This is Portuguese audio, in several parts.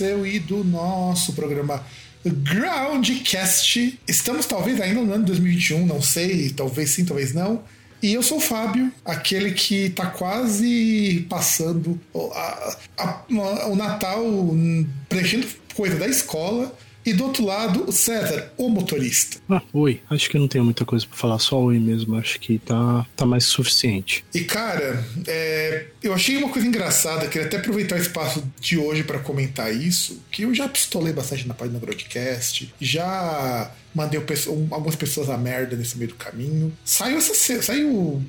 Seu e do nosso programa Groundcast. Estamos talvez ainda no ano 2021, não sei, talvez sim, talvez não. E eu sou o Fábio, aquele que tá quase passando a- a- a- o Natal preenchendo coisa da escola. E do outro lado, o César, o motorista. Ah, oi. Acho que não tenho muita coisa pra falar, só oi mesmo. Acho que tá, tá mais suficiente. E cara, é, eu achei uma coisa engraçada, queria até aproveitar o espaço de hoje para comentar isso, que eu já pistolei bastante na página do broadcast, já mandei o pesso- um- algumas pessoas a merda nesse meio do caminho. Saiu essa saiu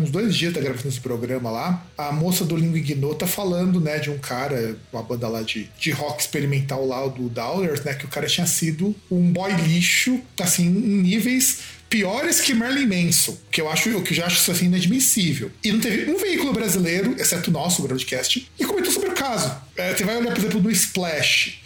uns dois dias da gravação desse programa lá, a moça do Língua Ignota falando, né, de um cara, uma banda lá de, de rock experimental lá, do Dollars, né, que o cara tinha sido um boy lixo, assim, em níveis piores que Marilyn Manson, que eu acho, que eu já acho isso assim inadmissível. E não teve um veículo brasileiro, exceto o nosso, o broadcast, e comentou sobre o caso. É, você vai olhar, por exemplo, no Splash.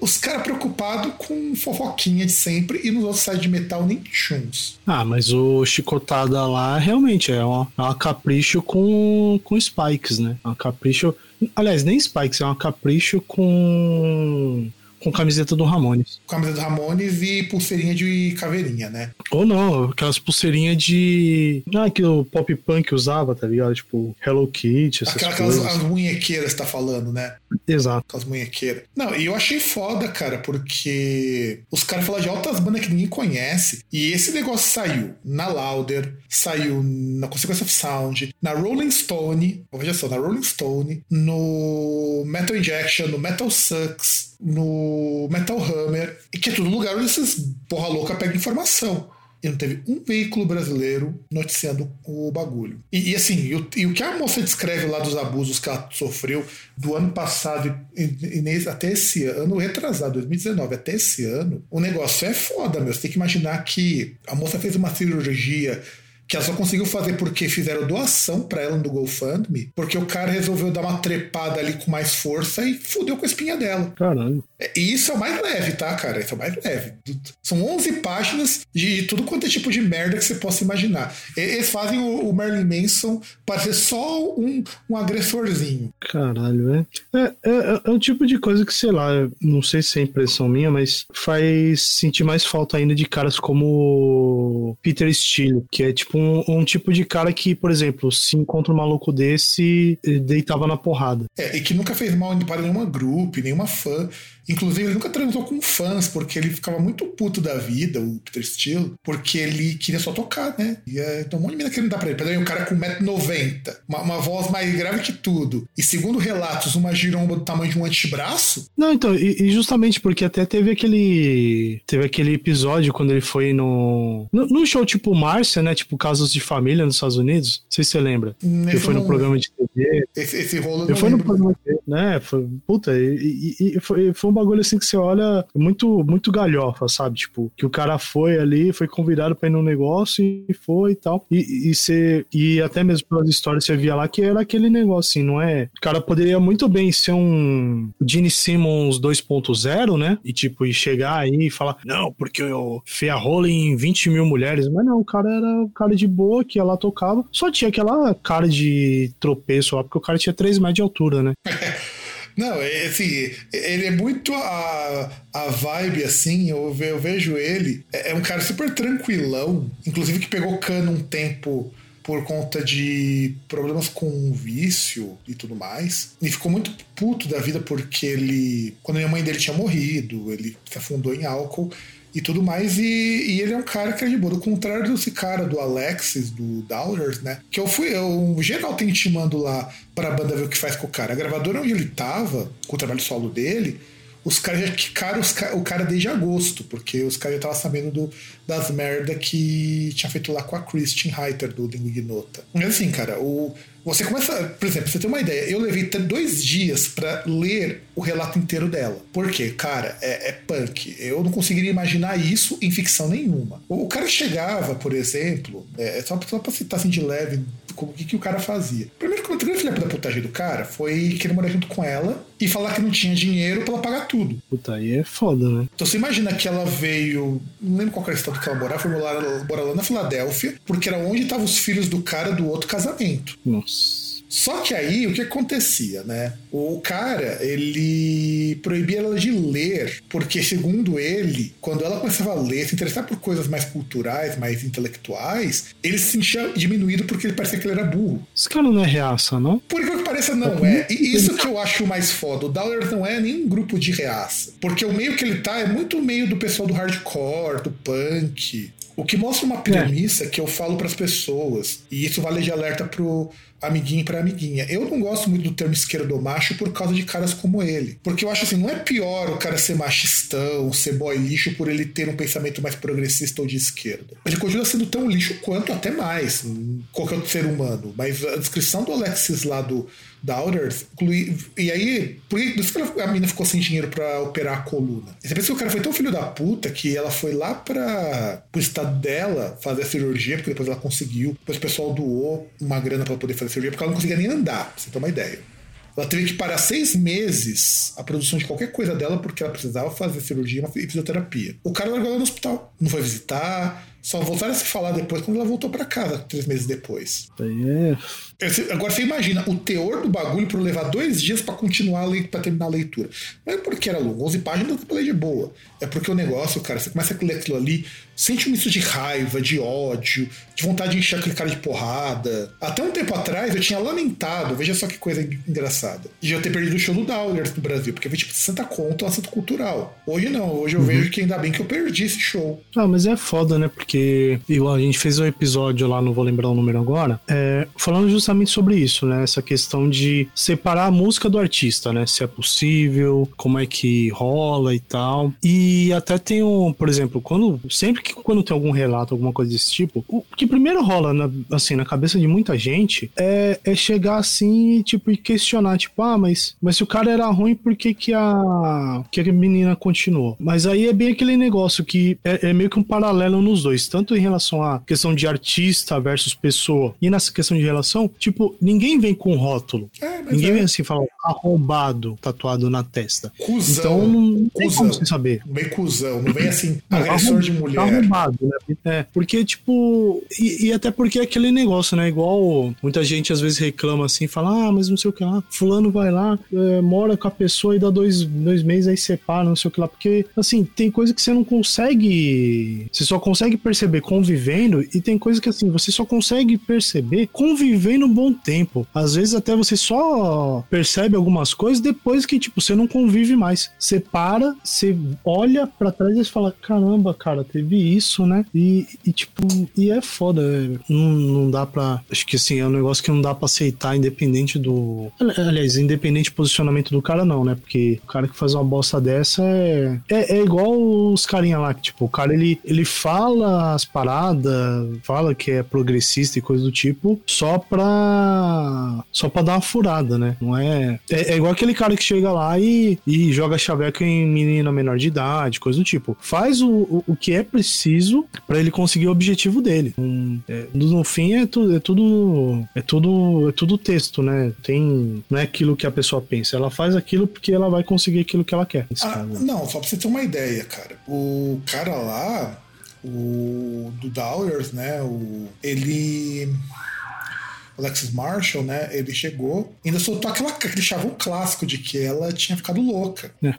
Os caras preocupados com fofoquinha de sempre e nos outros sites de metal nem chuns. Ah, mas o Chicotada lá realmente é uma, é uma capricho com, com Spikes, né? Uma capricho. Aliás, nem Spikes, é uma capricho com. Com camiseta do Ramones. Camisa do Ramones e pulseirinha de caveirinha, né? Ou não, aquelas pulseirinhas de. Ah, que o pop punk usava, tá ligado? Tipo, Hello Kitty, essas Aquela, aquelas coisas. as munhequeiras que tá falando, né? Exato. Aquelas munhequeiras. Não, e eu achei foda, cara, porque os caras falam de altas bandas que ninguém conhece. E esse negócio saiu na Louder, saiu na Consequence of Sound, na Rolling Stone, veja só, na Rolling Stone, no Metal Injection, no Metal Sucks, no Metal Hammer, e que é todo lugar onde esses porra louca pegam informação. E não teve um veículo brasileiro noticiando o bagulho. E, e assim, e o, e o que a moça descreve lá dos abusos que ela sofreu do ano passado e, e- até esse ano, retrasado, 2019, até esse ano, o negócio é foda, meu. Você tem que imaginar que a moça fez uma cirurgia que ela só conseguiu fazer porque fizeram doação pra ela no GoFundMe, porque o cara resolveu dar uma trepada ali com mais força e fudeu com a espinha dela. Caralho. É, E isso é o mais leve, tá, cara? Isso é o mais leve. São 11 páginas de tudo quanto é tipo de merda que você possa imaginar. Eles fazem o, Marilyn Manson parecer só um, um agressorzinho. Caralho, é. É, é. é o tipo de coisa que, sei lá, não sei se é impressão minha, mas faz sentir mais falta ainda de caras como Peter Steele, que é tipo um, um tipo de cara que, por exemplo, se encontra um maluco desse, deitava na porrada. É, e que nunca fez mal para nenhuma grupo, nenhuma fã. Inclusive, ele nunca transou com fãs, porque ele ficava muito puto da vida, o Peter Steele, porque ele queria só tocar, né? E é, tem um monte de mina que não dá pra ele. Peraí, um cara com 1,90m, uma, uma voz mais grave que tudo. E segundo relatos, uma giromba do tamanho de um antebraço. Não, então, e, e justamente porque até teve aquele. Teve aquele episódio quando ele foi no. No, no show tipo Márcia, né? Tipo Casos de Família nos Estados Unidos. Não sei se você lembra. Ele Esse foi no programa de TV. Esse, esse rolo eu Ele foi no programa dele, né? Foi, puta, e, e- e foi, foi um bagulho assim que você olha muito, muito galhofa, sabe? Tipo, que o cara foi ali, foi convidado pra ir num negócio e foi e tal. E, e, você, e até mesmo pelas histórias você via lá que era aquele negócio assim, não é? O cara poderia muito bem ser um Gene Simmons 2.0, né? E tipo, e chegar aí e falar, não, porque eu fei a rola em 20 mil mulheres. Mas não, o cara era o cara de boa que lá tocava. Só tinha aquela cara de tropeço lá, porque o cara tinha 3 metros de altura, né? Não, é, assim, ele é muito a, a vibe, assim, eu, ve- eu vejo ele, é, é um cara super tranquilão, inclusive que pegou cano um tempo por conta de problemas com vício e tudo mais. E ficou muito puto da vida porque ele, quando a mãe dele tinha morrido, ele se afundou em álcool e tudo mais. E, e, ele é um cara que é de boa. Do contrário desse cara do Alexis, do Dollars, né? Que eu fui, eu, geral tem intimando lá pra banda ver o que faz com o cara. A gravadora onde ele tava, com o trabalho solo dele, os caras já quicaram o cara desde agosto, porque os caras já estavam sabendo do, das merda que tinha feito lá com a Christian Reiter do Língua Ignota. Mas assim, cara, o, você começa, por exemplo, você tem uma ideia, eu levei dois dias para ler o relato inteiro dela. Por quê? Cara, é, é, punk. Eu não conseguiria imaginar isso em ficção nenhuma. O, cara chegava, por exemplo, é, só, só pra citar assim de leve o que, que o cara fazia. Primeiro, que o grande filho da putagem do cara foi querer morar junto com ela e falar que não tinha dinheiro para ela pagar tudo. Puta, aí é foda, né? Então você imagina que ela veio. Não lembro qual era o estado que ela morava, foi morar, morar lá na Filadélfia, porque era onde estavam os filhos do cara do outro casamento. Nossa. Só que aí o que acontecia, né? O cara, ele proibia ela de ler, porque segundo ele, quando ela começava a ler, se interessar por coisas mais culturais, mais intelectuais, ele se sentia diminuído porque ele parecia que ele era burro. Esse cara não é reaça, não? Por que pareça, não é. E isso que eu acho mais foda. O Dowler não é nenhum grupo de reaça. Porque o meio que ele tá é muito meio do pessoal do hardcore, do punk. O que mostra uma premissa é. que eu falo para as pessoas, e isso vale de alerta pro amiguinho para amiguinha. Eu não gosto muito do termo esquerdo macho por causa de caras como ele. Porque eu acho assim, não é pior o cara ser machistão, ser boy lixo por ele ter um pensamento mais progressista ou de esquerda. Ele continua sendo tão lixo quanto até mais qualquer outro ser humano. Mas a descrição do Alexis lá do Doubters, e aí, por isso que a menina ficou sem dinheiro para operar a coluna. Você pensa que o cara foi tão filho da puta que ela foi lá para o estado dela fazer a cirurgia, porque depois ela conseguiu. Depois o pessoal doou uma grana para poder fazer a cirurgia, porque ela não conseguia nem andar, pra você ter uma ideia. Ela teve que parar seis meses a produção de qualquer coisa dela porque ela precisava fazer cirurgia e fisioterapia. O cara largou ela no hospital, não foi visitar, só voltaram a se falar depois quando ela voltou para casa, três meses depois. É. Agora você imagina o teor do bagulho para levar dois dias para continuar a para terminar a leitura. Não é porque era longo, 11 páginas eu ler de boa. É porque o negócio, cara, você começa a ler aquilo ali, sente um misto de raiva, de ódio, de vontade de encher aquele cara de porrada. Até um tempo atrás eu tinha lamentado, veja só que coisa engraçada, de eu ter perdido o show do Dowler no Brasil, porque foi tipo 60 conto, um assunto cultural. Hoje não, hoje eu uhum. vejo que ainda bem que eu perdi esse show. Ah, mas é foda, né? Porque porque igual a gente fez um episódio lá, não vou lembrar o número agora, é, falando justamente sobre isso, né? Essa questão de separar a música do artista, né? Se é possível, como é que rola e tal. E até tem um, por exemplo, quando sempre que quando tem algum relato, alguma coisa desse tipo, o que primeiro rola na, assim na cabeça de muita gente é, é chegar assim tipo e questionar, tipo, ah, mas mas se o cara era ruim, por que que a que a menina continuou? Mas aí é bem aquele negócio que é, é meio que um paralelo nos dois tanto em relação à questão de artista versus pessoa, e nessa questão de relação, tipo, ninguém vem com rótulo. É, ninguém é. vem assim falar arrombado tatuado na testa. Cusão. Então não tem cusão. como você saber. Bem cuzão, não vem assim, agressor de mulher. Arrombado, né? É, porque, tipo, e, e, até porque é aquele negócio, né? Igual muita gente às vezes reclama assim, fala, ah, mas não sei o que lá, fulano vai lá, é, mora com a pessoa e dá dois, dois meses aí separa, não sei o que lá. Porque, assim, tem coisa que você não consegue. Você só consegue perceber perceber convivendo e tem coisa que assim, você só consegue perceber convivendo um bom tempo. Às vezes até você só percebe algumas coisas depois que, tipo, você não convive mais. Você para, você olha para trás e fala, caramba, cara, teve isso, né? E, e tipo, e é foda. É, não, não dá pra. Acho que assim, é um negócio que não dá pra aceitar, independente do. Aliás, independente do posicionamento do cara, não, né? Porque o cara que faz uma bosta dessa é. É, é igual os carinha lá, que, tipo, o cara ele, ele fala as paradas, fala que é progressista e coisa do tipo, só pra. Só pra dar uma furada, né? Não é. É, é igual aquele cara que chega lá e, e joga chaveco em menina menor de idade, coisa do tipo. Faz o, o, o que é preciso para ele conseguir o objetivo dele. Um, é, no fim é tudo, é tudo. É tudo. É tudo texto, né? Tem. Não é aquilo que a pessoa pensa. Ela faz aquilo porque ela vai conseguir aquilo que ela quer. Ah, não, só pra você ter uma ideia, cara. O cara lá, o do Dowers, né? O, ele Alexis Marshall, né? Ele chegou ainda soltou aquela, aquele chavão clássico de que ela tinha ficado louca. É.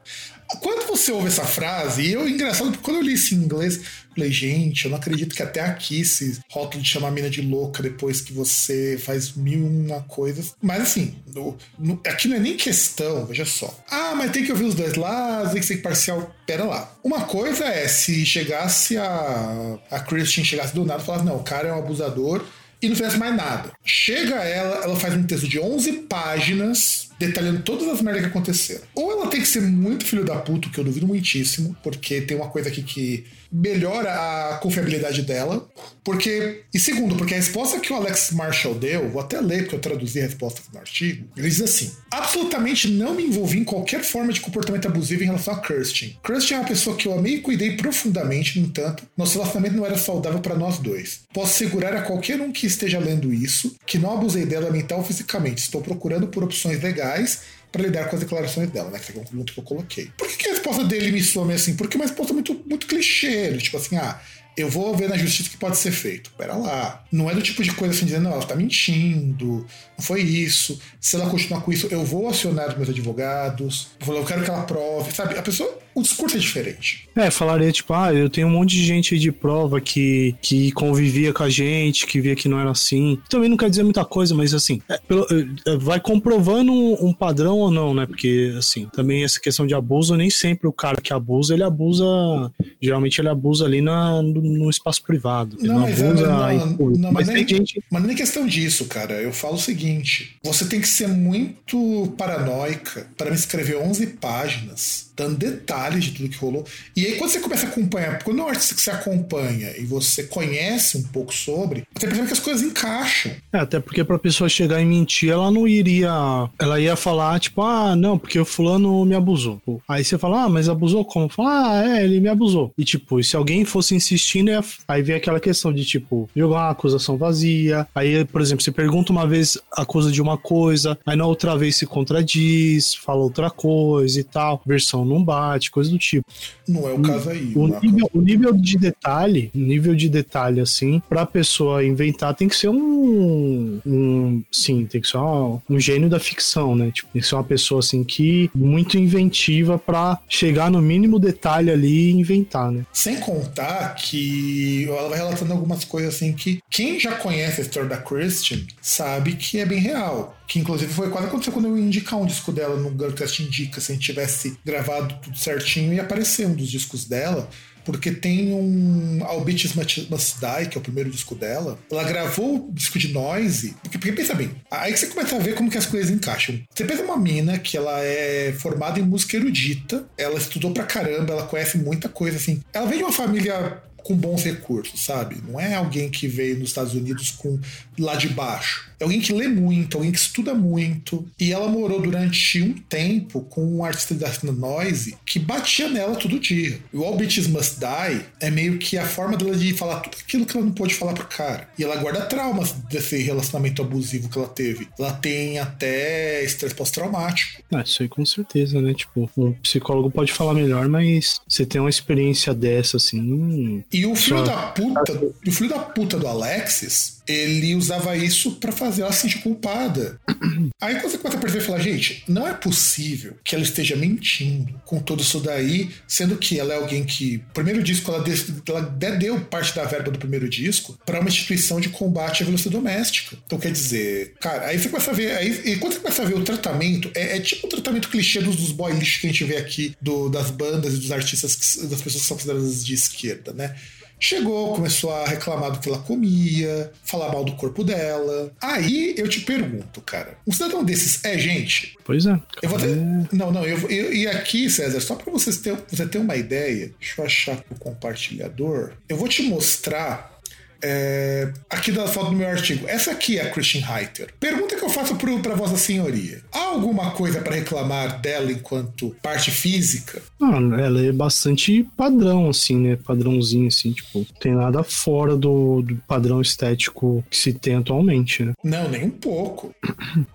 Quando você ouve essa frase, e eu, engraçado, porque quando eu li isso em inglês, falei, gente, eu não acredito que até aqui se rótulo de chamar a mina de louca depois que você faz mil e uma coisas. Mas assim, no, no, aqui não é nem questão, veja só. Ah, mas tem que ouvir os dois lados, tem que ser parcial. Pera lá. Uma coisa é se chegasse a, a Christian chegasse do nada e falasse, não, o cara é um abusador e não fizesse mais nada. Chega ela, ela faz um texto de 11 páginas detalhando todas as merdas que aconteceram. Ou ela tem que ser muito filho da puta, que eu duvido muitíssimo, porque tem uma coisa aqui que melhora a confiabilidade dela. Porque. E segundo, porque a resposta que o Alex Marshall deu, vou até ler porque eu traduzi a resposta no artigo, ele diz assim: absolutamente não me envolvi em qualquer forma de comportamento abusivo em relação a Kirsten. Kirsten é uma pessoa que eu amei e cuidei profundamente, no entanto, nosso relacionamento não era saudável para nós dois. Posso segurar a qualquer um que esteja lendo isso que não abusei dela mental ou fisicamente. Estou procurando por opções legais para lidar com as declarações dela, né? Que é um ponto que eu coloquei. Por que, que a resposta dele me some assim? Porque é uma resposta muito, muito clichê, tipo assim, ah, eu vou ver na justiça o que pode ser feito. Pera lá. Não é do tipo de coisa assim dizendo, não, ela tá mentindo, foi isso. Se ela continuar com isso, eu vou acionar os meus advogados. Eu quero que ela prove, sabe? A pessoa o discurso é diferente. É, falaria tipo, ah, eu tenho um monte de gente de prova que, que convivia com a gente, que via que não era assim. Também não quer dizer muita coisa, mas assim, é, pelo, é, vai comprovando um, um, padrão ou não, né? Porque, assim, também essa questão de abuso, nem sempre o cara que abusa, ele abusa. Geralmente ele abusa ali na, no, no espaço privado. Não, não é, abusa não, não, não, mas, mas nem, gente... mas nem questão disso, cara. Eu falo o seguinte: você tem que ser muito paranoica para me escrever 11 páginas dando detalhes de tudo que rolou. E aí, quando você começa a acompanhar, quando é um artista que você acompanha e você conhece um pouco sobre, você percebe que as coisas encaixam. É, até porque pra pessoa chegar e mentir, ela não iria. Ela ia falar, tipo, ah, não, porque o fulano me abusou. Aí você fala, ah, mas abusou como? Fala, ah, é, ele me abusou. E tipo, se alguém fosse insistindo, aí vem aquela questão de, tipo, jogar uma acusação vazia. Aí, por exemplo, você pergunta uma vez, acusa de uma coisa, aí na outra vez se contradiz, fala outra coisa e tal, versão não bate, coisa do tipo. Não é o caso aí. O, nível, o nível de detalhe, nível de detalhe, assim, pra pessoa inventar tem que ser um. um sim, tem que ser um, um gênio da ficção, né? Tipo, tem que ser uma pessoa, assim, que muito inventiva pra chegar no mínimo detalhe ali e inventar, né? Sem contar que ela vai relatando algumas coisas, assim, que quem já conhece a história da Christian sabe que é bem real. Que inclusive foi quase aconteceu quando eu ia indicar um disco dela no Girlcast Indica, se a gente tivesse gravado tudo certinho e aparecer um dos discos dela porque tem um All Bitches Must Die, que é o primeiro disco dela. Ela gravou o disco de Noise, porque, porque pensa bem, aí que você começa a ver como que as coisas encaixam. Você pensa uma mina que ela é formada em música erudita, ela estudou pra caramba, ela conhece muita coisa assim. Ela vem de uma família com bons recursos, sabe? Não é alguém que veio nos Estados Unidos com lá de baixo. É alguém que lê muito, alguém que estuda muito. E ela morou durante um tempo com um artista da Noise que batia nela todo dia. O All Must Die é meio que a forma dela de falar tudo aquilo que ela não pôde falar pro cara. E ela guarda traumas desse relacionamento abusivo que ela teve. Ela tem até estresse pós-traumático. Ah, isso aí com certeza, né? Tipo, o psicólogo pode falar melhor, mas você tem uma experiência dessa, assim. E o filho da puta, o filho da puta do Alexis, ele usava isso para fazer ela se sentir culpada. Aí quando você começa a perceber, falar, gente, não é possível que ela esteja mentindo com tudo isso daí, sendo que ela é alguém que, primeiro disco, ela, ela deu parte da verba do primeiro disco para uma instituição de combate à violência doméstica. Então quer dizer, cara, aí você começa a ver, aí, e quando você começa a ver o tratamento, é, é tipo o tratamento clichê dos, dos boy lixo que a gente vê aqui, do, das bandas e dos artistas, que, das pessoas que são consideradas de esquerda, né? Chegou, começou a reclamar do que ela comia, falar mal do corpo dela. Aí eu te pergunto, cara, um cidadão desses é gente? Pois é. Eu vou ter... Não, não, eu, eu, e aqui, César, só para vocês ter, você ter uma ideia, deixa eu achar o compartilhador. Eu vou te mostrar é, aqui da foto do meu artigo. Essa aqui é a Christian Reiter. Pergunta que eu faço para Vossa Senhoria: há alguma coisa para reclamar dela enquanto parte física? Ah, ela é bastante padrão, assim, né? Padrãozinho, assim, tipo, tem nada fora do, do padrão estético que se tem atualmente, né? Não, nem um pouco.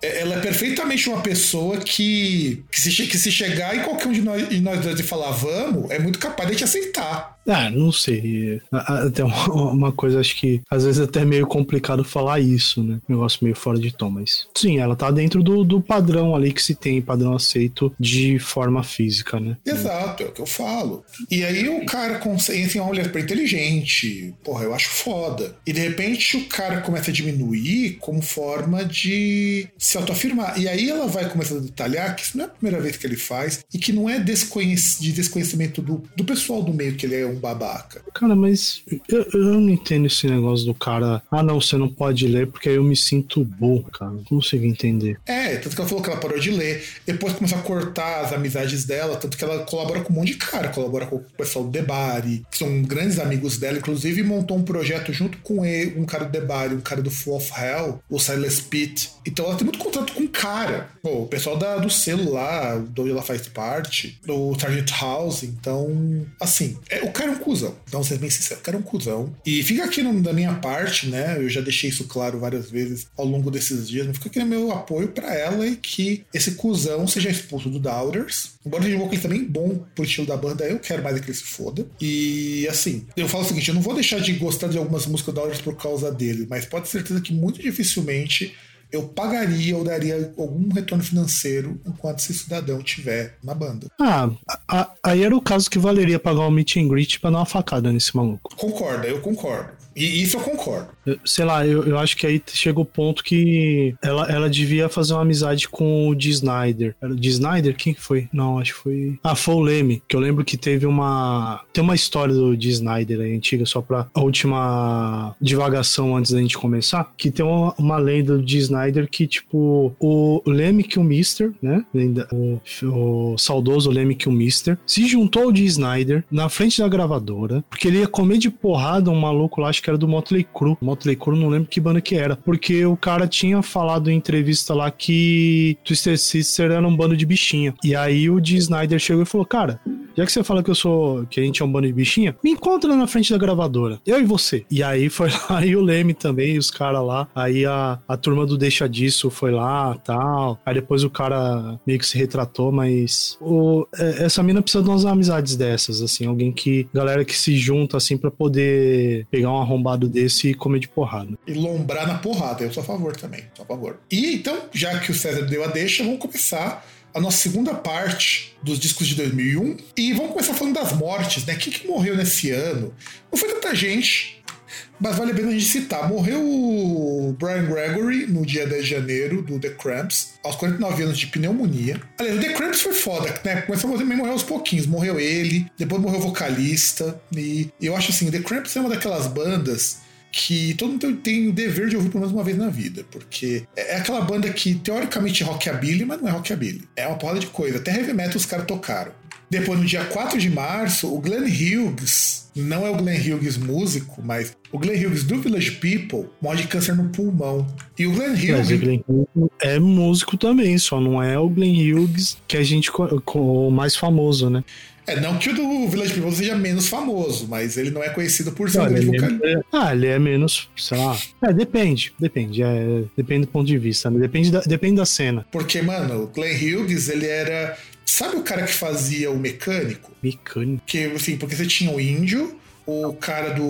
É, ela é perfeitamente uma pessoa que, que, se, que se chegar em qualquer um de nós, de nós dois e falar vamos, é muito capaz de te aceitar. Ah, não sei. Até uma coisa, acho que às vezes é até meio complicado falar isso, né? negócio meio fora de tom, mas sim, ela tá dentro do, do padrão ali que se tem, padrão aceito de forma física, né? Exato, é o que eu falo. E aí o cara consegue, assim, mulher super inteligente, porra, eu acho foda. E de repente o cara começa a diminuir como forma de se autoafirmar. E aí ela vai começar a detalhar que isso não é a primeira vez que ele faz e que não é desconhec de desconhecimento do, do pessoal do meio que ele é babaca. Cara, mas eu, eu não entendo esse negócio do cara. Ah, não, você não pode ler porque aí eu me sinto bom, cara. Não consigo entender. É, tanto que ela falou que ela parou de ler. Depois começou a cortar as amizades dela, tanto que ela colabora com um monte de cara. Colabora com o pessoal do Debari, que são grandes amigos dela. Inclusive, montou um projeto junto com ele, um cara do Debari, um cara do Full of Hell, o Silas Pitt. Então ela tem muito contato com o cara. Pô, o pessoal da, do lá, do ela faz parte, do Target House. Então, assim, é, o cara é um cuzão. Então, ser bem sincero, o cara é um cuzão. E fica aqui no, da minha parte, né? Eu já deixei isso claro várias vezes ao longo desses dias, mas fica aqui no meu apoio para ela e que esse cuzão seja expulso do Doubters. Embora seja um vocalista também bom pro estilo da banda, eu quero mais é que ele se foda. E assim, eu falo o seguinte: eu não vou deixar de gostar de algumas músicas do Doubters por causa dele, mas pode ter certeza que muito dificilmente eu pagaria ou daria algum retorno financeiro enquanto esse cidadão tiver na banda. Ah, a, aí era o caso que valeria pagar o um meet and greet pra dar uma facada nesse maluco. Concorda, eu concordo. E isso eu concordo. sei lá, eu, eu acho que aí chega o ponto que ela, ela devia fazer uma amizade com o D. Snyder. Era. Snyder? Quem foi? Não, acho que foi. Ah, foi o Leme. Que eu lembro que teve uma. Tem uma história do D. Snyder aí, antiga, só pra a última divagação antes da gente começar. Que tem uma, uma lenda do D. Snyder que, tipo, o Leme que o Mister, né? O, o saudoso Leme que o Mister se juntou ao D. Snyder na frente da gravadora, porque ele ia comer de porrada um maluco lá, acho que era do Motley Crue. Motley Crue, não lembro que banda que era. Porque o cara tinha falado em entrevista lá que Twister Sister era um bando de bichinha. E aí o D. Snyder chegou e falou: Cara, já que você fala que eu sou. que a gente é um bando de bichinha, me encontra na frente da gravadora. Eu e você. E aí foi lá e o Leme também, os caras lá. Aí a, a turma do Deixa Disso foi lá tal. Aí depois o cara meio que se retratou, mas. O, é, essa mina precisa de umas amizades dessas, assim. Alguém que. Galera que se junta, assim, para poder pegar um arrombado desse e comer de porrada. E lombrar na porrada. Eu sou a favor também. Sou a favor. E então, já que o César deu a deixa, vamos começar a nossa segunda parte dos discos de 2001 e vamos começar falando das mortes, né? Quem que morreu nesse ano? Não foi tanta gente, mas vale a pena a gente citar. Morreu o Brian Gregory no dia 10 de janeiro, do The Cramps, aos 49 anos de pneumonia. Aliás, o The Cramps foi foda, né? Começou a também morreu aos pouquinhos. Morreu ele, depois morreu o vocalista. E eu acho assim, The Cramps é uma daquelas bandas que todo mundo tem o dever de ouvir pelo menos uma vez na vida, porque é aquela banda que teoricamente é rockabilly, mas não é rockabilly. É uma porrada de coisa. Até heavy metal os caras tocaram. Depois, no dia 4 de março, o Glenn Hughes, não é o Glenn Hughes músico, mas o Glenn Hughes do Village People morre de câncer no pulmão. E o Glenn Hughes. Mas o Glenn Hughes é músico também, só não é o Glenn Hughes que a gente o mais famoso, né? É, não que o do Village People seja menos famoso, mas ele não é conhecido por ser um grande vocalista. É, ah, ele é menos, sei lá. É, depende, depende. É, depende do ponto de vista, né? Depende da, depende da cena. Porque, mano, o Glenn Hughes, ele era. Sabe o cara que fazia o mecânico? Mecânico? Que, assim, porque você tinha o índio, o cara do.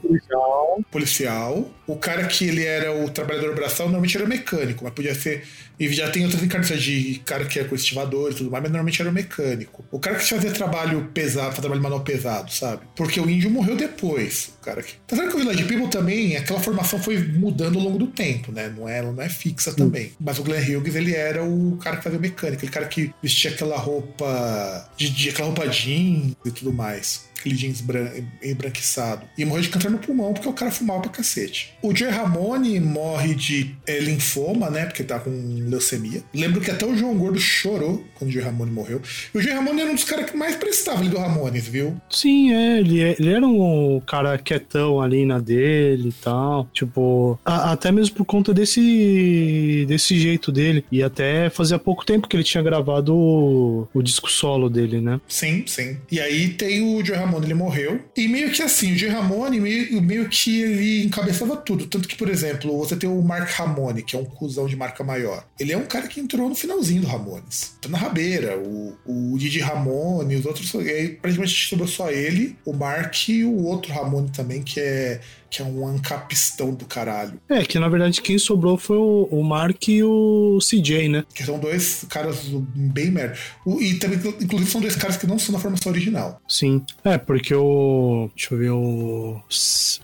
Policial. policial. O cara que ele era o trabalhador braçal normalmente era mecânico, mas podia ser. E já tem outras encarnações de cara que é cultivador e tudo mais, mas normalmente era mecânico. O cara que fazia trabalho pesado, trabalho manual pesado, sabe? Porque o índio morreu depois. O cara que. Tá vendo que o Village People também, aquela formação foi mudando ao longo do tempo, né? Não é, não é fixa hum. também. Mas o Glenn Hughes, ele era o cara que fazia mecânica, aquele cara que vestia aquela roupa. De, de aquela roupa jeans e tudo mais aquele jeans bran embranquiçado. E morreu de câncer no pulmão porque o cara fumava pra cacete. O Joey Ramone morre de é, linfoma, né? Porque tá com leucemia. Lembro que até o João Gordo chorou quando o Joey Ramone morreu. E o Joey Ramone era um dos caras que mais prestava ali do Ramones, viu? Sim, é. Ele, é, ele era um cara quietão ali na dele e tal. Tipo, a, até mesmo por conta desse, desse jeito dele. E até fazia pouco tempo que ele tinha gravado o, o disco solo dele, né? Sim, sim. E aí tem o Joey Ramone Ramone ele morreu. E meio que assim, o Jay Ramone meio, meio que ele encabeçava tudo. Tanto que, por exemplo, você tem o Mark Ramone, que é um cuzão de marca maior. Ele é um cara que entrou no finalzinho do Ramones. Tá na rabeira. O, o Didi Ramone, os outros. E aí, praticamente sobrou só ele, o Mark e o outro Ramone também, que é que é um ancapistão do caralho. É, que na verdade quem sobrou foi o, o Mark e o CJ, né? Que são dois caras bem merda. O, e também, inclusive, são dois caras que não são na formação original. Sim. É, porque o. Deixa eu ver, o.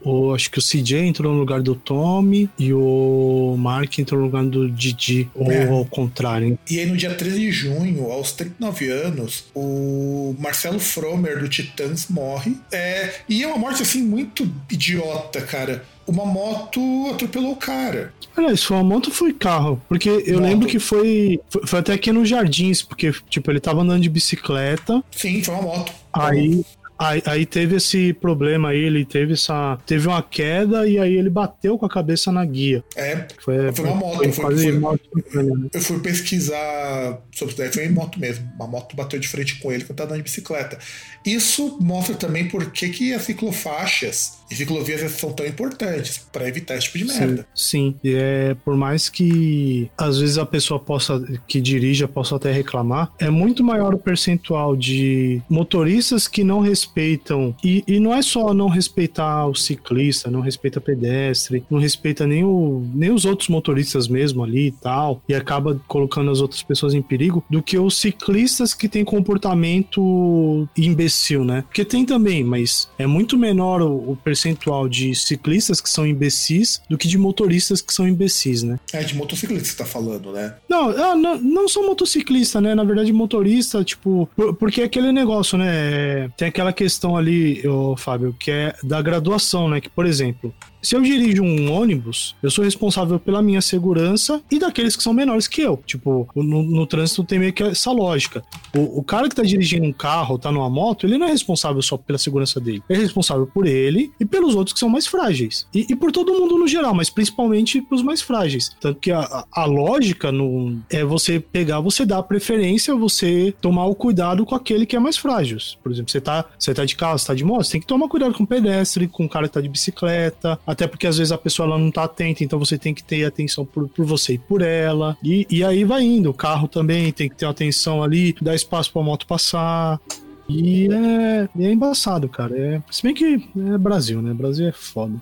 o acho que o CJ entrou no lugar do Tommy e o Mark entrou no lugar do Didi. Ou é. ao contrário. E aí, no dia 13 de junho, aos 39 anos, o Marcelo Fromer do Titãs morre. É, e é uma morte, assim, muito idiota cara. Uma moto atropelou o cara. Aliás, foi uma moto foi carro? Porque eu moto. lembro que foi, foi, até aqui nos jardins, porque, tipo, ele tava andando de bicicleta. Sim, foi uma moto. Aí, Aí, aí, teve esse problema aí, ele teve essa. Teve uma queda e aí ele bateu com a cabeça na guia. É. Foi, foi uma moto. Foi, foi, foi, moto né? eu fui pesquisar sobre isso daí, foi em moto mesmo. Uma moto bateu de frente com ele quando tava andando de bicicleta. Isso mostra também por que as ciclofaixas e ciclovias são tão importantes para evitar esse tipo de merda. Sim, sim. E é por mais que às vezes a pessoa possa que dirija possa até reclamar, é muito maior o percentual de motoristas que não respeitam e, e não é só não respeitar o ciclista, não respeita pedestre, não respeita nem, o, nem os outros motoristas mesmo ali e tal, e acaba colocando as outras pessoas em perigo, do que os ciclistas que têm comportamento imbecil né? Porque tem também, mas é muito menor o, o, percentual de ciclistas que são imbecis do que de motoristas que são imbecis, né? É, de motociclista que você tá falando, né? Não, ah, não, não só motociclista, né? Na verdade, motorista, tipo, porque é aquele negócio, né? Tem aquela questão ali, ô, Fábio, que é da graduação, né? Que, por exemplo, se eu dirijo um ônibus, eu sou responsável pela minha segurança e daqueles que são menores que eu. Tipo, no, no trânsito tem meio que essa lógica. O, o, cara que tá dirigindo um carro, tá numa moto, ele não é responsável só pela segurança dele. Ele é responsável por ele e pelos outros que são mais frágeis. E, e por todo mundo no geral, mas principalmente pros mais frágeis. Tanto que a, a lógica no, é você pegar, você dar preferência, você tomar o cuidado com aquele que é mais frágil. Por exemplo, você tá, você tá de carro, você tá de moto, você tem que tomar cuidado com o pedestre, com o cara que tá de bicicleta, até porque às vezes a pessoa ela não tá atenta, então você tem que ter atenção por, por você e por ela. E, e aí vai indo. O carro também tem que ter atenção ali, dar espaço pra moto passar. E é, é embaçado, cara. É, se bem que é Brasil, né? Brasil é foda.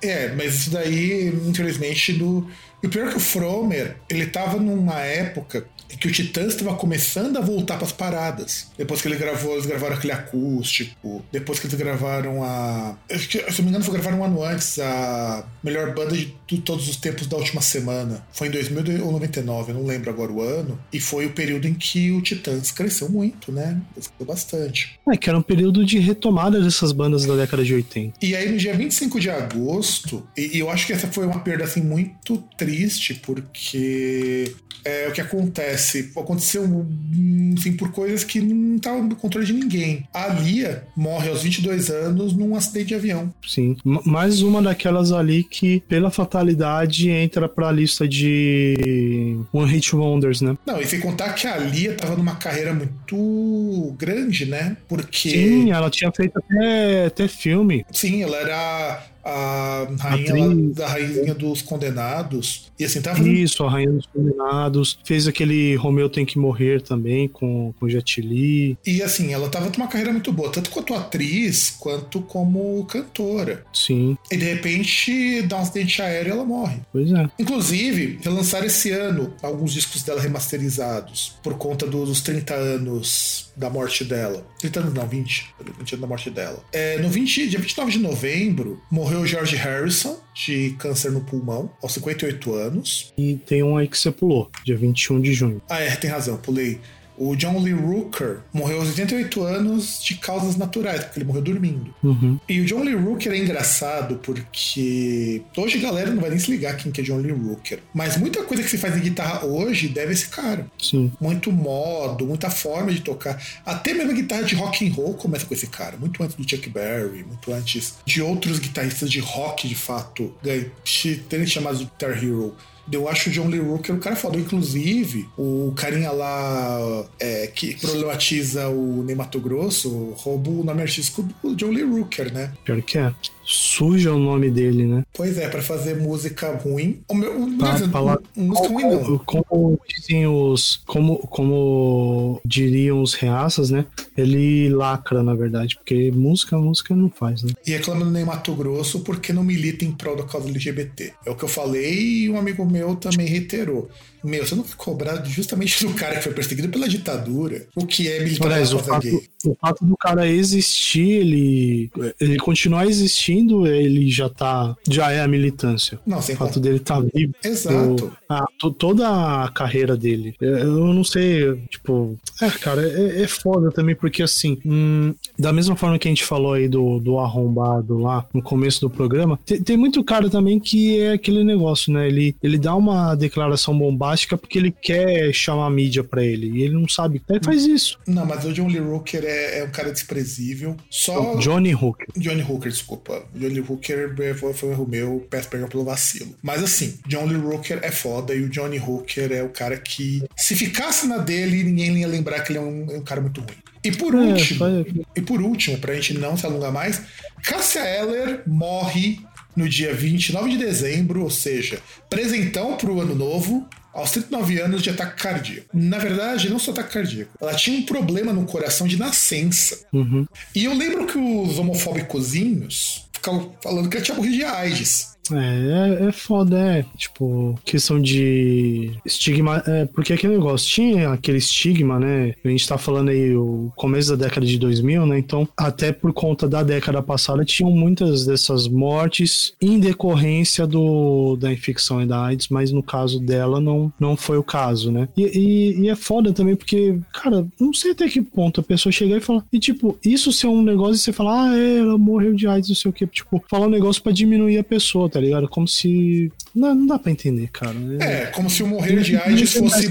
É, mas isso daí, infelizmente, do. E o pior é que o Fromer, ele tava numa época que o Titãs estava começando a voltar para as paradas. Depois que ele gravou, eles gravaram aquele acústico. Depois que eles gravaram a. Se eu não me engano, foi gravar um ano antes a melhor banda de todos os tempos da última semana. Foi em 2000 ou 99, eu não lembro agora o ano. E foi o período em que o Titãs cresceu muito, né? Cresceu bastante. É, que era um período de retomada dessas bandas da década de 80. E aí, no dia 25 de agosto, e, e eu acho que essa foi uma perda assim muito triste, porque é, o que acontece? Aconteceu assim, por coisas que não estavam no controle de ninguém. A Lia morre aos 22 anos num acidente de avião. Sim, mais uma daquelas ali que, pela fatalidade, entra pra lista de One Hit Wonders, né? Não, e sem contar que a Lia tava numa carreira muito grande, né? Porque. Sim, ela tinha feito até, até filme. Sim, ela era a rainha da rainha dos condenados. E assim, tava. Isso, a rainha dos condenados. Fez aquele Romeu tem que morrer também com, com Jet Li. E assim, ela tava com uma carreira muito boa, tanto quanto atriz, quanto como cantora. Sim. E de repente, dá um acidente aéreo e ela morre. Pois é. Inclusive, relançaram esse ano alguns discos dela remasterizados, por conta dos 30 anos da morte dela. 30 anos não, 20. 20 anos da morte dela. É, no 20, dia 29 de novembro, morreu George Harrison, de câncer no pulmão, aos 58 anos. E tem um aí que você pulou, dia 21 de junho. Ah, é, tem razão, pulei. O John Lee Rooker morreu aos 88 anos de causas naturais, porque ele morreu dormindo. Uhum. E o John Lee Rooker é engraçado porque hoje a galera não vai nem se ligar quem que é John Lee Rooker. Mas muita coisa que se faz em guitarra hoje deve esse cara. Sim. Muito modo, muita forma de tocar. Até mesmo a guitarra de rock and roll começa com esse cara. Muito antes do Chuck Berry, muito antes de outros guitarristas de rock, de fato, terem chamados de Guitar Hero Eu acho o John Lee Rooker um cara foda. Inclusive, o carinha lá é, que problematiza o Ney Mato Grosso rouba o nome artístico do John Lee Rooker, né? Pior que é. Suja o nome dele, né? Pois é, pra fazer música ruim. O meu, Pra falar- música ruim não. Como, como dizem os. Como, como diriam os reaças, né? Ele lacra, na verdade, porque música, música não faz, né? E reclama do Ney Mato Grosso porque não milita em prol da causa LGBT. É o que eu falei e um amigo meu também reiterou. Meu, você não vai cobrar justamente do cara que foi perseguido pela ditadura o que é militar Aliás, pela o causa gay. O fato do cara existir, ele, ele continuar existindo, ele já tá. Já é a militância. Não, sem O fato dele tá vivo. Exato. o- a- to- toda a carreira dele. Eu, não sei, tipo. É, cara, é, é foda também, porque assim, hum, da mesma forma que a gente falou aí do, do arrombado lá no começo do programa, tem, tem muito cara também que é aquele negócio, né? Ele, ele dá uma declaração bombástica porque ele quer chamar a mídia pra ele. E ele não sabe. Aí faz isso. Não, mas o John Lee Hooker é, é um cara desprezível. Só. Johnny Hooker. Johnny Hooker, desculpa. Johnny Hooker é, foi, um erro meu, peço perdão pelo vacilo. Mas assim, John Lee Hooker é foda e o Johnny Hooker é o cara que, se ficasse na dele, ninguém ia lembrar que ele é um, é um cara muito ruim. E por É, último, e por último, pra gente não se alongar mais, Cássia Eller morre no dia 29 de dezembro, ou seja, presentão pro ano novo, aos 39 anos de ataque cardíaco. Na verdade, não só ataque cardíaco. Ela tinha um problema no coração de nascença. Uhum. E eu lembro que os homofóbicozinhos ficavam falando que ela tinha morrido de AIDS. É, é, é foda, é. Tipo, questão de estigma. É, porque aquele negócio tinha aquele estigma, né? A gente tá falando aí o começo da década de 2000, né? Então, até por conta da década passada, tinham muitas dessas mortes em decorrência do, da infecção e da AIDS, mas no caso dela não, não foi o caso, né? E, e, e é foda também porque, cara, não sei até que ponto a pessoa chegar e falar. E, tipo, isso ser um negócio e você falar, ah, é, ela morreu de AIDS, não sei o quê. Tipo, falar um negócio pra diminuir a pessoa, tá ligado? Como se. Não, não dá pra entender, cara. É, como se o morrer de AIDS fosse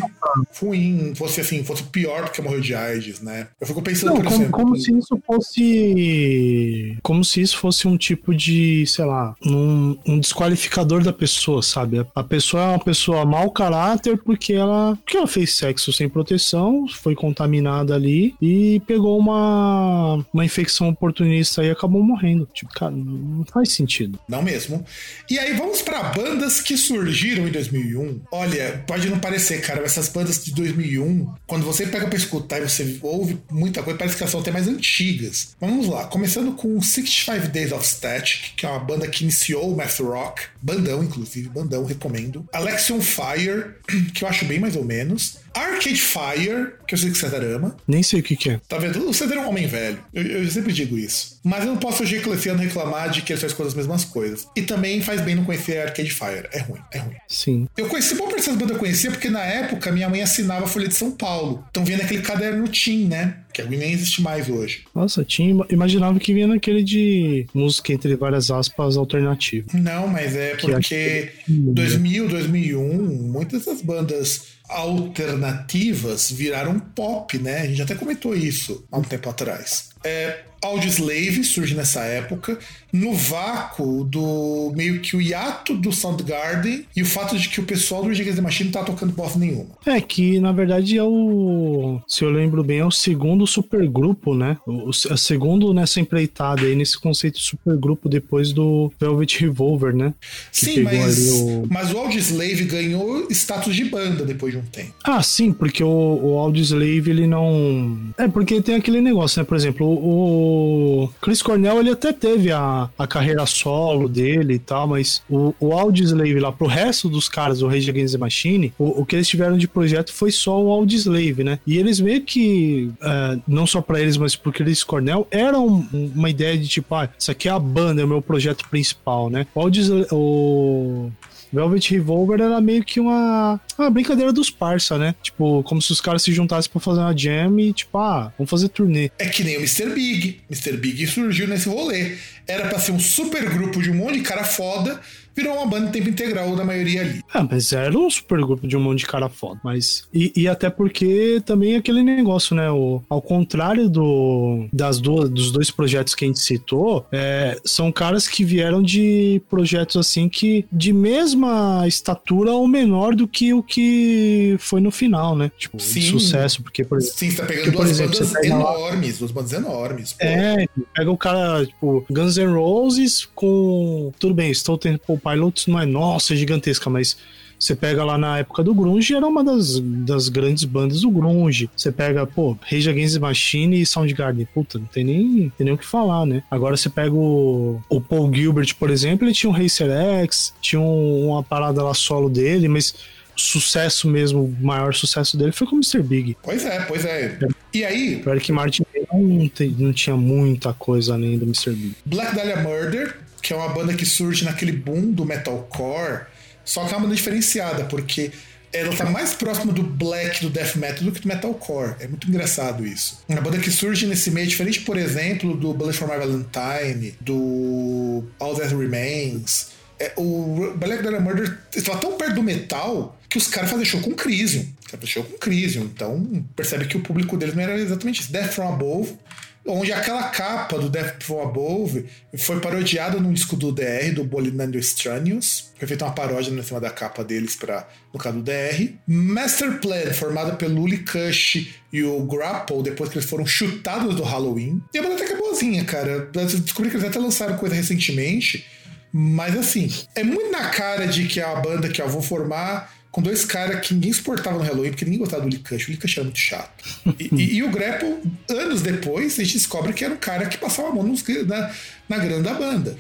ruim, fosse assim, fosse pior do que morrer de AIDS, né? Eu fico pensando, Não, por como, exemplo. como se isso fosse. Como se isso fosse um tipo de, sei lá, um, um desqualificador da pessoa, sabe? A- A pessoa é uma pessoa mau caráter porque ela, porque ela fez sexo sem proteção, foi contaminada ali e pegou uma, uma infecção oportunista e acabou morrendo. Tipo, cara, não faz sentido. Não mesmo. E aí vamos pra bandas que surgiram em 2001. Olha, pode não parecer, cara, mas essas bandas de 2001, quando você pega pra escutar e você ouve muita coisa, parece que elas são até mais antigas. Vamos lá, começando com 65 Days of Static, que é uma banda que iniciou o math rock, bandão inclusive, bandão, recomendo. Alexion Fire, que eu acho bem mais ou menos. Arcade Fire, que eu sei que você ama. Nem sei o que, que é. Tá vendo? Você é um homem velho. Eu, eu sempre digo isso. Mas eu não posso hoje ano reclamar de que ele faz as mesmas coisas. E também faz bem não conhecer Arcade Fire. É ruim, é ruim. Sim. Eu conheci boa parte dessas bandas eu conhecia porque na época minha mãe assinava a Folha de São Paulo. Então vinha naquele caderno Tim, né? Que nem existe mais hoje. Nossa, tinha, imaginava que vinha naquele de música entre várias aspas alternativa. Não, mas é Que porque 2000, 2001, muitas das bandas alternativas viraram pop, né? A gente até comentou isso há um tempo atrás. É, Audioslave surge nessa época, no vácuo do meio que o hiato do Soundgarden e o fato de que o pessoal do Rage Against the Machine não tá tocando bosta nenhuma. É, que na verdade é o. Se eu lembro bem, é o segundo supergrupo, né? O, o é o segundo nessa empreitada aí, nesse conceito de supergrupo depois do Velvet Revolver, né? Que Sim, mas, o- mas o Audioslave ganhou status de banda depois de um tempo. Ah, sim, porque o, o Audioslave ele não. É, porque tem aquele negócio, né? Por exemplo, o, Chris Cornell ele até teve a, a carreira solo dele e tal, mas o, o Audioslave lá, pro resto dos caras do Rage Against the Machine, o, o que eles tiveram de projeto foi só o Audioslave, né? E eles meio que, é, não só pra eles, mas pro Chris Cornell, era um- uma ideia de tipo, ah, isso aqui é a banda, é o meu projeto principal, né? O Audioslave. O... Velvet Revolver era meio que uma, uma brincadeira dos parça, né? Tipo, como se os caras se juntassem pra fazer uma jam e, tipo, ah, vamos fazer turnê. É que nem o Mr. Big. Mr. Big surgiu nesse rolê. Era pra ser um super grupo de um monte de cara foda, virou uma banda em tempo integral da maioria ali. Ah, mas era um super grupo de um monte de cara foda. Mas. E, e até porque também aquele negócio, né? O, ao contrário do, das duas, dos dois projetos que a gente citou, é, são caras que vieram de projetos assim que de mesma estatura ou menor do que o que foi no final, né? Tipo, Sim. sucesso. Porque, por, Sim, você tá pegando porque, por duas exemplo, bandas pega lá- enormes, duas bandas enormes. pô. É, pega o cara, tipo, Guns N' Roses com. Tudo bem, Stone Temple Pilots não é, nossa, gigantesca, mas você pega lá na época do Grunge, era uma das, das grandes bandas do Grunge. Você pega, pô, Rage Against the Machine e Soundgarden. Puta, não tem nem, tem nem o que falar, né? Agora você pega o, o Paul Gilbert, por exemplo, ele tinha um Racer X, tinha um- uma parada lá solo dele, mas sucesso mesmo, o maior sucesso dele foi com o Mr. Big. Pois é, pois é. E aí, O Eric Martin não, tem- não tinha muita coisa além do Mr. Big. Black Dahlia Murder, que é uma banda que surge naquele boom do metalcore, só que é uma banda diferenciada, porque ela tá mais próxima do black do death metal do que do metalcore. É muito engraçado isso. Uma banda que surge nesse meio, diferente, por exemplo, do Bullet for My Valentine, do All That Remains. É, o Black Dahlia Murder estava tão perto do metal que os caras faziam show com Crisium. Faziam show com Crisium. Então percebe que o público deles não era exatamente isso. Death From Above onde aquela capa do Death From Above foi parodiada num disco do DR, do Bolinando Extraneous. Foi feita uma paródia em cima da capa deles, pra, no caso do DR. Master Plan, formada pelo Uli Kush e o Grapple, depois que eles foram chutados do Halloween. E a banda até que é boazinha, cara. Descobri que eles até lançaram coisa recentemente. Mas assim, é muito na cara de que a banda que eu vou formar com dois caras que ninguém suportava no Halloween, porque ninguém gostava do Likush. O Likush era muito chato. E, e- e o Grapple, anos depois, a gente descobre que era um cara que passava a mão nos- na, na grana da banda.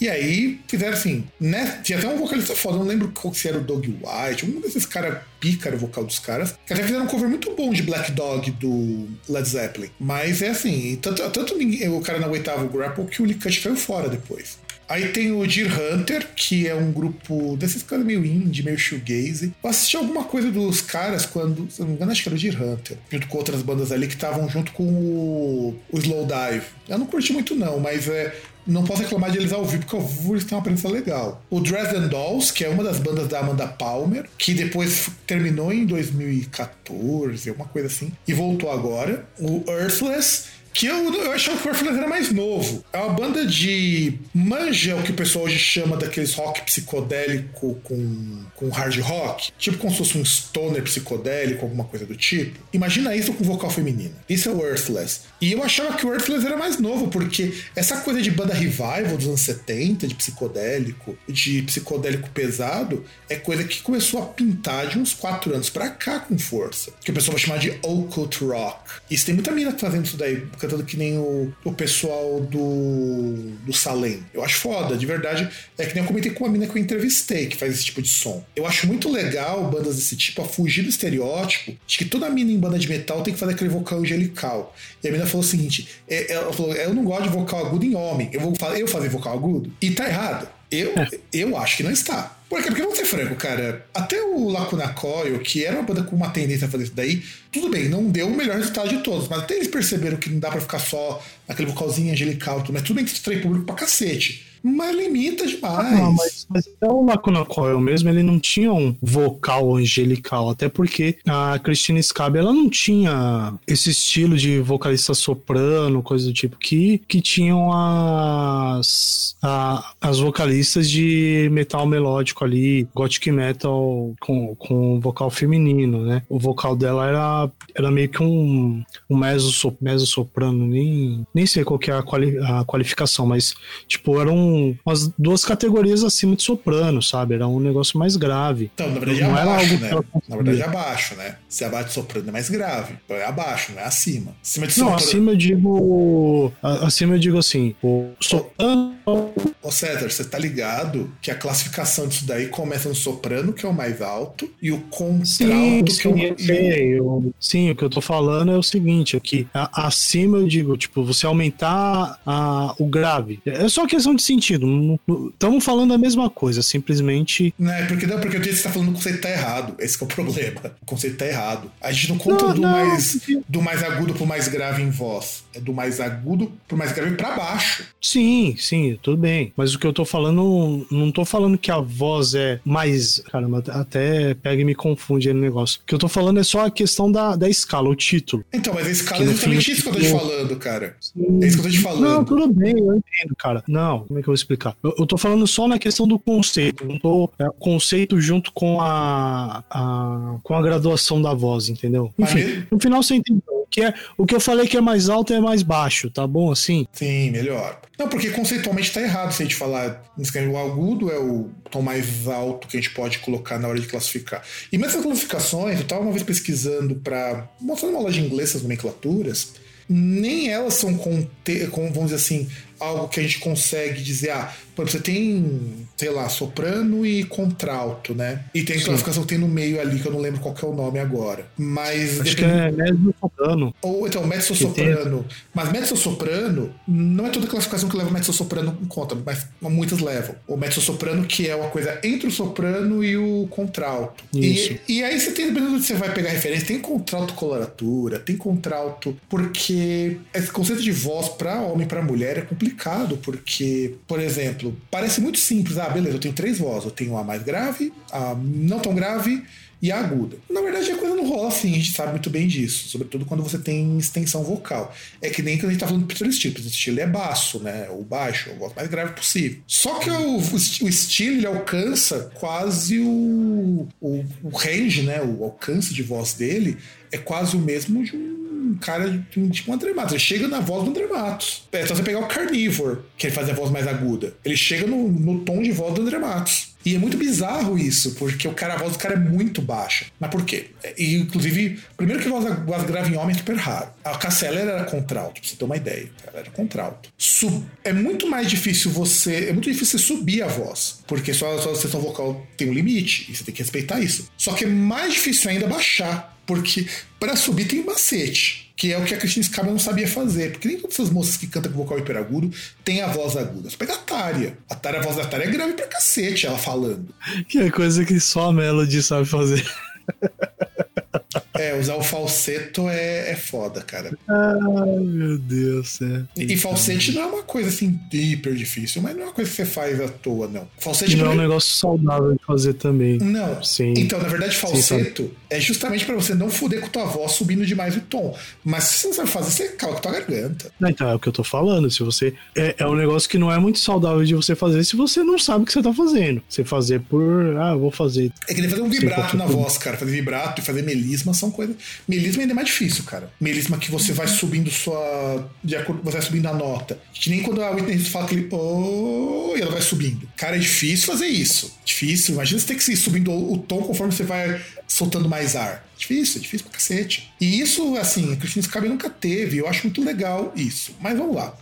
E aí fizeram assim, né? Tinha até um vocalista foda, não lembro qual se era o Dog White, um desses caras pica o vocal dos caras, que até fizeram um cover muito bom de Black Dog do Led Zeppelin. Mas é assim, tanto, tanto ninguém- o cara não aguentava o grapple que o Lee Cut caiu fora depois. Aí tem o Deer Hunter, que é um grupo desses caras meio indie, meio shoegaze. Eu assisti alguma coisa dos caras quando, se não me engano, acho que era o Deer Hunter, junto com outras bandas ali que estavam junto com o, o Slow Dive. Eu não curti muito não, mas é, não posso reclamar de eles ao vivo, porque ao vivo eles têm uma aparência legal. O Dresden Dolls, que é uma das bandas da Amanda Palmer, que depois terminou em 2014, alguma coisa assim, e voltou agora. O Earthless, que eu, eu achava que o Earthless era mais novo. É uma banda de manja, o que o pessoal hoje chama daqueles rock psicodélico com, com hard rock. Tipo como se fosse um stoner psicodélico, alguma coisa do tipo. Imagina isso com vocal feminino. Isso é o Earthless. E eu achava que o Earthless era mais novo, porque essa coisa de banda revival dos anos 70, de psicodélico, de psicodélico pesado, é coisa que começou a pintar de uns 4 anos pra cá com força. Que o pessoal vai chamar de occult rock. Isso tem muita mina fazendo isso daí, cantando que nem o, o pessoal do, do Salem. Eu acho foda, de verdade. É que nem eu comentei com uma mina que eu entrevistei, que faz esse tipo de som. Eu acho muito legal bandas desse tipo a fugir do estereótipo de que toda mina em banda de metal tem que fazer aquele vocal angelical. E a mina falou o seguinte: é- ela falou, eu não gosto de vocal agudo em homem, eu vou eu fazer vocal agudo. E tá errado. Eu, eu acho que não está. Por quê? Porque vamos ser franco, cara. Até o Lacuna Coil, que era uma banda com uma tendência a fazer isso daí, tudo bem, não deu o melhor resultado de todos. Mas até eles perceberam que não dá pra ficar só naquele vocalzinho angelical, mas tudo bem que distrai público pra cacete. Mas limita demais. Ah, mas, mas até o Lacuna Coil mesmo, ele não tinha um vocal angelical, até porque a Christine Scabi, ela não tinha esse estilo de vocalista soprano, coisa do tipo, que, que tinham as, a- as vocalistas de metal melódico ali, gothic metal com, com vocal feminino, né? O vocal dela era, era meio que um, um mezzo, mezzo soprano, nem, nem sei qual que é a, quali- a qualificação, mas tipo, eram umas duas categorias acima de soprano, sabe? Era um negócio mais grave. Então, na verdade é Não era abaixo, algo né? Na verdade é abaixo, né? Se abaixo de soprano é mais grave. Então é abaixo, não é acima. Acima de Não, soprano. acima eu digo. Acima eu digo assim, o soprano. Ô César, você tá ligado que a classificação disso daí começa no soprano, que é o mais alto, e o Sim, contralto, que é o sim, eu sei, eu- sim, o que eu tô falando é o seguinte, aqui, a- acima eu digo, tipo, você aumentar a- o grave. É só questão de sentido. Estamos falando a mesma coisa, simplesmente. Não, é porque não, porque o que você tá falando o conceito tá errado. Esse é o problema. O conceito tá errado. A gente não conta não, do, não, mais, do mais agudo pro mais grave em voz. É do mais agudo pro mais grave para baixo. Sim, sim, tudo bem. Mas o que eu tô falando, não tô falando que a voz é mais. Caramba, até pega e me confunde aí no negócio. O que eu tô falando é só a questão da, da escala, o título. Então, mas a escala é justamente isso que eu tô te falando, cara. Sim. É isso que eu tô te falando. Não, tudo bem, eu entendo, cara. Não, como é que eu vou explicar? Eu, eu tô falando só na questão do conceito. Não tô. É, conceito junto com a, a. com a graduação da voz, entendeu? Enfim, no final você entendeu. O que, é, o que eu falei que é mais alto é mais baixo, tá bom assim? Sim, melhor. Não, porque conceitualmente tá errado se a gente falar o agudo é o tom mais alto que a gente pode colocar na hora de classificar. E nessas classificações, eu tava uma vez pesquisando para mostrando uma aula de inglês essas nomenclaturas, nem elas são vamos dizer assim, algo que a gente consegue dizer, ah, você tem, sei lá, soprano e contralto, né? E tem a classificação que tem no meio ali, que eu não lembro qual é o nome agora. Mas. Acho depende... que é mezzo-soprano. Ou então, mezzo-soprano. Mas mezzo-soprano não é toda classificação que leva mezzo-soprano em conta, mas muitas levam. O mezzo-soprano, que é uma coisa entre o soprano e o contralto. E, e, aí você tem, dependendo de você vai pegar referência, tem contralto coloratura, tem contralto, porque esse conceito de voz para homem e para mulher é complicado, porque, por exemplo, exemplo, parece muito simples. Ah, beleza, eu tenho três vozes. Eu tenho a mais grave, a não tão grave e a aguda. Na verdade, a coisa não rola assim, a gente sabe muito bem disso. Sobretudo quando você tem extensão vocal. É que nem quando a gente tá falando de Peter Steele. Peter Steele é baixo, né? Ou baixo, a voz mais grave possível. Só que o, o, o Steele, ele alcança quase o, o, o range, né? O alcance de voz dele é quase o mesmo de um um cara tipo um André Matos. Ele chega na voz do André Matos. É só você pegar o Carnivore, que ele faz a voz mais aguda. Ele chega no, no tom de voz do André Matos. E é muito bizarro isso, porque o cara, a voz do cara é muito baixa. Mas por quê? E, inclusive, primeiro que a voz, a voz grave em homem é super raro. A Cassella era contralto, pra você ter uma ideia. Ela era contralto. Sub, é muito mais difícil você. É muito difícil você subir a voz. Porque só a sua sessão vocal tem um limite. E você tem que respeitar isso. Só que é mais difícil ainda baixar. Porque para subir tem macete, que é o que a Cristina Scabra não sabia fazer. Porque nem todas essas moças que cantam com vocal hiperagudo têm a voz aguda. Você pega a Tária. A Tária, a voz da Tária é grave pra cacete, ela falando. Que é coisa que só a Melody sabe fazer. É, usar o falseto é, é foda, cara. Ai, meu Deus, é. E, e falsete não é uma coisa assim hiper difícil, mas não é uma coisa que você faz à toa, não. Falsete não é um negócio saudável de fazer também. Não. Sim. Então, na verdade, falseto Sim, é justamente para você não fuder com tua voz subindo demais o tom. Mas se você não sabe fazer, você cala com tua garganta. Não, então, é o que eu tô falando. Se você. É, é um negócio que não é muito saudável de você fazer se você não sabe o que você tá fazendo. Você fazer por. Ah, vou fazer. É que nem fazer um vibrato na voz, cara. Fazer vibrato e fazer melisma são coisas. Melisma ainda é mais difícil, cara. Melisma que você vai subindo sua. De acordo, você vai subindo a nota. Que nem quando a Whitney fala aquele. Oh, e ela vai subindo. Cara, é difícil fazer isso. Difícil. Imagina você ter que ir subindo o tom conforme você vai soltando mais ar. Difícil, é difícil pra cacete. E isso, assim, a Cristina Scabi nunca teve. Eu acho muito legal isso. Mas vamos lá.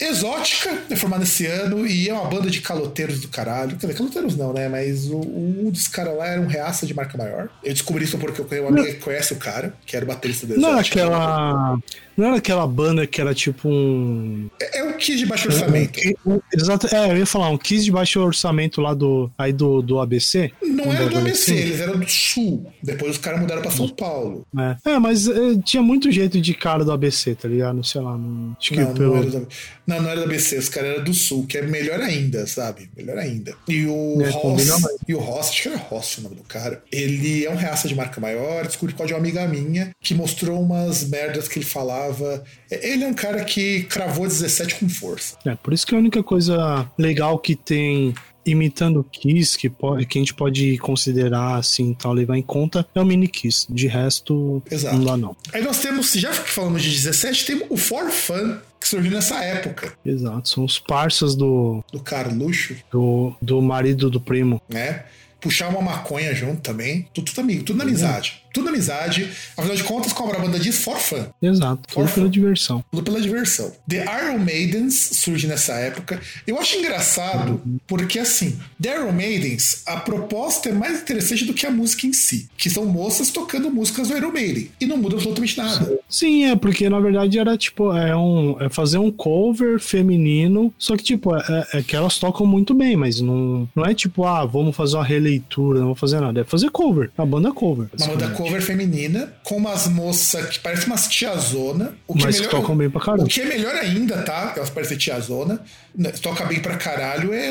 Exótica, é formada esse ano e é uma banda de caloteiros do caralho. Quer dizer, caloteiros não, né? Mas o, um dos caras lá era um reaça de marca maior. Eu descobri isso porque eu conheço uma amiga que conhece o cara, que era o baterista do Exótica. Não, aquela. Não era aquela banda que era tipo um. É, é um Kiss de baixo orçamento. Um, um, exato, é, eu ia falar, um Kiss de baixo orçamento lá do, aí do, do ABC. Não era do ABC, eles eram do Sul. Depois os caras mudaram pra São Paulo. É, é mas é, tinha muito jeito de cara do ABC, tá ligado? Sei lá, não. Acho que não, pelo... não, era do, não, não era do ABC, os caras eram do Sul, que é melhor ainda, sabe? Melhor ainda. E o é, Ross. E o Ross, acho que era Ross o nome do cara. Ele é um reaça de marca maior, descobri causa de uma amiga minha que mostrou umas merdas que ele falava. Ele é um cara que cravou 17 com força. É, por isso que a única coisa legal que tem imitando o Kiss, que, pode, que a gente pode considerar assim, tal, levar em conta, é o mini Kiss. De resto, Exato. não dá não. Aí nós temos, já que falamos de 17, temos o For Fun, que surgiu nessa época. Exato, são os parças do... Do Carluxo. Do, do marido do primo. Né? Puxar uma maconha junto também. Tudo, tudo amigo, tudo na amizade. Tudo amizade. Afinal de contas, cobra a banda diz for fun. Exato, tudo pela diversão. Tudo pela diversão. The Iron Maidens surge nessa época. Eu acho engraçado porque, assim, The Iron Maidens, a proposta é mais interessante do que a música em si. Que são moças tocando músicas do Iron Maiden. E não muda absolutamente nada. Sim, é porque na verdade era tipo, é, um, é fazer um cover feminino, só que tipo, é, é que elas tocam muito bem, mas não, não é tipo, ah, vamos fazer uma releitura, não vou fazer nada. É fazer cover, a banda cover. Uma banda basicamente. Cover feminina, com umas moças que parecem umas tiazona. O que Mas é que melhor, tocam bem pra caramba. O que é melhor ainda, tá? Elas parecem tiazona. né, Toca bem pra caralho, é,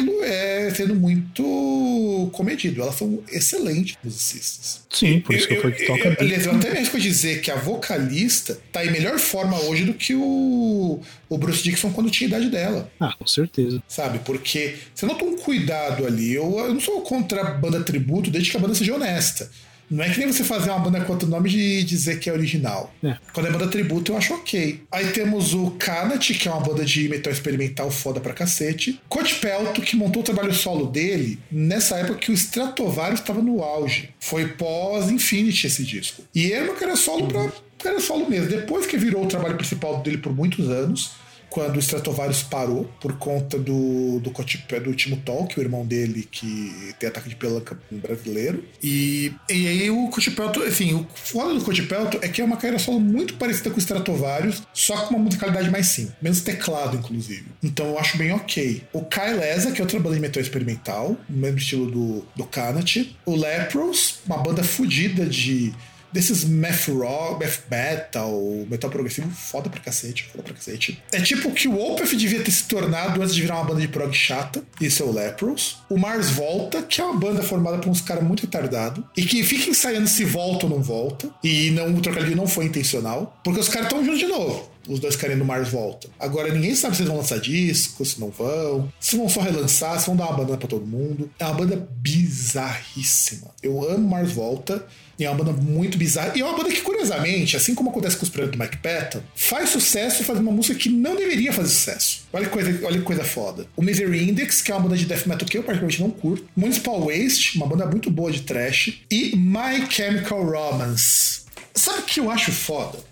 é sendo muito comedido. Elas são excelentes musicistas. Sim, por isso que foi que toca eu, bem. aliás, eu até me arrisco a dizer que a vocalista tá em melhor forma hoje do que o, o Bruce Dixon quando tinha a idade dela. Ah, com certeza. Sabe? Porque você nota um cuidado ali. Eu, eu não sou contra a banda tributo, desde que a banda seja honesta. Não é que nem você fazer uma banda com outro nome e dizer que é original. É. Quando é banda tributo, eu acho ok. Aí temos o Kanat, que é uma banda de metal experimental foda pra cacete. Coach Pelto, que montou o trabalho solo dele nessa época que o Stratovarius estava no auge. Foi pós-Infinity esse disco. E era uma cara solo pra cara solo mesmo. Depois que virou o trabalho principal dele por muitos anos, quando o Stratovarius parou por conta do, do, Cotipe- do Timo Tolk, o irmão dele que tem ataque de pelanca brasileiro. E, e aí o Cotipelto, assim, o foda do Cotipelto é que é uma carreira solo muito parecida com o Stratovarius, só com uma musicalidade mais simples, menos teclado, inclusive. Então eu acho bem ok. O Kyle Eza, que é outra banda de metal experimental, no mesmo estilo do, do Kanat. O Lepros, uma banda fodida de desses math rock, math metal, metal progressivo, foda pra cacete, foda pra cacete. É tipo que o Opeth devia ter se tornado antes de virar uma banda de prog chata, isso é o Lepros. O Mars Volta, que é uma banda formada por uns caras muito retardados, e que fica ensaiando se volta ou não volta, e não, o trocadilho não foi intencional, porque os caras estão juntos de novo. Os dois querendo Mars volta. Agora ninguém sabe se eles vão lançar disco, se não vão, se vão só relançar, se vão dar uma banda pra todo mundo. É uma banda bizarríssima. Eu amo Mars Volta. E é uma banda muito bizarra. E é uma banda que, curiosamente, assim como acontece com os projetos do Mike Patton, faz sucesso fazendo uma música que não deveria fazer sucesso. Olha que coisa, olha que coisa foda. O Misery Index, que é uma banda de death metal que eu particularmente não curto. Municipal Waste, uma banda muito boa de trash. E My Chemical Romance. Sabe o que eu acho foda?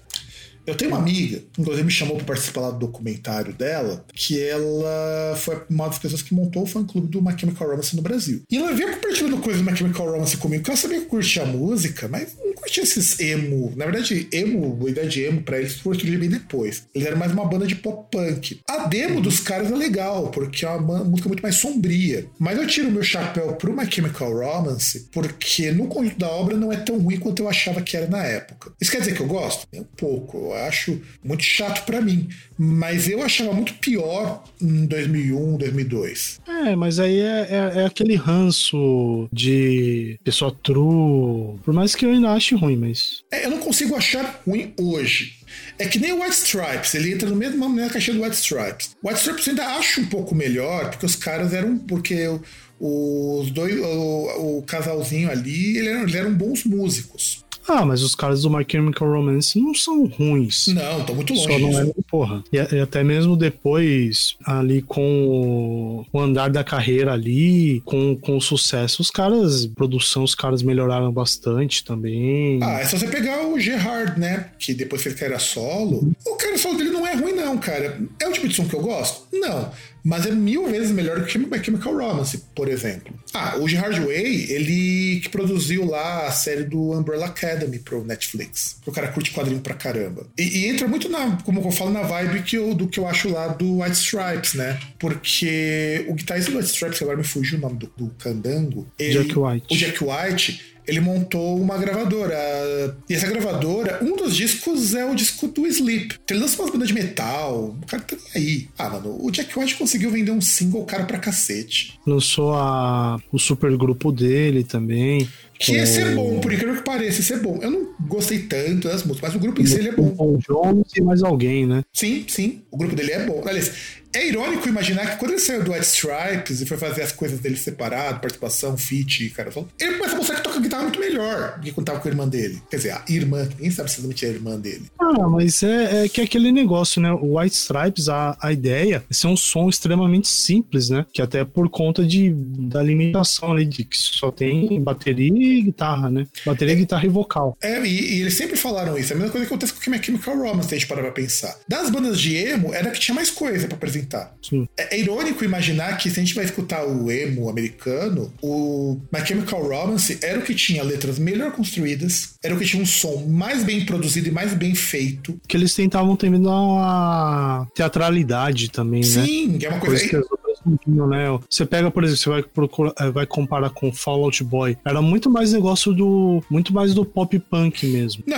Eu tenho uma amiga, que inclusive me chamou para participar lá do documentário dela, que ela foi uma das pessoas que montou o fã-clube do My Chemical Romance no Brasil. E ela veio compartilhando coisas do My Chemical Romance comigo, que ela sabia que curtia a música, mas não curtia esses emo. Na verdade, emo, a ideia de emo pra eles foi surgir bem depois. Eles eram mais uma banda de pop-punk. A demo dos caras é legal, porque é uma música muito mais sombria. Mas eu tiro meu chapéu pro My Chemical Romance, porque no conjunto da obra não é tão ruim quanto eu achava que era na época. Isso quer dizer que eu gosto? É um pouco. Eu acho muito chato pra mim. Mas eu achava muito pior em 2001, 2002. É, mas aí é, é, é aquele ranço de pessoa true. Por mais que eu ainda ache ruim, mas. É, eu não consigo achar ruim hoje. É que nem o White Stripes, ele entra no mesmo na caixinha do White Stripes. O White Stripes eu ainda acho um pouco melhor, porque os caras eram. Porque o- os dois. O, o casalzinho ali, eram, eles eram bons músicos. Ah, mas os caras do My Chemical Romance não são ruins. Não, estão muito longe. Só não é, porra. E, e até mesmo depois, ali com o, o andar da carreira ali, com, com o sucesso, os caras, produção, os caras melhoraram bastante também. Ah, é só você pegar o Gerhard, né? Que depois fez carreira solo. O cara solo dele não é ruim, não, cara. É o tipo de som que eu gosto? Não. Mas é mil vezes melhor do que My Chemical Romance, por exemplo. Ah, o Gerhard Way, ele que produziu lá a série do Umbrella Academy pro Netflix. O cara curte quadrinho pra caramba. E, e entra muito na, como eu falo, na vibe que eu, do que eu acho lá do White Stripes, né? Porque o guitarrista do White Stripes, que agora me fugiu o nome do, do Candango. ele- Jack White. O Jack White, ele montou uma gravadora. E essa gravadora, um dos discos é o disco do Sleep. Ele lança umas bandas de metal. O cara tá nem aí. Ah, mano, o Jack White conseguiu vender um single cara pra cacete. Lançou a, o super grupo dele também. Que esse é bom, por incrível que pareça, esse é bom. Eu não gostei tanto das músicas, mas o grupo em si ele é bom. O Jones e mais alguém, né? Sim, sim, o grupo dele é bom. Aliás, é irônico imaginar que quando ele saiu do White Stripes e foi fazer as coisas dele separado, participação, feat, cara, ele começa a mostrar que toca guitarra muito melhor do que quando tava com a irmã dele. Quer dizer, a irmã, ninguém sabe se é a irmã dele. Ah, mas é, é que é aquele negócio, né? O White Stripes, a, a ideia é ser um som extremamente simples, né? Que até por conta de, da limitação ali, de que só tem bateria e guitarra, né? Bateria, é, guitarra e vocal. É, e, e, eles sempre falaram isso. É a mesma coisa que acontece com o Chemical Romance, se a gente parar pra pensar. Das bandas de emo, era que tinha mais coisa para apresentar. Sim. É, é, irônico imaginar que se a gente vai escutar o emo americano, o My Chemical Romance era o que tinha letras melhor construídas, era o que tinha um som mais bem produzido e mais bem feito. Que eles tentavam ter uma teatralidade também, Sim, né? Sim, é uma coisa. coisa que né? Você pega, por exemplo, você vai procurar, eh, vai comparar com Fallout Boy. Era muito mais negócio do. Muito mais do pop punk mesmo. Não,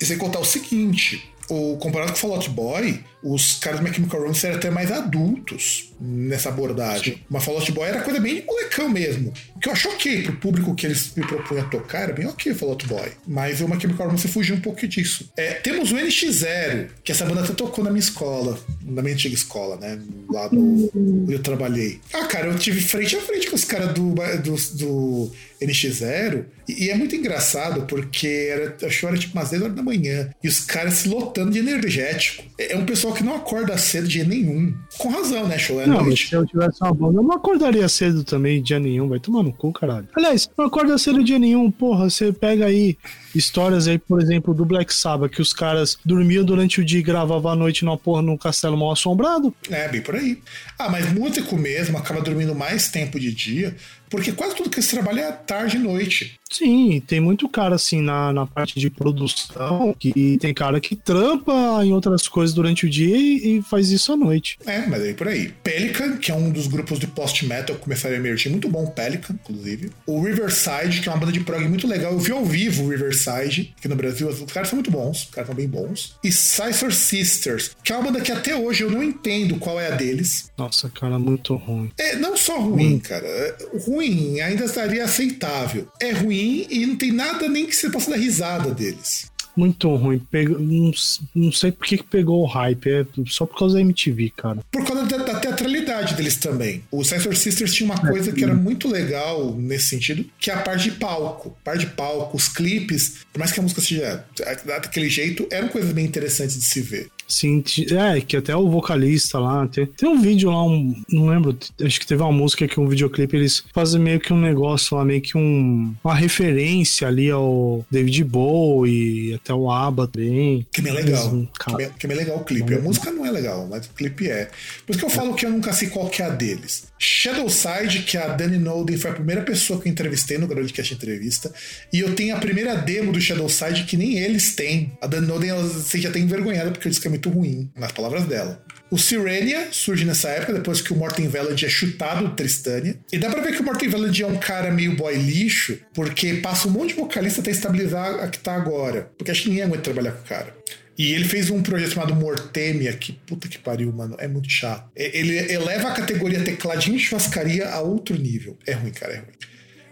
e sem contar o seguinte: o, comparado com Fallout Boy, os caras do My Chemical Romance eram até mais adultos nessa abordagem. Sim. Mas Fallout Boy era coisa bem de molecão mesmo. O que eu acho ok pro público que eles me propunham a tocar, era bem ok Fallout Boy. Mas My Chemical Romance fugiu um pouco disso. É, temos o NX0, que essa banda até tocou na minha escola, na minha antiga escola, né? Lá no, onde eu trabalhei. Ah, cara, eu tive frente a frente com os caras do, do, do NX0 e, e, é muito engraçado porque era, acho que era tipo umas 10 horas da manhã e os caras se lotando de energético. É, é um pessoal que não acorda cedo dia nenhum. Com razão, né, show é Não, noite. se eu tivesse uma banda, eu não acordaria cedo também dia nenhum, vai tomar no cu, caralho. Aliás, não acorda cedo dia nenhum, porra, você pega aí histórias aí, por exemplo, do Black Sabbath, que os caras dormiam durante o dia e gravavam à noite numa porra num castelo mal assombrado. É, bem por aí. Ah, mas músico mesmo acaba dormindo mais tempo de dia, porque quase tudo que se trabalha é tarde e noite. Sim, tem muito cara assim na, na parte de produção que tem cara que trampa em outras coisas durante o dia e, e faz isso à noite. É, mas aí por aí. Pelican, que é um dos grupos de post-metal que começaram a emergir, muito bom Pelican, inclusive. O Riverside, que é uma banda de prog muito legal. Eu vi ao vivo o Riverside aqui no Brasil. Os caras são muito bons, os caras são bem bons. E Scissor Sisters, que é uma banda que até hoje eu não entendo qual é a deles. Nossa, cara, muito ruim. É, não só ruim, hum. cara. É, ruim ainda estaria aceitável. É ruim ruim e não tem nada nem que você possa dar risada deles. Muito ruim. Pegou, não, não sei por que pegou o hype. É só por causa da MTV, cara. Por causa da, da teatralidade deles também. O Sensor Sisters tinha uma é, coisa que era muito legal nesse sentido, que é a parte de palco. A parte de palco, os clipes, por mais que a música seja daquele jeito, eram coisas bem interessantes de se ver. Sim, é, que até o vocalista lá. Tem, tem um vídeo lá, um, não lembro, acho que teve uma música que um videoclipe, eles fazem meio que um negócio lá, meio que um, uma referência ali ao David Bowie, até o ABBA também. Que é bem legal. Que, é, que é bem legal o clipe. A música não é legal, mas o clipe é. Por isso que eu falo que eu nunca sei qual que é a deles. Shadowside, que a Dani Noden foi a primeira pessoa que eu entrevistei no Groundcast Entrevista. E eu tenho a primeira demo do Shadowside que nem eles têm. A Dani Noden, ela se já tem envergonhada porque eu disse que é muito ruim, nas palavras dela. O Sirenia surge nessa época, depois que o Morten Veland é chutado do Tristania. E dá pra ver que o Morten Veland é um cara meio boy lixo, porque passa um monte de vocalista até estabilizar a que tá agora. Porque acho que ninguém aguenta trabalhar com o cara. E ele fez um projeto chamado Mortemia, que puta que pariu, mano. É muito chato. Ele eleva a categoria tecladinho de churrascaria a outro nível. É ruim, cara, é ruim.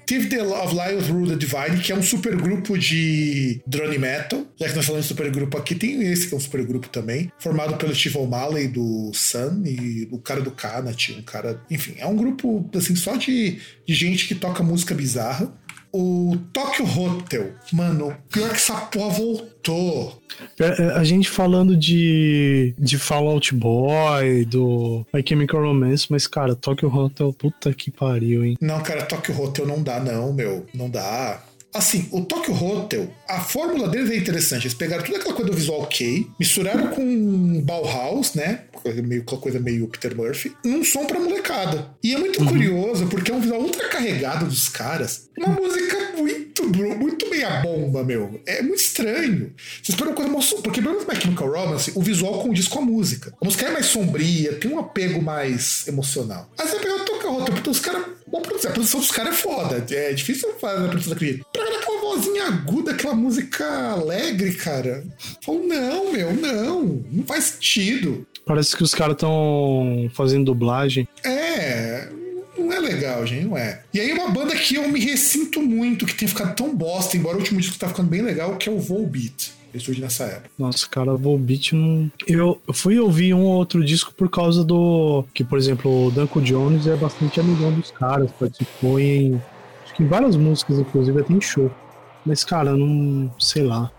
Tive the of Lion Through the Divine, que é um supergrupo de drone metal. Já que nós falamos de supergrupo aqui, tem esse que é um supergrupo também, formado pelo Steve O'Malley do Sun e o cara do Kanat, um cara. Enfim, é um grupo assim só de, de gente que toca música bizarra. O Tokyo Hotel, mano, pior que essa porra voltou. É, é, a gente falando de, de Fallout Boy, do My Chemical Romance, mas, cara, Tokyo Hotel, puta que pariu, hein? Não, cara, Tokyo Hotel não dá, não, meu. Não dá. Assim, o Tokyo Hotel, a fórmula deles é interessante. Eles pegaram toda aquela coisa do visual ok, misturaram com Bauhaus, né? Coisa meio, aquela coisa meio Peter Murphy, num som pra molecada. E é muito uhum. curioso, porque é um visual ultra carregado dos caras. Uma música muito, muito meia bomba, meu. É muito estranho. Vocês esperam coisa mais. Porque pelo menos My Chemical Romance, o visual condiz com a música. A música é mais sombria, tem um apego mais emocional. Aí você pega o Tokyo Hotel, porque os caras Bom, a produção dos caras é foda. É difícil fazer a produção daquele. Pra aquela vozinha aguda, aquela música alegre, cara. Falou, não, meu, não. Não faz sentido. Parece que os caras estão fazendo dublagem. É, não é legal, gente, não é. E aí uma banda que eu me ressinto muito, que tem ficado tão bosta, embora o último disco tá ficando bem legal, que é o Volbeat. Ele surge nessa época. Nossa, cara, Volbeat não. Eu fui ouvir um ou outro disco por causa do. Que, por exemplo, o Danko Jones é bastante amigão dos caras, participou em. Acho que em várias músicas, inclusive, até em show. Mas, cara, não. sei lá.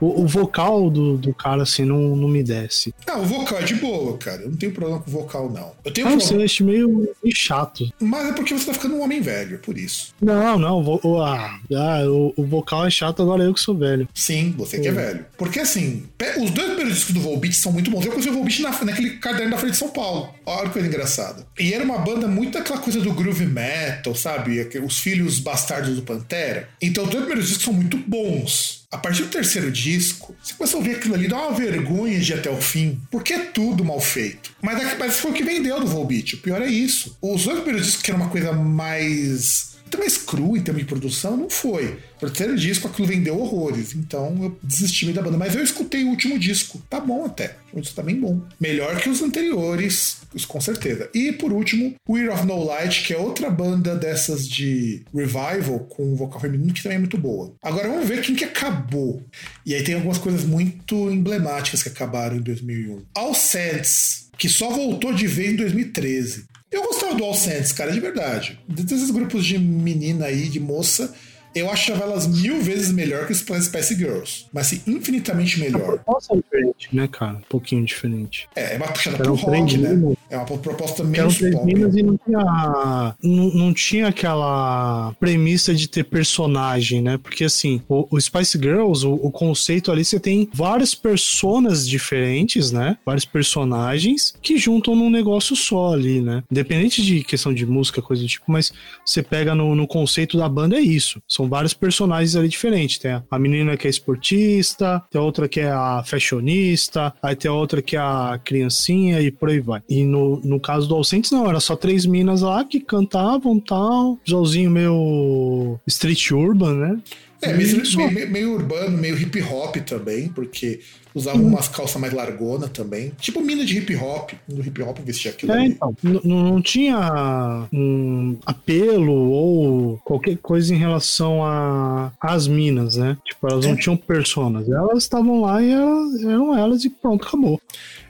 O, o vocal do, do cara, assim, não, não me desce. Não, o vocal é de boa, cara. Eu não tenho problema com o vocal, não. Eu tenho Não problema. sei, acho meio, meio chato. Mas é porque você tá ficando um homem velho, por isso. Não, não, vo- o, ah, ah, o, o vocal é chato, agora eu que sou velho. Sim, você que é velho. Porque assim, os dois primeiros discos do Volbeat são muito bons. Eu conheci o Volbeat na, naquele caderno da Folha de São Paulo. Olha que coisa engraçada. E era uma banda muito aquela coisa do groove metal, sabe? Os filhos bastardos do Pantera. Então os dois primeiros discos são muito bons. A partir do terceiro disco, você começa a ouvir aquilo ali, dá uma vergonha de ir até o fim, porque é tudo mal feito. Mas, mas foi o que vendeu do Volbeat. O pior é isso. Os dois primeiros discos, que era uma coisa mais até mais cru em termos de produção, não foi. O terceiro disco aquilo vendeu horrores, então eu desisti da banda. Mas eu escutei o último disco, tá bom até. O disco tá bem bom. Melhor que os anteriores, isso com certeza. E por último, We're of No Light, que é outra banda dessas de revival com vocal feminino que também é muito boa. Agora vamos ver quem que acabou. E aí tem algumas coisas muito emblemáticas que acabaram em 2001. All Saints, que só voltou de vez em 2013. Eu gostava do All Saints, cara, de verdade. Desses grupos de menina aí, de moça, eu achava elas mil vezes melhor que os Spice Girls. Mas assim, infinitamente melhor. Proposta é diferente, né, cara? Um pouquinho diferente. É, é uma puxada Eram pro rock, né? É uma proposta Eram menos pop. minas e não tinha, não, não tinha aquela premissa de ter personagem, né? Porque assim, o, o Spice Girls, o, o conceito ali, você tem várias personas diferentes, né? Vários personagens que juntam num negócio só ali, né? Independente de questão de música, coisa do tipo, mas você pega no, no conceito da banda, é isso. São vários personagens ali diferentes. Tem a, menina que é esportista, tem a outra que é a fashionista, aí tem a outra que é a criancinha e por aí vai. E no, no caso do Alcentes, não, era só três minas lá que cantavam tal, visualzinho meio street urban, né? É, meio, meio- meio urbano, meio hip hop também, porque usavam umas calças mais largona também. Tipo mina de hip hop. No hip hop vestia aquilo É, ali. então, não tinha um apelo ou qualquer coisa em relação a às minas, né? Tipo, elas não É. tinham personas. Elas estavam lá e elas, eram elas e pronto, acabou.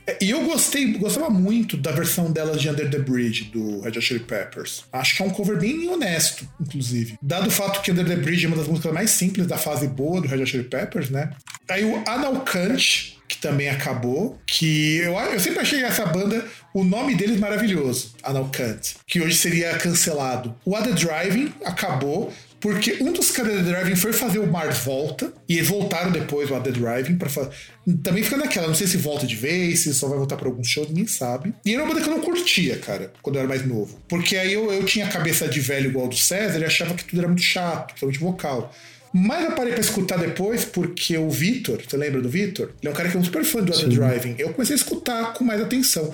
É, E eu gostei, gostava muito da versão delas de Under the Bridge, do Red Hot Chili Peppers. Acho que é um cover bem honesto, inclusive. Dado o fato que Under the Bridge é uma das músicas mais simples da fase boa do Red Hot Chili Peppers, né? Aí o Analcant, que também acabou, que eu, eu sempre achei essa banda, o nome deles maravilhoso, Analcant, que hoje seria cancelado. O Other Driving acabou, porque um dos caras da Driving foi fazer o Mars Volta, e eles voltaram depois o The Driving pra fazer. Também fica naquela, não sei se volta de vez, se só vai voltar pra algum show, ninguém sabe. E era uma banda que eu não curtia, cara, quando eu era mais novo. Porque aí eu, eu tinha a cabeça de velho igual do César e achava que tudo era muito chato, principalmente vocal. Mas eu parei pra escutar depois porque o Vitor, você lembra do Vitor? Ele é um cara que é um super fã do The Driving. Eu comecei a escutar com mais atenção.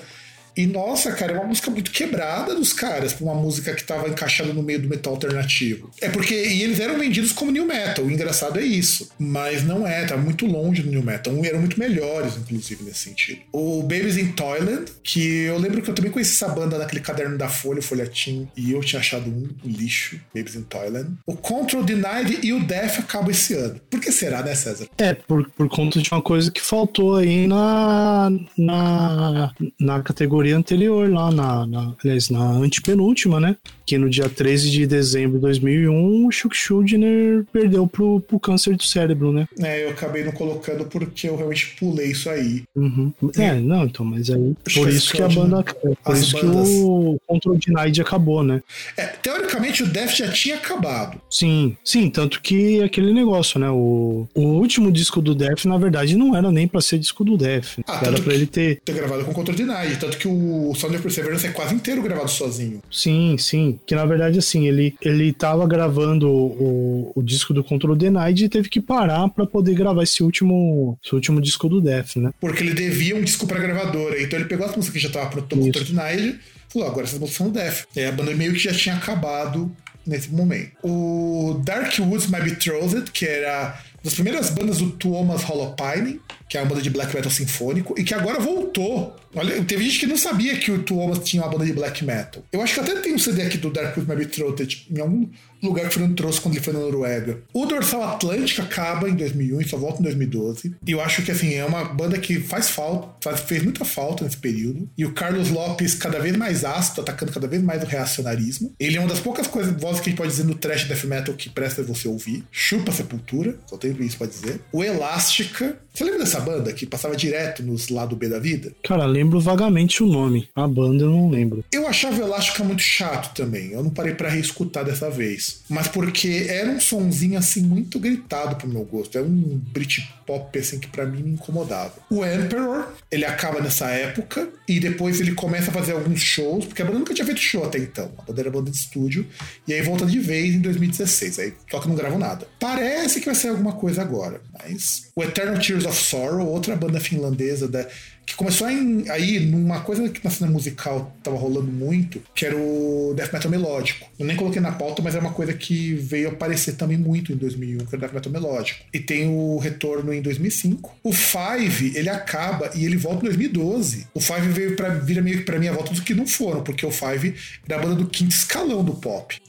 E nossa, cara, é uma música muito quebrada dos caras, pra uma música que tava encaixada no meio do metal alternativo. É porque. E eles eram vendidos como new metal, o engraçado é isso. Mas não é, tá muito longe do new metal. Eram muito melhores, inclusive, nesse sentido. O Babies in Toyland, que eu lembro que eu também conheci essa banda naquele caderno da Folha, Folhetim, e eu tinha achado um lixo, Babies in Toyland. O Control Denied e o Death acabam esse ano. Por que será, né, César? É, por, por conta de uma coisa que faltou aí na, na, na categoria anterior, lá na, na, aliás, na antepenúltima, né? Que no dia 13 de dezembro de 2001, o Chuck Schuldiner perdeu pro, pro câncer do cérebro, né? É, eu acabei não colocando porque eu realmente pulei isso aí. Uhum. É, não, então, mas aí, por isso que a banda, por As isso bandas. que o Control Denied acabou, né? É, teoricamente o Death já tinha acabado. Sim, sim, tanto que aquele negócio, né? O, o último disco do Def, na verdade, não era nem pra ser disco do Def. Ah, era pra ele ter. Ter gravado com Control Denied. Tanto que o Sound of Perseverance é quase inteiro gravado sozinho. Sim, sim. Que na verdade, assim, ele, ele tava gravando o, o disco do Control Denied e teve que parar pra poder gravar esse último, esse último disco do Def, né? Porque ele devia um disco pra gravadora. Então ele pegou as músicas que já com Isso. Control Denied e falou: agora essas músicas são do Death. Aí a banda meio que já tinha acabado nesse momento. O Dark Woods My Betrothed, que era das primeiras bandas do Tuomas Holopainen, que é uma banda de black metal sinfônico, e que agora voltou. Olha, teve gente que não sabia que o Tuomas tinha uma banda de black metal. Eu acho que até tem um CD aqui do Dark Woods My Betrothed em algum lugar que o Fernando trouxe quando ele foi na Noruega. O Dorsal Atlântica acaba em 2001 e só volta em 2012. E eu acho que assim, é uma banda que faz falta, faz- fez muita falta nesse período. E o Carlos Lopes cada vez mais ácido, atacando cada vez mais o reacionarismo. Ele é uma das poucas coisas, vozes que a gente pode dizer no trash death metal que presta você ouvir. Chupa Sepultura, só tenho isso pra dizer. O Elástica. Você lembra dessa banda que passava direto nos lado B da vida? Cara, lembro vagamente o nome. A banda eu não lembro. Eu achava o Elástica muito chato também. Eu não parei para reescutar dessa vez. Mas porque era um sonzinho assim muito gritado pro meu gosto. É um Britpop assim que para mim me incomodava. O Emperor, ele acaba nessa época e depois ele começa a fazer alguns shows, porque a banda nunca tinha feito show até então. A banda era banda de estúdio e aí volta de vez em 2016. Aí toca não grava nada. Parece que vai ser alguma coisa agora, mas o Eternal Tears of Sorrow, outra banda finlandesa da que começou aí numa coisa que na cena musical tava rolando muito, que era o death metal melódico. Eu nem coloquei na pauta, mas é uma coisa que veio aparecer também muito em 2001, que era o death metal melódico. E tem o retorno em 2005. O Five, ele acaba e ele volta em 2012. O Five veio para vir meio que para mim a volta dos que não foram, porque o Five era a banda do quinto escalão do pop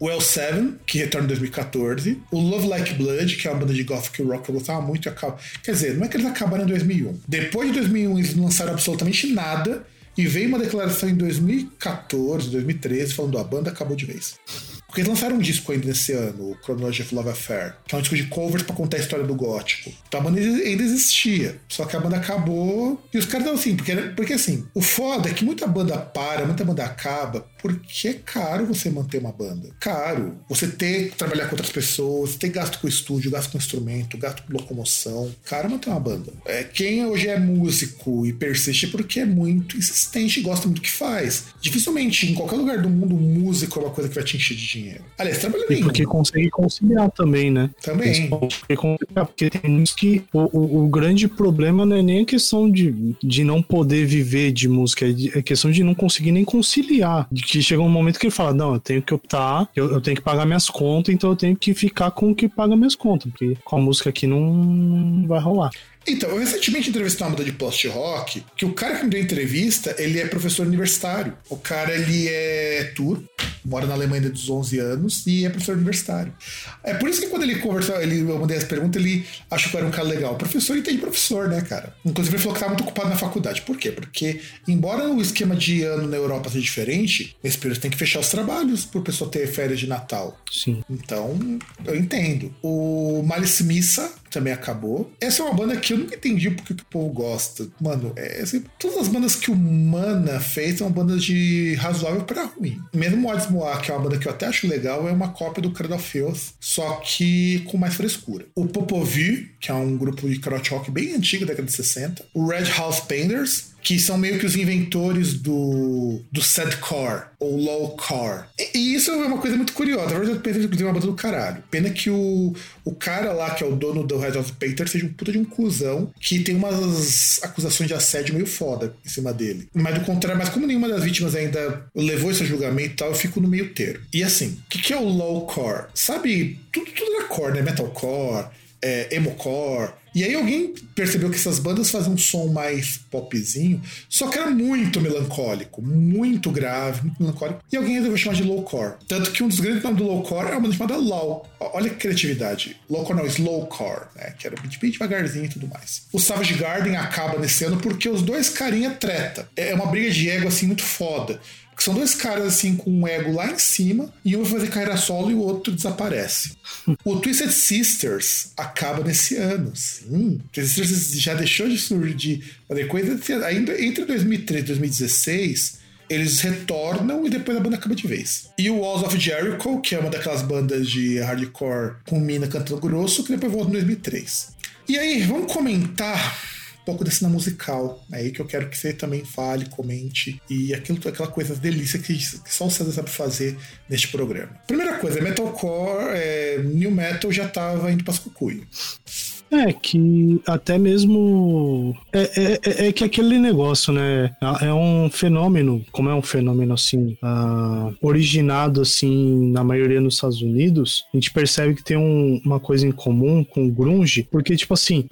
o L7, que retorna em 2014, o Love Like Blood, que é uma banda de rock que eu gostava muito e acaba... Quer dizer, não é que eles acabaram em 2001. Depois de 2001 eles não lançaram absolutamente nada e veio uma declaração em 2014, 2013 falando a banda acabou de vez. Porque eles lançaram um disco ainda nesse ano, o Chronology of Love Affair, que é um disco de covers para contar a história do gótico. Então a banda ainda existia, só que a banda acabou e os caras dão assim, porque, porque assim, o foda é que muita banda para, muita banda acaba, porque é caro você manter uma banda. Caro. Você ter que trabalhar com outras pessoas, ter gasto com estúdio, gasto com instrumento, gasto com locomoção. Caro manter uma banda. É, quem hoje é músico e persiste é porque é muito insistente e gosta muito do que faz. Dificilmente, em qualquer lugar do mundo, músico é uma coisa que vai te encher de dinheiro dinheiro. Aliás. E porque consegue conciliar também, né? Também. Porque tem muitos que o, o, o, grande problema não é nem a questão de, de não poder viver de música, é, é questão de não conseguir nem conciliar. De que chega um momento que ele fala: não, eu tenho que optar, eu, eu tenho que pagar minhas contas, então eu tenho que ficar com o que paga minhas contas, porque com a música aqui não vai rolar. Então, eu recentemente entrevistei uma banda de post-rock, que o cara que me deu entrevista, ele é professor universitário. O cara, ele é tour, mora na Alemanha desde os 11 anos e é professor universitário. É por isso que quando ele conversou, ele, eu mandei as perguntas, ele achou que eu era um cara legal. O professor entende professor, né, cara? Inclusive, ele falou que estava muito ocupado na faculdade. Por quê? Porque, embora o esquema de ano na Europa seja diferente, esse período tem que fechar os trabalhos para o pessoal ter férias de Natal. Sim. Então, eu entendo. O Malice Missa também acabou. Essa é uma banda que eu nunca entendi porque que o povo gosta. Mano, é, assim, todas as bandas que o Mana fez são bandas de razoável para ruim. Mesmo o Odds que é uma banda que eu até acho legal, é uma cópia do Cradle of Filth, só que com mais frescura. O Popovu, que é um grupo de rock bem antigo, da década de 60. O Red House Painters, que são meio que os inventores do, do sadcore ou lowcore. E, e isso é uma coisa muito curiosa. Na verdade, eu pensei inclusive uma banda do caralho. Pena que o, o cara lá, que é o dono do Red House Painter, seja um puta de um cuzão que tem umas acusações de assédio meio foda em cima dele. Mas do contrário, mas como nenhuma das vítimas ainda levou esse julgamento e tal, eu fico no meio termo. E assim, o que, que é o lowcore? Sabe, tudo, tudo era core, né? Metalcore, é, emocore e aí alguém percebeu que essas bandas faziam um som mais popzinho, só que era muito melancólico, muito grave, muito melancólico. E alguém resolveu chamar de lowcore. Tanto que um dos grandes nomes do lowcore é uma banda chamada Low. Olha que criatividade. Lowcore não, slowcore, né? Que era bem devagarzinho e tudo mais. O Savage Garden acaba nesse ano porque os dois carinha treta. É uma briga de ego assim muito foda. Que são dois caras assim com um ego lá em cima e um vai fazer carreira solo e o outro desaparece. o Twisted Sisters acaba nesse ano, sim. Twisted Sisters já deixou de surgir fazer coisa ainda entre 2013 e 2016 eles retornam e depois a banda acaba de vez. E o Walls of Jericho, que é uma daquelas bandas de hardcore com mina cantando grosso, que depois volta em 2003. E aí, vamos comentar pouco da cena musical. É aí que eu quero que você também fale, comente e aquilo, aquela coisa delícia que, que só o César sabe fazer neste programa. Primeira coisa, metalcore, é, new metal já estava indo para as cucuia. É, que até mesmo. É, é, é, é, que aquele negócio, né? É um fenômeno, como é um fenômeno assim, uh, originado assim, na maioria nos Estados Unidos, a gente percebe que tem um, uma coisa em comum com o Grunge, porque, tipo assim,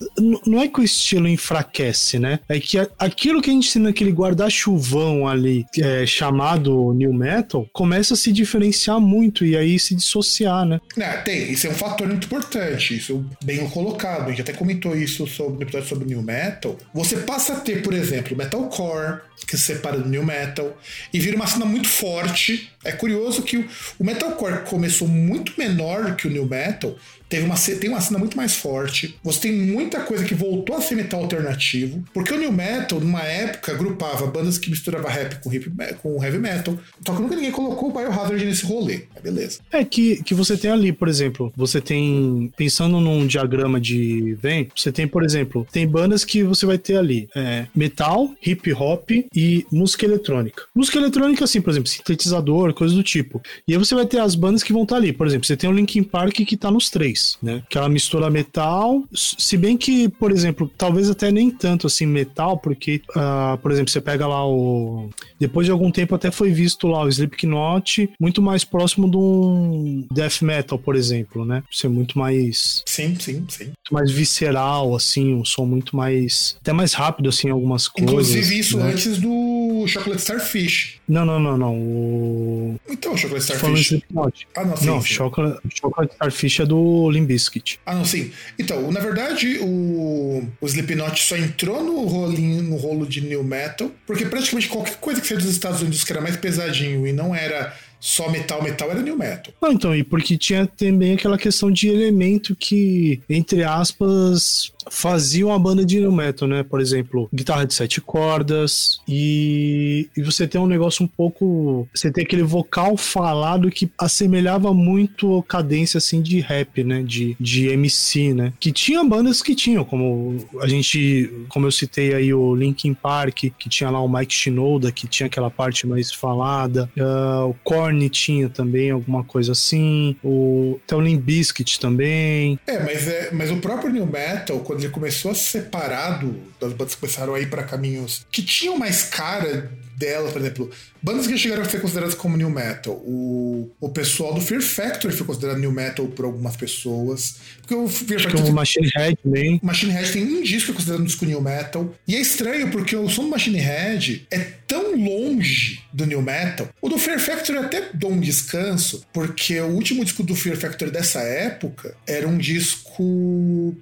não é que o estilo enfraquece, né? É que aquilo que a gente tem naquele guarda-chuvão ali, é, chamado New Metal, começa a se diferenciar muito e aí se dissociar, né? É, tem, isso é um fator muito importante, isso bem colocado a gente até comentou isso sobre, no episódio sobre New Metal, você passa a ter, por exemplo, Metalcore, que se separa do New Metal, e vira uma cena muito forte. É curioso que o, o Metalcore começou muito menor que o New Metal, teve uma, tem uma cena muito mais forte. Você tem muita coisa que voltou a ser metal alternativo. Porque o New Metal, numa época, agrupava bandas que misturavam rap com, hip, com heavy metal. Só que nunca ninguém colocou o Biohazard nesse rolê. É beleza. É que, que você tem ali, por exemplo, você tem. Pensando num diagrama de vem, você tem, por exemplo, tem bandas que você vai ter ali é, metal, hip hop e música eletrônica. Música eletrônica, assim, por exemplo, sintetizador, coisa do tipo. E aí você vai ter as bandas que vão estar ali. Por exemplo, você tem o Linkin Park que tá nos três, né? Que ela mistura metal, se bem que, por exemplo, talvez até nem tanto assim metal, porque, uh, por exemplo, você pega lá o. Depois de algum tempo até foi visto lá o Slipknot muito mais próximo de um death metal, por exemplo, né? Ser muito mais. Sim, sim, sim. Muito mais visceral, assim, um som muito mais. Até mais rápido, assim, algumas coisas. Inclusive, isso né? antes do Chocolate Starfish. Não, não, não, não. O... Então, o Chocolate Starfish. Ah, não, sim. Não, sim. Chocolate, Chocolate Starfish é do Limbiskit. Ah, não, sim. Então, na verdade, o, o Slipknot só entrou no rolinho, no rolo de new metal, porque praticamente qualquer coisa que seja dos Estados Unidos que era mais pesadinho e não era só metal, metal era new metal. Não, então, e porque tinha também aquela questão de elemento que, entre aspas, faziam a banda de new metal, né? Por exemplo, guitarra de sete cordas e, e você tem um negócio um pouco, você tem aquele vocal falado que assemelhava muito a cadência assim de rap, né? De, de MC, né? Que tinha bandas que tinham, como a gente, como eu citei aí o Linkin Park, que tinha lá o Mike Shinoda, que tinha aquela parte mais falada, uh, o Korn tinha também alguma coisa assim, o até o Limp Bizkit também. É, mas é, mas o próprio new metal quando ele começou a separado das bandas começaram a ir para caminhos que tinham mais cara dela, por exemplo, bandas que chegaram a ser consideradas como new metal. O, o pessoal do Fear Factory foi considerado new metal por algumas pessoas. Porque o Fear Factory. Como Machine Head também. Machine Head tem um disco que é considerado um disco new metal. E é estranho porque o som do Machine Head é tão longe do new metal. O do Fear Factory até dou um descanso, porque o último disco do Fear Factory dessa época era um disco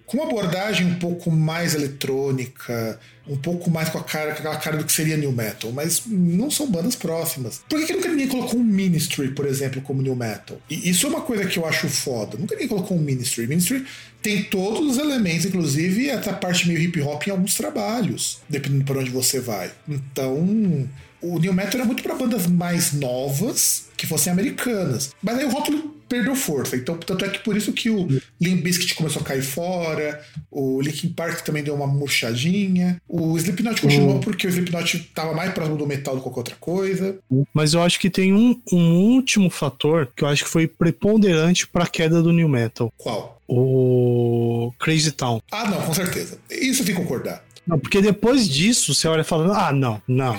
com uma abordagem um pouco mais eletrônica, um pouco mais com a cara, com aquela cara do que seria new metal, mas não são bandas próximas. Por que, que nunca ninguém colocou um Ministry, por exemplo, como new metal? E isso é uma coisa que eu acho foda. Nunca ninguém colocou um Ministry. Ministry tem todos os elementos, inclusive essa parte meio hip hop em alguns trabalhos, dependendo para onde você vai. Então, o new metal era muito para bandas mais novas que fossem americanas. Mas aí o rótulo perdeu força. Então, tanto é que por isso que o Limp Bizkit começou a cair fora, o Linkin Park também deu uma murchadinha, o Slipknot continuou porque o Slipknot estava mais próximo do metal do que qualquer outra coisa. Mas eu acho que tem um, um último fator que eu acho que foi preponderante para a queda do new metal. Qual? O Crazy Town. Ah, não, com certeza. Isso eu tenho que concordar. Não, porque depois disso você olha falando, ah, não, não.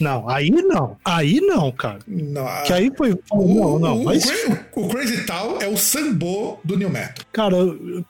Não, aí não. Aí não, cara. Não, que aí foi. O, não, não. O, mas... o, o Crazy Town é o sambo do New Metal. Cara,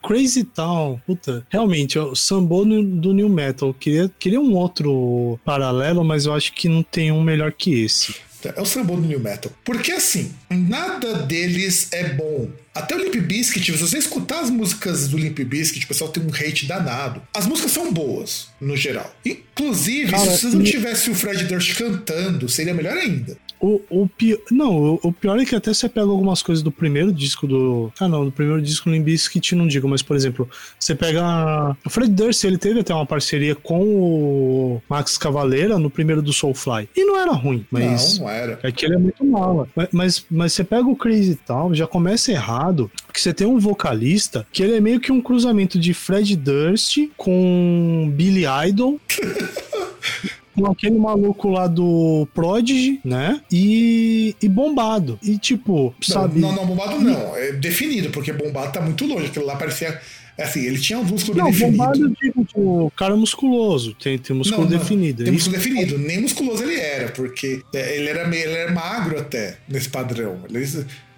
Crazy Town, puta, realmente, o sambo do New Metal. Queria, queria um outro paralelo, mas eu acho que não tem um melhor que esse. É o sambo do New Metal. Porque assim, nada deles é bom. Até o Limp Bizkit, se você escutar as músicas do Limp Bizkit, o pessoal tem um hate danado. As músicas são boas, no geral. Inclusive, Cara, se não tivesse o Fred Durst cantando, seria melhor ainda. O, o pior. Não, o, o, pior é que até você pega algumas coisas do primeiro disco do. Ah, não, do primeiro disco do Limbiskit não digo, mas por exemplo, você pega. O Fred Durst, ele teve até uma parceria com o Max Cavaleira no primeiro do Soulfly. E não era ruim, mas. Não, não era. É que ele é muito mala. Mas, mas, mas você pega o Crazy Town, já começa errado, porque você tem um vocalista que ele é meio que um cruzamento de Fred Durst com Billy Idol. com aquele maluco lá do Prodigy, né? E, e bombado. E tipo, sabe? Não, não, bombado não. É definido, porque bombado tá muito longe. Aquilo lá parecia. É assim, ele tinha um músculo não, definido. Bombado, tipo, tipo, cara musculoso, tem, tem músculo não, não, definido. Tem músculo definido, nem musculoso ele era, porque é, ele era, meio, ele era magro até, nesse padrão. Ele,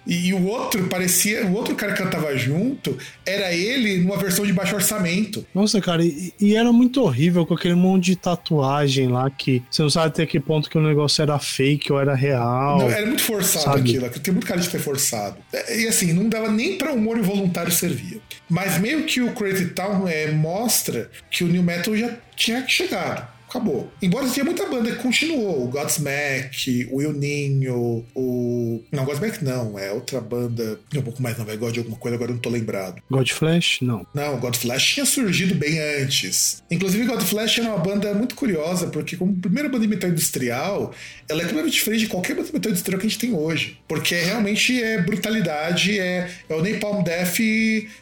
e, e, o outro parecia. O outro cara que cantava junto era ele numa versão de baixo orçamento. Nossa, cara, e, e, era muito horrível com aquele monte de tatuagem lá que você não sabe até que ponto que o negócio era fake ou era real. Não, era muito forçado sabe? aquilo, tem muito cara de ser forçado. E assim, não dava nem pra humor involuntário servia. Mas meio que o Crazy Town é, mostra que o New Metal já tinha chegado acabou. Embora tinha muita banda que continuou, o Godsmack, o Il Ninho, o... Não, Godsmack não, é outra banda, um pouco mais, não, é God de alguma coisa, agora eu não tô lembrado. Godflash? Não. Não, Godflash tinha surgido bem antes. Inclusive, Godflash era uma banda muito curiosa, porque como primeira banda de metal industrial, ela é completamente diferente de qualquer banda de metal industrial que a gente tem hoje. Porque realmente é brutalidade, é, é o Napalm Death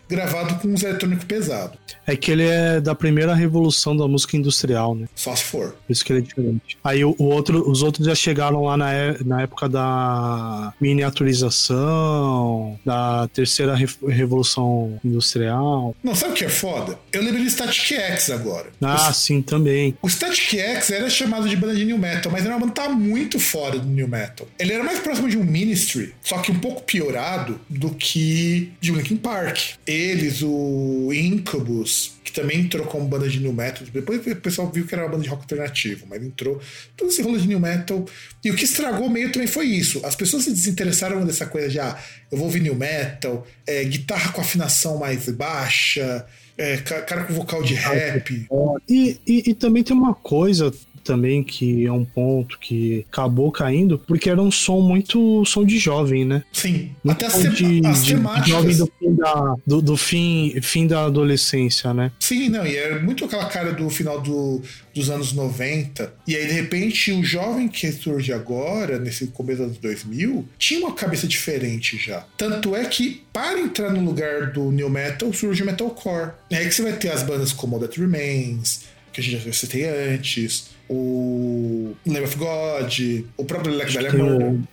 gravado com uns eletrônico pesado. É que ele é da primeira revolução da música industrial, né? Só se for. Por isso que ele é diferente. Aí o, o outro, os outros já chegaram lá na, é, na época da miniaturização, da terceira re, revolução industrial. Não, sabe o que é foda? Eu lembro de Static X agora. Ah, o, sim, também. O Static X era chamado de banda de New Metal, mas era uma banda que tá muito fora do New Metal. Ele era mais próximo de um Ministry, só que um pouco piorado do que de Linkin Park. Eles, o Incubus, que também entrou como banda de new metal. Depois o pessoal viu que era uma banda de rock alternativo, mas entrou todo esse rolo de new metal. E o que estragou meio também foi isso. As pessoas se desinteressaram dessa coisa de, ah, eu vou ouvir new metal, é, guitarra com afinação mais baixa, é, cara com vocal de rap. E, e, e, também tem uma coisa também, que é um ponto que acabou caindo, porque era um som muito som de jovem, né? Sim. Muito Até as, de, as de, temáticas. Jovem do, fim da, do, do, fim, fim da adolescência, né? Sim, não, e é muito aquela cara do final do, dos anos 90. E aí, de repente, o jovem que surge agora, nesse começo dos 2000, tinha uma cabeça diferente já. Tanto é que, para entrar no lugar do new metal, surge o metalcore. É aí que você vai ter as bandas como All That Remains, que a gente já citei antes, o Lamb of God, o próprio Black Dahlia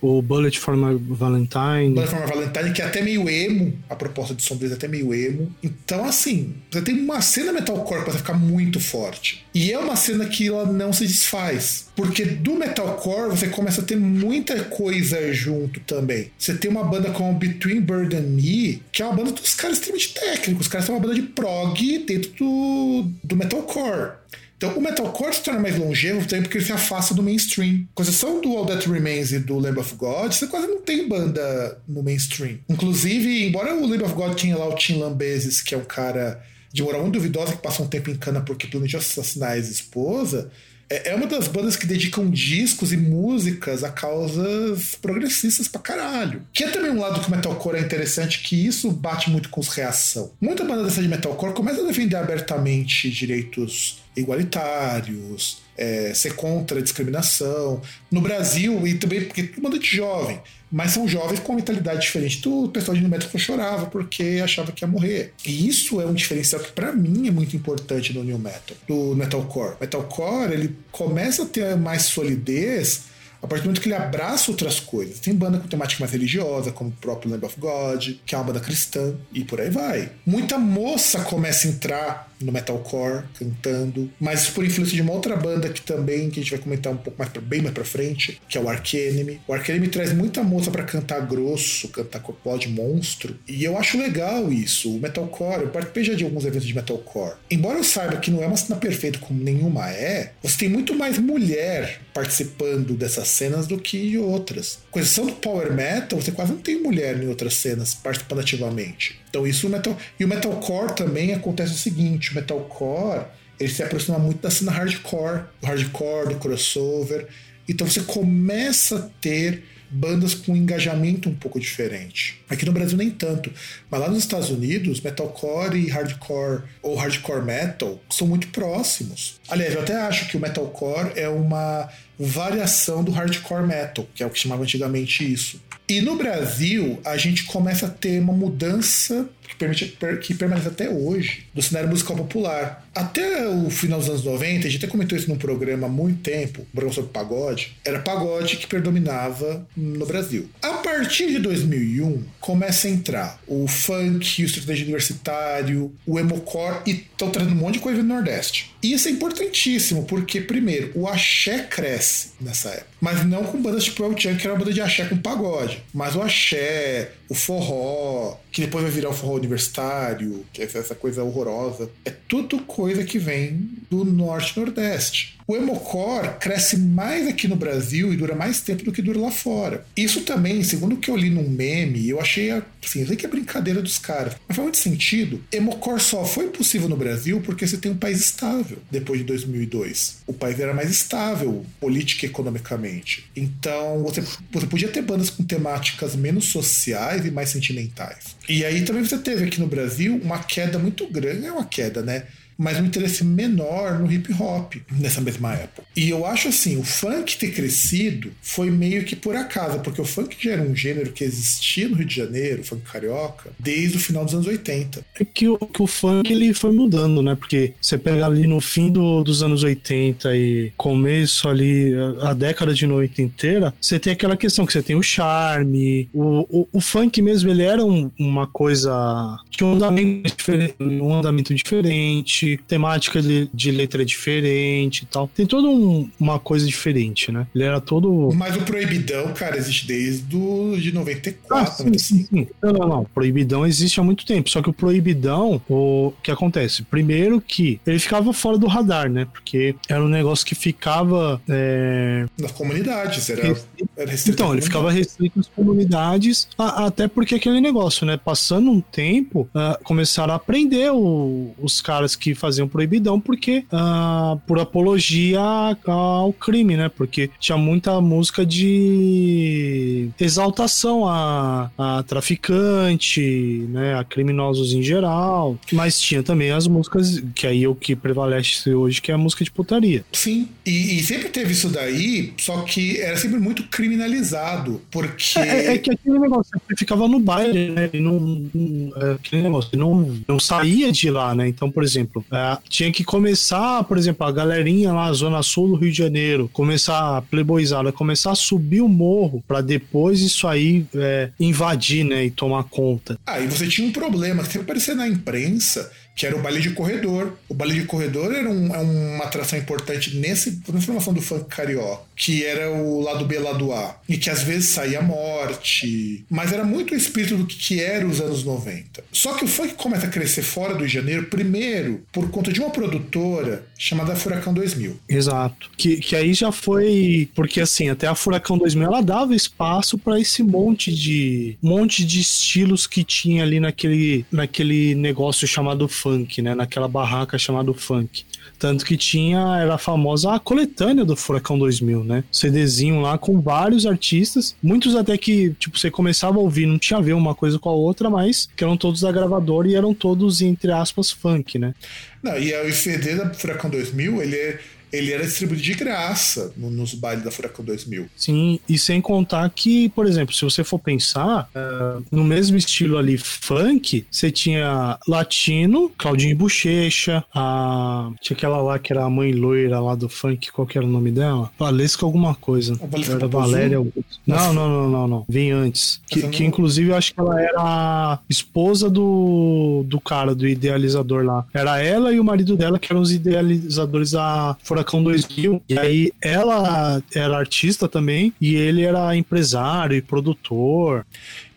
O, o Bullet for My Valentine. Bullet for My Valentine, que é até meio emo, a proposta de som deles é até meio emo. Então, assim, você tem uma cena metalcore pra ficar muito forte. E é uma cena que ela não se desfaz. Porque do metalcore você começa a ter muita coisa junto também. Você tem uma banda como Between Bird and Me, que é uma banda dos caras extremamente técnicos. Os caras são uma banda de prog dentro do, do metalcore. Então, o metalcore se torna mais longevo também porque ele se afasta do mainstream. Com exceção do All That Remains e do Lamb of God, você quase não tem banda no mainstream. Inclusive, embora o Lamb of God tinha lá o Tim Lambesis, que é um cara de moral muito duvidosa que passa um tempo em cana porque planejou assassinar a ex-esposa, é, é uma das bandas que dedicam discos e músicas a causas progressistas pra caralho. Que é também um lado que o metalcore é interessante, que isso bate muito com os reação. Muita banda dessa de metalcore começa a defender abertamente direitos igualitários, é, ser contra a discriminação. No Brasil, e também porque todo mundo é de jovem, mas são jovens com mentalidade diferente do pessoal de Metal chorava porque achava que ia morrer. E isso é um diferencial que para mim é muito importante no New Metal, do Metalcore. Metalcore, ele começa a ter mais solidez a partir do momento que ele abraça outras coisas. Tem banda com temática mais religiosa, como o próprio Lamb of God, que é uma banda cristã, e por aí vai. Muita moça começa a entrar no metalcore, cantando, mas por influência de uma outra banda que também, que a gente vai comentar um pouco mais pra, bem mais pra frente, que é o Ark Enemy. O Ark Enemy traz muita moça para cantar grosso, cantar com de monstro, e eu acho legal isso. O metalcore, eu participei já de alguns eventos de metalcore. Embora eu saiba que não é uma cena perfeita como nenhuma é, você tem muito mais mulher participando dessas cenas do que outras. Com exceção do power metal, você quase não tem mulher em outras cenas participando ativamente. Então isso o metal e o metalcore também acontece o seguinte, o metalcore ele se aproxima muito da cena hardcore, do hardcore, do crossover. Então você começa a ter bandas com engajamento um pouco diferente. Aqui no Brasil nem tanto, mas lá nos Estados Unidos, metalcore e hardcore ou hardcore metal são muito próximos. Aliás, eu até acho que o metalcore é uma variação do hardcore metal, que é o que chamava antigamente isso. E no Brasil, a gente começa a ter uma mudança que, permite, que permanece até hoje do cenário musical popular. Até o final dos anos 90, a gente até comentou isso num programa há muito tempo, um programa sobre pagode, era pagode que predominava no Brasil. A partir de 2001, começa a entrar o funk, o estratégia universitário, o emocore e estão trazendo um monte de coisa do Nordeste. E isso é importantíssimo, porque, primeiro, o axé cresce nessa época. Mas não com bandas tipo El Chan, que era uma banda de axé com pagode. Mas o axé, o forró, que depois vai virar o forró universitário, que é essa coisa horrorosa. É tudo coisa que vem do norte e nordeste. O emocore cresce mais aqui no Brasil e dura mais tempo do que dura lá fora. Isso também, segundo o que eu li num meme, eu achei assim, eu sei que é brincadeira dos caras, mas faz muito sentido. Emocore só foi possível no Brasil porque você tem um país estável depois de 2002. O país era mais estável política e economicamente. Então você, você podia ter bandas com temáticas menos sociais e mais sentimentais. E aí também você teve aqui no Brasil uma queda muito grande, é uma queda, né? Mas um interesse menor no hip hop nessa mesma época. E eu acho assim, o funk ter crescido foi meio que por acaso, porque o funk já era um gênero que existia no Rio de Janeiro, o funk carioca, desde o final dos anos 80. É que o, que o funk ele foi mudando, né? Porque você pega ali no fim do, dos anos 80 e começo ali, a, a década de 90 inteira, você tem aquela questão que você tem o charme, o, o, o funk mesmo, ele era um, uma coisa que um andamento diferente, um andamento diferente temática de, de letra diferente e tal. Tem toda um, uma coisa diferente, né? Ele era todo. Mas o Proibidão, cara, existe desde o, de 94. Ah, sim, sim, sim. Não, não, não. Proibidão existe há muito tempo. Só que o Proibidão, o que acontece? Primeiro que ele ficava fora do radar, né? Porque era um negócio que ficava. É... Nas comunidades, era, era Então, ele ficava restrito nas comunidades, a, até porque aquele negócio, né? Passando um tempo, uh, começaram a aprender o, os caras que faziam proibidão porque uh, por apologia ao crime, né? Porque tinha muita música de exaltação a, a traficante, né? A criminosos em geral, mas tinha também as músicas que aí é o que prevalece hoje, que é a música de putaria. Sim, e, e sempre teve isso daí, só que era sempre muito criminalizado, porque... É, é, é que aquele negócio ficava no baile, né? E não, não, é, aquele negócio, não, não saía de lá, né? Então, por exemplo, é, tinha que começar, por exemplo, a galerinha lá, Zona Sul do Rio de Janeiro, começar a playboyzada, começar a subir o morro para depois isso aí é, invadir, né, e tomar conta. Aí ah, você tinha um problema, que sempre aparecia na imprensa que era o baile de corredor. O baile de corredor era um, é uma atração importante nessa formação do funk carioca, que era o lado B, lado A, e que às vezes saía morte, mas era muito o espírito do que, que era os anos 90. Só que o funk começa a crescer fora do Rio de Janeiro, primeiro por conta de uma produtora chamada Furacão 2000. Exato. Que, que aí já foi, porque assim, até a Furacão 2000 ela dava espaço para esse monte de monte de estilos que tinha ali naquele, naquele negócio chamado funk né? Naquela barraca chamada funk. Tanto que tinha, era a famosa a coletânea do Furacão 2000, né? CDzinho lá com vários artistas, muitos até que, tipo, você começava a ouvir, não tinha a ver uma coisa com a outra, mas que eram todos da gravadora e eram todos, entre aspas, funk, né? Não, e o CD da Furacão 2000, ele é ele era distribuído de graça no, nos bailes da Furacão 2000. Sim, e sem contar que, por exemplo, se você for pensar, uh, no mesmo estilo ali funk, você tinha latino, Claudinho Bochecha, a... tinha aquela lá que era a mãe loira lá do funk, qual que era o nome dela? Valesca alguma coisa. Era Valéria Não, não, não, não, não. Vem antes. Que, não... que inclusive eu acho que ela era a esposa do, do cara, do idealizador lá. Era ela e o marido dela que eram os idealizadores da Furacão Furacão 2000. E aí ela era artista também e ele era empresário e produtor.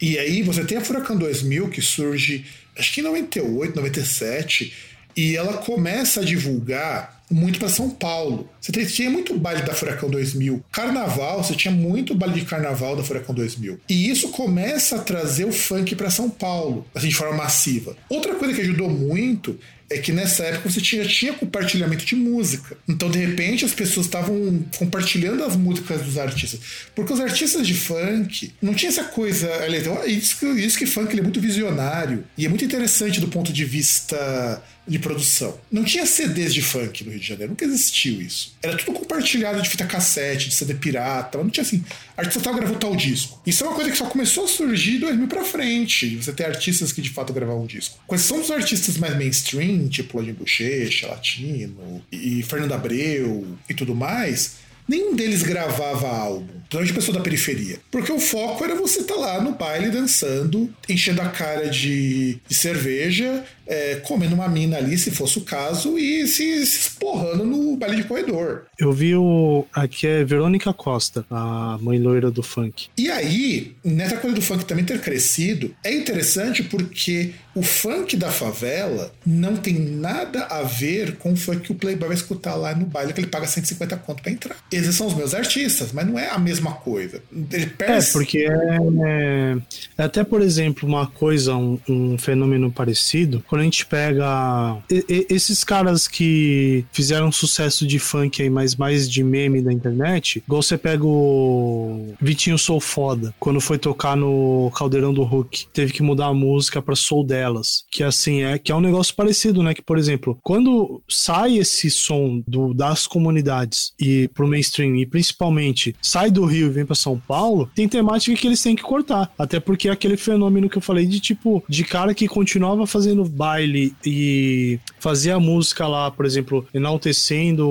E aí você tem a Furacão 2000 que surge, acho que em 98, 97, e ela começa a divulgar muito para São Paulo. Você tinha muito baile da Furacão 2000. Carnaval, você tinha muito baile de carnaval da Furacão 2000. E isso começa a trazer o funk para São Paulo, assim, de forma massiva. Outra coisa que ajudou muito é que nessa época você tinha, tinha compartilhamento de música. Então, de repente, as pessoas estavam compartilhando as músicas dos artistas. Porque os artistas de funk não tinha essa coisa. Então, isso, que, isso que funk é muito visionário e é muito interessante do ponto de vista de produção. Não tinha CDs de funk no Rio de Janeiro, nunca existiu isso. Era tudo compartilhado de fita cassete, de CD pirata, não tinha assim. Artista tal gravou tal disco. Isso é uma coisa que só começou a surgir de 2000 pra frente. Você ter artistas que de fato gravavam um disco. Quais são os artistas mais mainstream, tipo Lodin Bochecha, Latino, e Fernando Abreu e tudo mais? nenhum deles gravava álbum, principalmente pessoa da periferia. Porque o foco era você estar tá lá no baile dançando, enchendo a cara de, de cerveja, é, comendo uma mina ali, se fosse o caso, e se, se esporrando no, baile de corredor. Eu vi o. Aqui é Verônica Costa, a mãe loira do funk. E aí, nessa coisa do funk também ter crescido, é interessante porque o funk da favela não tem nada a ver com o funk que o Playboy vai escutar lá no baile, que ele paga 150 conto pra entrar. Esses são os meus artistas, mas não é a mesma coisa. Ele perde... É, porque é, é, Até, por exemplo, uma coisa, um, um, fenômeno parecido, quando a gente pega esses caras que fizeram sucesso de funk aí, mas mais de meme da internet, igual você pega o Vitinho Sou Foda, quando foi tocar no Caldeirão do Hulk, teve que mudar a música pra Soul delas, que assim é que é um negócio parecido, né? Que por exemplo, quando sai esse som do, das comunidades e pro mainstream e principalmente sai do Rio e vem para São Paulo, tem temática que eles têm que cortar, até porque é aquele fenômeno que eu falei de tipo de cara que continuava fazendo baile e fazia música lá, por exemplo, enaltecendo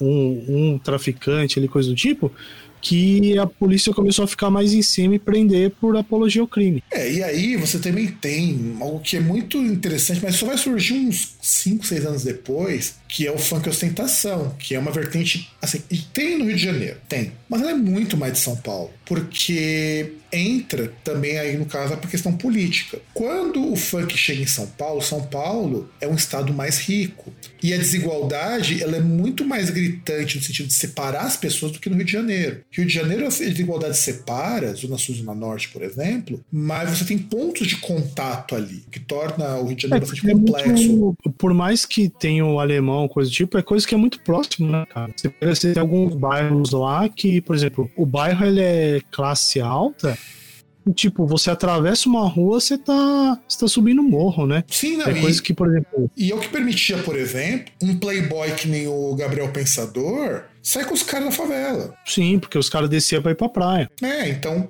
um, um traficante, ali coisa do tipo que a polícia começou a ficar mais em cima e prender por apologia ao crime. É, e aí você também tem algo que é muito interessante, mas só vai surgir uns 5, 6 anos depois, que é o funk ostentação, que é uma vertente assim, e tem no Rio de Janeiro, tem, mas ela é muito mais de São Paulo, porque entra também aí no caso a questão política. Quando o funk chega em São Paulo, São Paulo é um estado mais rico e a desigualdade ela é muito mais gritante no sentido de separar as pessoas do que no Rio de Janeiro. Rio de Janeiro a desigualdade separa, Zona Sul, Zona Norte, por exemplo, mas você tem pontos de contato ali, que torna o Rio de Janeiro é, bastante é complexo. Muito, por mais que tenha o alemão alemão, coisa do tipo, é coisa que é muito próximo, né, cara? Você, você tem alguns bairros lá que, por exemplo, o bairro ele é classe alta, tipo, você atravessa uma rua, você tá, você tá subindo um morro, né? Sim, não. É coisa que, por exemplo. E é o que permitia, por exemplo, um playboy que nem o Gabriel Pensador sai com os caras da favela. Sim, porque os caras desciam pra ir pra praia. É, então.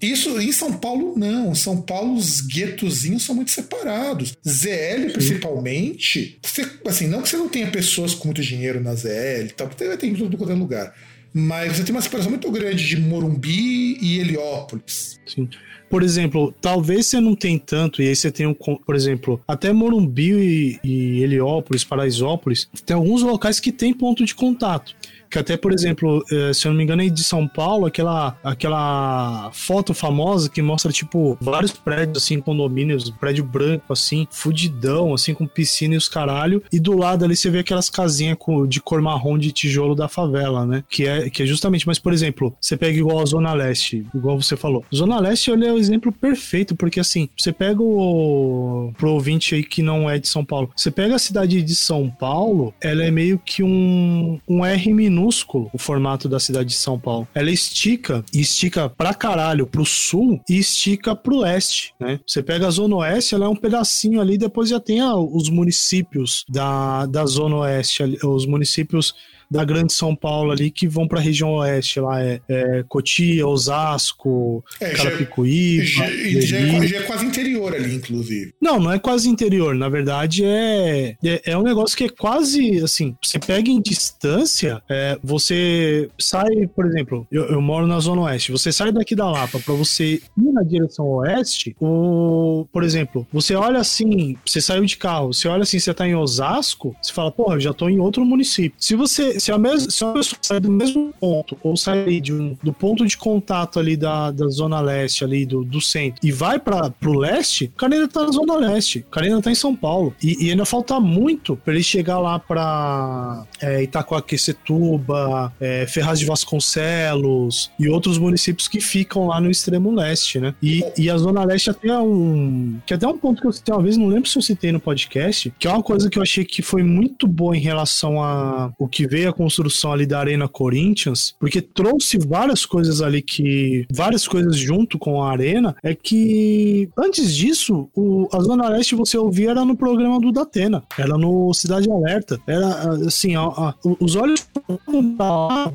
Isso em São Paulo não. São Paulo os guetozinhos são muito separados. ZL principalmente, você, assim, não que você não tenha pessoas com muito dinheiro na ZL, tal, porque tem em todo qualquer lugar. Mas você tem uma separação muito grande de Morumbi e Heliópolis. Sim. Por exemplo, talvez você não tem tanto, e aí você tem um, por exemplo, até Morumbi e, e Heliópolis, Paraisópolis, tem alguns locais que tem ponto de contato. Que até, por exemplo, eh, se eu não me engano, é de São Paulo, aquela, aquela foto famosa que mostra, tipo, vários prédios, assim, condomínios, prédio branco, assim, fudidão, assim, com piscina e os caralho. E do lado ali você vê aquelas casinhas de cor marrom de tijolo da favela, né? Que é, que é justamente, mas, por exemplo, você pega igual a Zona Leste, igual você falou. Zona Leste, ele é o exemplo perfeito, porque assim, você pega o. pro ouvinte aí que não é de São Paulo, você pega a cidade de São Paulo, ela é meio que um, um R minúsculo o formato da cidade de São Paulo. Ela estica e estica pra caralho pro sul e estica pro leste, né? Você pega a Zona Oeste, ela é um pedacinho ali, depois já tem a, os municípios da, da Zona Oeste, os municípios da Grande São Paulo ali que vão para a região oeste, lá é, é Cotia, Osasco, é, Carapicuíba. Já, já, já, é, já, é, quase interior ali, inclusive. Não, não é quase interior. Na verdade, é, é, é um negócio que é quase assim. Você pega em distância, é, você sai, por exemplo, eu, eu, moro na Zona Oeste. Você sai daqui da Lapa para você ir na direção oeste, o, por exemplo, você olha assim, você saiu de carro, você olha assim, você tá em Osasco, você fala, porra, eu já tô em outro município. Se você se a, mesma, se a pessoa sai do mesmo ponto, ou sai de um, do ponto de contato ali da, da zona leste, ali do, do centro, e vai para pro leste, o cara ainda tá na zona leste, o cara ainda tá em São Paulo. E, e ainda falta muito para ele chegar lá pra é, Itacoaquecetuba, é, Ferraz de Vasconcelos e outros municípios que ficam lá no extremo leste, né? E, e a zona leste até é um... que até um ponto que eu citei uma vez, não lembro se eu citei no podcast, que é uma coisa que eu achei que foi muito boa em relação a o que veio a construção ali da Arena Corinthians, porque trouxe várias coisas ali que. várias coisas junto com a Arena, é que antes disso, o, a Zona Leste você ouvia era no programa do Datena, era no Cidade Alerta, era assim, a, a, os olhos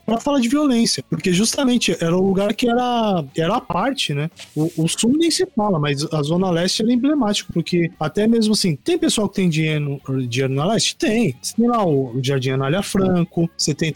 pra falar de violência, porque justamente era o lugar que era, era a parte, né? O, o sul nem se fala, mas a Zona Leste era emblemático, porque até mesmo assim, tem pessoal que tem dinheiro, dinheiro na Leste? Tem. Tem lá o Jardim Anália Franco, você tem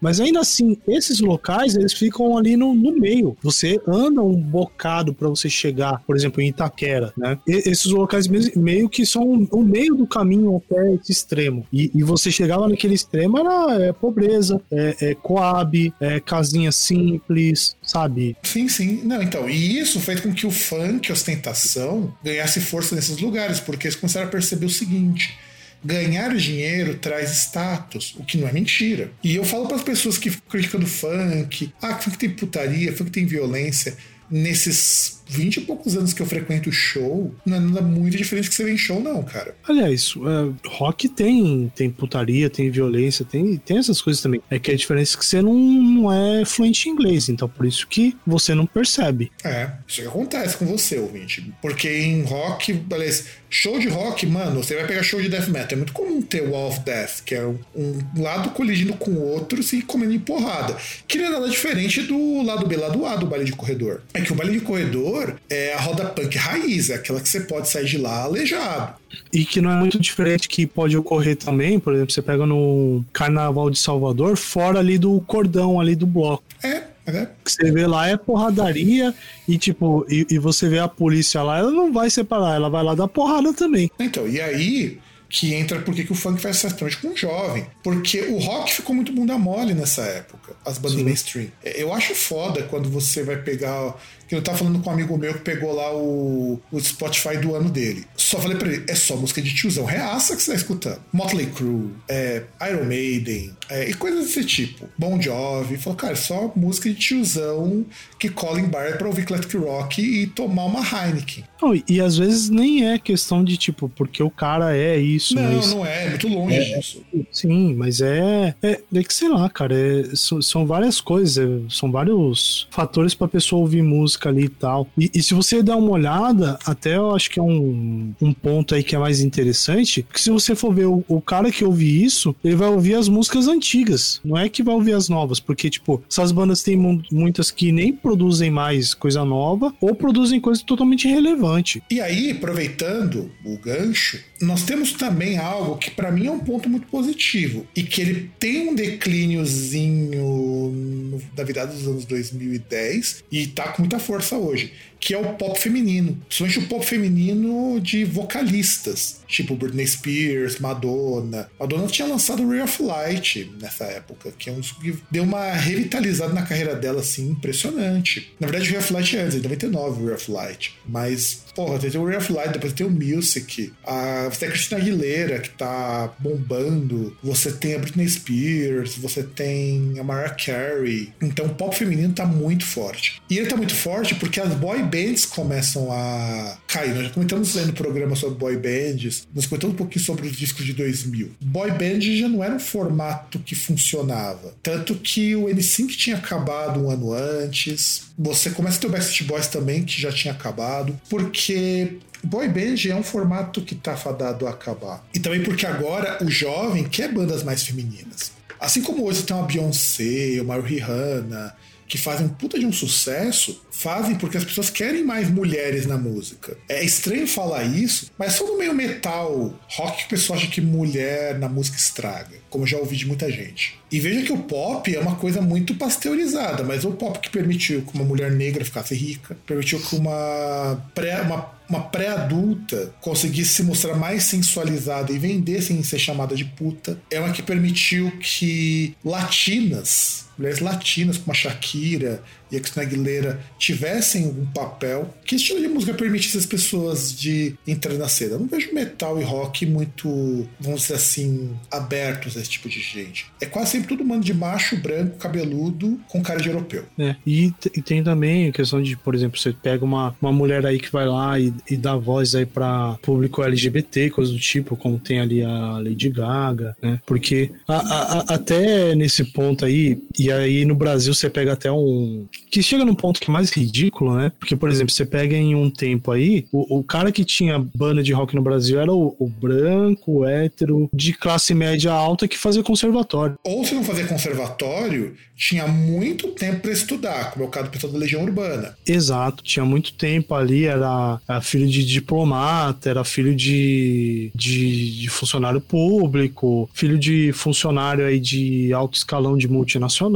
mas ainda assim, esses locais, eles ficam ali no, no meio. Você anda um bocado para você chegar, por exemplo, em Itaquera, né? E, esses locais meio que são o meio do caminho até esse extremo. E, e você chegava naquele extremo, era é, pobreza, é, é coab, é, casinha simples, sabe? Sim, sim. Não, então, e isso fez com que o funk, a ostentação, ganhasse força nesses lugares, porque eles começaram a perceber o seguinte ganhar dinheiro traz status, o que não é mentira. E eu falo para as pessoas que ficam criticando funk, ah, funk tem putaria, funk tem violência nesses 20 e poucos anos que eu frequento show, não é nada muito diferente que você vê em show, não, cara. Aliás, uh, rock tem, tem putaria, tem violência, tem, tem essas coisas também. É que a diferença é que você não, não é fluente em inglês, então por isso que você não percebe. É, isso que acontece com você, ouvinte. Porque em rock, aliás, show de rock, mano, você vai pegar show de death metal. É muito comum ter Wall of Death, que é um, lado colidindo com o outro e comendo em porrada. Que não é nada diferente do lado B, lado A do baile de corredor. É que o baile de corredor é a roda punk raiz, é aquela que você pode sair de lá aleijado. E que não é muito diferente que pode ocorrer também, por exemplo, você pega no Carnaval de Salvador, fora ali do cordão ali do bloco. É, é. que você vê lá é porradaria e tipo, e, e, você vê a polícia lá, ela não vai separar, ela vai lá dar porrada também. Então, e aí que entra porque que o funk faz exatamente com o jovem. Porque o rock ficou muito bunda mole nessa época, as bandas Sim. mainstream. Eu acho foda quando você vai pegar que eu tava falando com um amigo meu que pegou lá o, o Spotify do ano dele. Só falei pra ele, é só música de tiozão, reaça que você tá escutando. Motley Crue, é, Iron Maiden, é, e coisas desse tipo. Bon Jovi. Falou, cara, só música de tiozão que cola em bar pra ouvir classic rock e tomar uma Heineken. Não, e às vezes nem é questão de, tipo, porque o cara é isso. Não, mas... não é, é muito longe é, disso. Sim, mas é, é, é que sei lá, cara, é, são, são várias coisas, é, são vários fatores pra pessoa ouvir música ali e tal. E, e, se você der uma olhada, até eu acho que é um, um ponto aí que é mais interessante, que se você for ver o, o cara que ouve isso, ele vai ouvir as músicas antigas, não é que vai ouvir as novas, porque, tipo, essas bandas têm muitas que nem produzem mais coisa nova ou produzem coisa totalmente irrelevante. E aí, aproveitando o gancho, nós temos também algo que para mim é um ponto muito positivo e que ele tem um declíniozinho da virada dos anos 2010 e tá com muita força hoje, que é o pop feminino. Principalmente o pop feminino de vocalistas, tipo Britney Spears, Madonna. Madonna tinha lançado Ray of Light nessa época, que é um que deu uma revitalizada na carreira dela, assim, impressionante. Na verdade, Ray of Light é antes, em 99 o Ray of Light. Mas, porra, tem o Ray of Light, depois tem o Music, a, você tem a Christina Aguilera, que tá bombando, você tem a Britney Spears, você tem a Mariah Carey. Então o pop feminino tá muito forte. E ele tá muito forte porque as boy bands começam a cair. Nós já comentamos no programa sobre boy bands, nós comentamos um pouquinho sobre os discos de 2000. Boy band já não era um formato que funcionava. Tanto que o NSYNC tinha acabado um ano antes. Você começa a ter o Backstreet Boys também, que já tinha acabado. Porque Boy band é um formato que tá fadado a acabar. E também porque agora o jovem quer bandas mais femininas. Assim como hoje tem uma Beyoncé, uma Rihanna, que fazem um puta de um sucesso, fazem porque as pessoas querem mais mulheres na música. É estranho falar isso, mas só no meio metal, rock, o pessoal acha que mulher na música estraga, como já ouvi de muita gente. E veja que o pop é uma coisa muito pasteurizada, mas o pop que permitiu que uma mulher negra ficasse rica, permitiu que uma pré, uma uma pré-adulta conseguisse se mostrar mais sensualizada e vender sem ser chamada de puta, é uma que permitiu que latinas mulheres latinas como a Shakira e a Cristina Aguilera tivessem um papel. Que estilo de música permite essas pessoas de entrar na cena? Eu não vejo metal e rock muito, vamos dizer assim, abertos a esse tipo de gente. É quase sempre todo mundo de macho, branco, cabeludo, com cara de europeu. É, e, e tem também a questão de, por exemplo, você pega uma, uma mulher aí que vai lá e, e dá voz aí para público LGBT, coisa do tipo, como tem ali a Lady Gaga, né? Porque a, a, a, até nesse ponto aí, e e aí no Brasil você pega até um. Que chega num ponto que é mais ridículo, né? Porque, por exemplo, você pega em um tempo aí, o, o cara que tinha banda de rock no Brasil era o, o branco, o hétero, de classe média alta que fazia conservatório. Ou se não fazia conservatório, tinha muito tempo para estudar, como é o caso do pessoal da Legião Urbana. Exato, tinha muito tempo ali, era, era filho de diplomata, era filho de, de, de funcionário público, filho de funcionário aí de alto escalão de multinacional.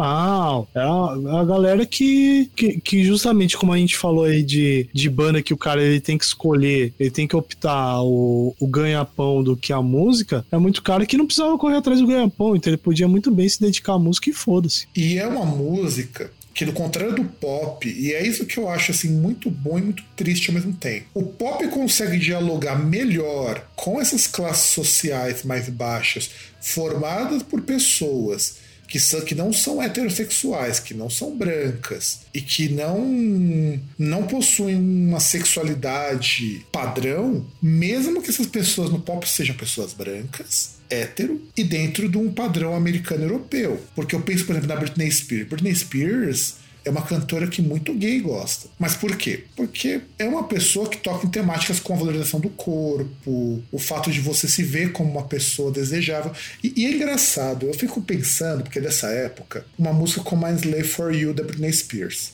Era a galera que, que, que, justamente como a gente falou aí de, de banda que o cara ele tem que escolher, ele tem que optar o, o ganha-pão do que a música, é muito cara que não precisava correr atrás do ganha-pão, então ele podia muito bem se dedicar à música e foda-se. E é uma música que no contrário do pop, e é isso que eu acho assim muito bom e muito triste ao mesmo tempo. O pop consegue dialogar melhor com essas classes sociais mais baixas, formadas por pessoas que, são, que não são heterossexuais, que não são brancas e que não, não possuem uma sexualidade padrão, mesmo que essas pessoas no pop sejam pessoas brancas, hétero e dentro de um padrão americano-europeu. Porque eu penso, por exemplo, na Britney Spears. Britney Spears é uma cantora que muito gay gosta. Mas por quê? Porque é uma pessoa que toca em temáticas com a valorização do corpo, o fato de você se ver como uma pessoa desejável. E, e é engraçado, eu fico pensando, porque é dessa época, uma música como I'm Slave for You da Britney Spears.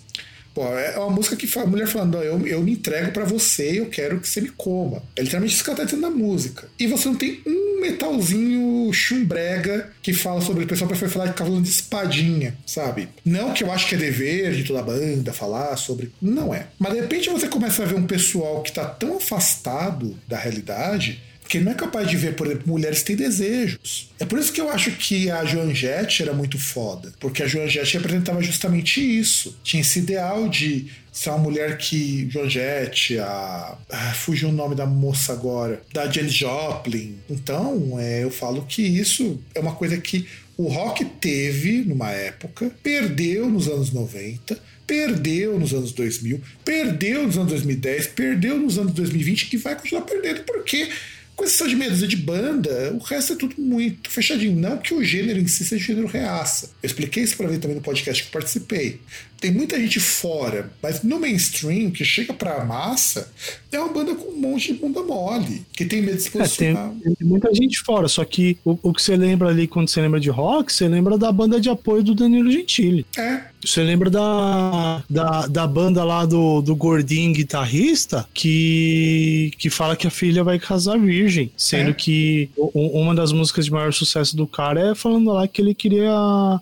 Pô, é uma música que a mulher falando, eu, eu me entrego para você, eu quero que você me coma. É literalmente isso que ela tá dizendo na música. E você não tem um metalzinho chumbrega que fala sobre. O pessoal prefere falar de cavalo de espadinha, sabe? Não que eu acho que é dever de toda a banda falar sobre. Não é. Mas de repente você começa a ver um pessoal que tá tão afastado da realidade que não é capaz de ver, por exemplo, mulheres têm desejos. É por isso que eu acho que a Joan Jett era muito foda, porque a Joan Jett representava justamente isso. Tinha esse ideal de ser uma mulher que. Joan Jett, a. Ah, fugiu o nome da moça agora. Da Janis Joplin. Então, é, eu falo que isso é uma coisa que o rock teve numa época, perdeu nos anos 90, perdeu nos anos 2000, perdeu nos anos 2010, perdeu nos anos 2020 e vai continuar perdendo, porque com exceção de meia de banda, o resto é tudo muito fechadinho. Não que o gênero em si seja gênero reaça. Eu expliquei isso para mim também no podcast que participei tem muita gente fora, mas no mainstream, que chega pra massa, é uma banda com um monte de bunda mole, que tem medo de se posicionar. É, tem, tem, muita gente fora, só que o, o, que você lembra ali quando você lembra de rock, você lembra da banda de apoio do Danilo Gentili. É. Você lembra da, da, da banda lá do, do gordinho guitarrista que, que fala que a filha vai casar virgem, sendo é. que uma das músicas de maior sucesso do cara é falando lá que ele queria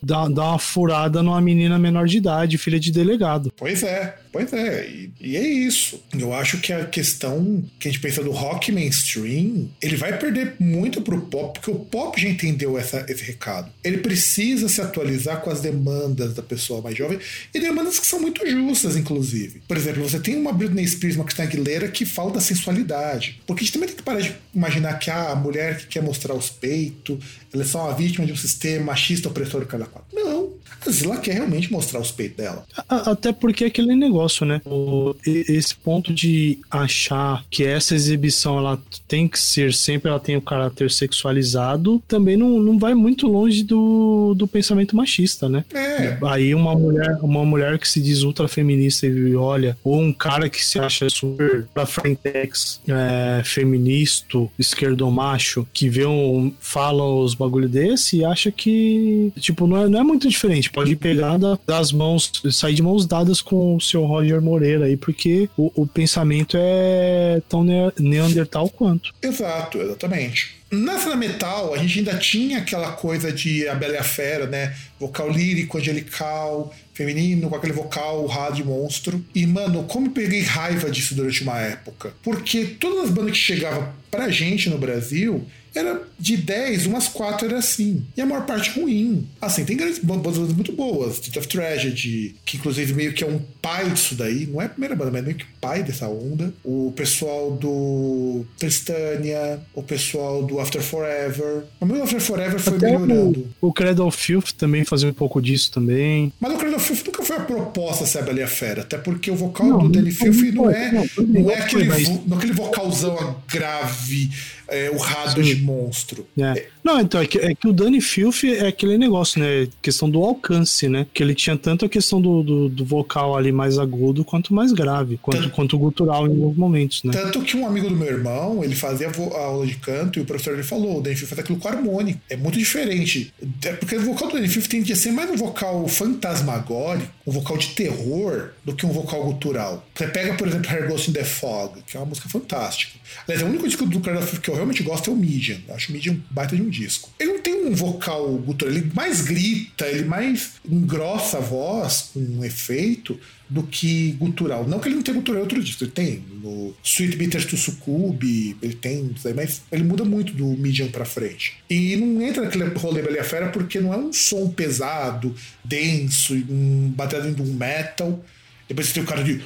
dar, dar uma furada numa menina menor de idade, filha de delegado. Pois é. Pois é, e, e, é isso. Eu acho que a questão que a gente pensa do rock mainstream, ele vai perder muito pro pop, porque o pop já entendeu essa, esse recado. Ele precisa se atualizar com as demandas da pessoa mais jovem, e demandas que são muito justas, inclusive. Por exemplo, você tem uma Britney Spears, uma Christina Aguilera que fala da sensualidade. Porque a gente também tem que parar de imaginar que ah, a mulher que quer mostrar os peitos, ela é só uma vítima de um sistema machista opressor cada quatro. Não. Vezes ela quer realmente mostrar os peitos dela. Até porque aquele negócio negócio, né? O, esse ponto de achar que essa exibição ela tem que ser sempre, ela tem o caráter sexualizado, também não, não vai muito longe do, do pensamento machista, né? É. Aí uma mulher, uma mulher que se diz ultra feminista e olha, ou um cara que se acha super pra frentex, é, feminista, esquerdomacho, que vê um, fala os bagulho desse e acha que, tipo, não é, não é muito diferente. Pode pegar da, das mãos, sair de mãos dadas com o seu Roger Moreira aí, porque o, o pensamento é tão neandertal quanto. Exato, exatamente. Na cena metal, a gente ainda tinha aquela coisa de a Bela e a Fera, né? Vocal lírico, angelical, feminino, com aquele vocal rádio monstro. E, mano, como peguei raiva disso durante uma época. Porque todas as bandas que chegavam pra gente no Brasil era de 10, umas 4 era assim. E a maior parte ruim. Assim, tem grandes bandas muito boas. Tito of Tragedy, que inclusive meio que é um pai disso daí. Não é a primeira banda, mas é meio que pai dessa onda. O pessoal do Tristania, o pessoal do After Forever. O meu After Forever foi Até melhorando. O, o Cradle of Filth também fazia um pouco disso também. Mas o Cradle of Filth nunca foi a proposta ser a Bela Fera. Até porque o vocal não, do Danny Filth não, é, não, não é aquele, vo, aquele vocalzão grave, é, urrado Sim. de monstro. É. Não, então, é que, é que o Danny Filth é aquele negócio, né? Questão do alcance, né? Que ele tinha tanto a questão do, do, do vocal ali mais agudo quanto mais grave, quanto, tanto, quanto gutural em alguns momentos, né? Tanto que um amigo do meu irmão, ele fazia a aula de canto e o professor ele falou: o Danny Filth faz aquilo com harmônico. É muito diferente. É porque o vocal do Danny Filth tem que ser mais um vocal fantasmagórico, um vocal de terror, do que um vocal gutural. Você pega, por exemplo, Hair Ghost in the Fog, que é uma música fantástica. Aliás, o único disco do Cradle que eu realmente gosto é o Medium. Eu acho o Medium baita de um disco. Ele não tem um vocal gutural, ele mais grita, ele mais engrossa a voz com um efeito do que gutural. Não que ele não tenha gutural em outro disco, ele tem. No Sweet Bitters to Sucube, ele tem, mas ele muda muito do medium pra frente. E não entra naquele rolê Bela Fera porque não é um som pesado, denso, um, bateado em um metal. Depois você tem o cara de.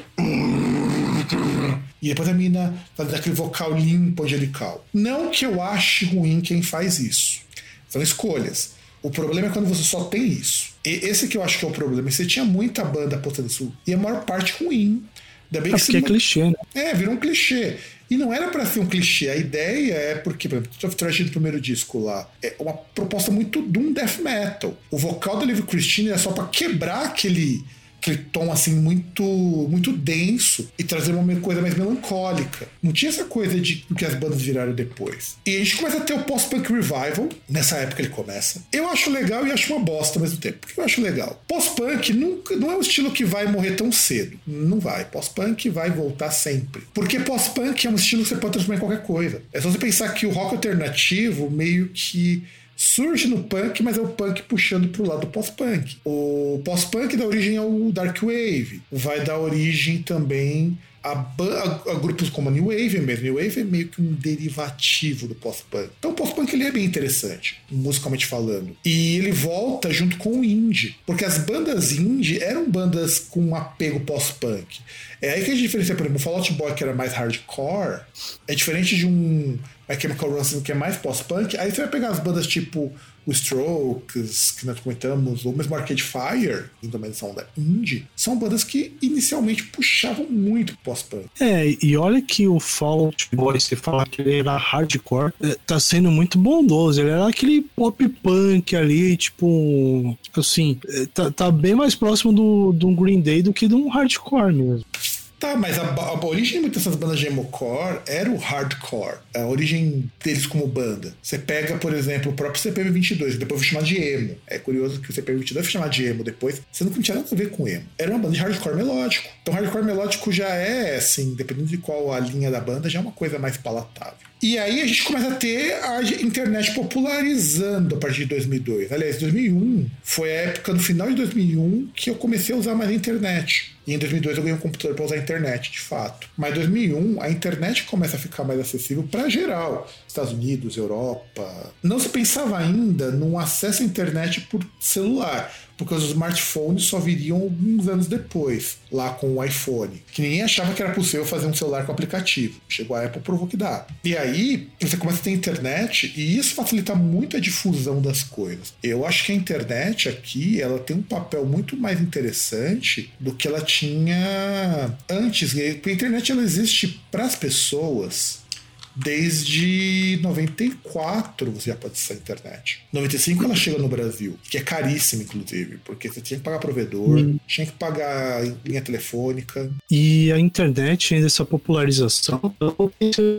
E depois a mina faz aquele vocal limpo, angelical. Não que eu ache ruim quem faz isso. São escolhas. O problema é quando você só tem isso. E esse que eu acho que é o problema. Você tinha muita banda apostando isso. E a maior parte ruim. Ainda bem é que, que é clichê, né? É, virou um clichê. E não era para ser um clichê. A ideia é porque, por exemplo, of Trash do primeiro disco lá, é uma proposta muito de um death metal. O vocal da Liv Christine é só para quebrar aquele aquele tom assim muito muito denso e trazer uma coisa mais melancólica. Não tinha essa coisa de que as bandas viraram depois. E a gente começa a ter o post-punk revival, nessa época ele começa. Eu acho legal e acho uma bosta ao mesmo tempo. Por que eu acho legal? Post-punk nunca não é um estilo que vai morrer tão cedo. Não vai. Post-punk vai voltar sempre. Porque post-punk é um estilo que você pode transformar em qualquer coisa. É só você pensar que o rock alternativo meio que surge no punk, mas é o punk puxando pro lado pós-punk. O pós-punk dá origem ao dark wave, vai dar origem também a, a, a, grupos como a New Wave mesmo. New Wave é meio que um derivativo do pós-punk. Então o pós-punk ele é bem interessante, musicalmente falando. E ele volta junto com o indie, porque as bandas indie eram bandas com um apego pós-punk. É aí que a gente diferencia, por exemplo, o Fall Out Boy, que era mais hardcore, é diferente de um My Chemical Romance, que é mais pós-punk. Aí você vai pegar as bandas tipo o Strokes, que nós comentamos, ou mesmo Arcade Fire, indo mais são da indie, são bandas que inicialmente puxavam muito pós-punk. É, e olha que o Fall Out Boy, você falar que ele era hardcore, é, tá sendo muito bondoso. Ele era aquele pop punk ali, tipo, assim, é, tá, tá bem mais próximo do, do Green Day do que de um hardcore mesmo. Tá, mas a, a, origem de muitas dessas bandas de emo-core era o hardcore. A origem deles como banda. Você pega, por exemplo, o próprio CPM22, depois foi chamado de emo. É curioso que o CPM22 foi chamado de emo depois, sendo que não tinha nada a ver com emo. Era uma banda de hardcore melódico. Então, hardcore melódico já é, assim, dependendo de qual a linha da banda, já é uma coisa mais palatável. E aí a gente começa a ter a internet popularizando a partir de 2002. Aliás, 2001 foi a época, no final de 2001, que eu comecei a usar mais a internet. E em 2002 eu ganhei um computador para usar a internet, de fato. Mas em 2001 a internet começa a ficar mais acessível para geral. Estados Unidos, Europa. Não se pensava ainda num acesso à internet por celular porque os smartphones só viriam alguns anos depois, lá com o iPhone, que ninguém achava que era possível fazer um celular com aplicativo. Chegou a Apple provou que dá. E aí você começa a ter internet e isso facilita muito a difusão das coisas. Eu acho que a internet aqui ela tem um papel muito mais interessante do que ela tinha antes. Porque a internet ela existe para as pessoas desde 94 você já pode acessar a internet. 95 ela chega no Brasil, que é caríssima, inclusive, porque você tinha que pagar provedor, hum. tinha que pagar linha telefônica. E a internet, ainda essa popularização,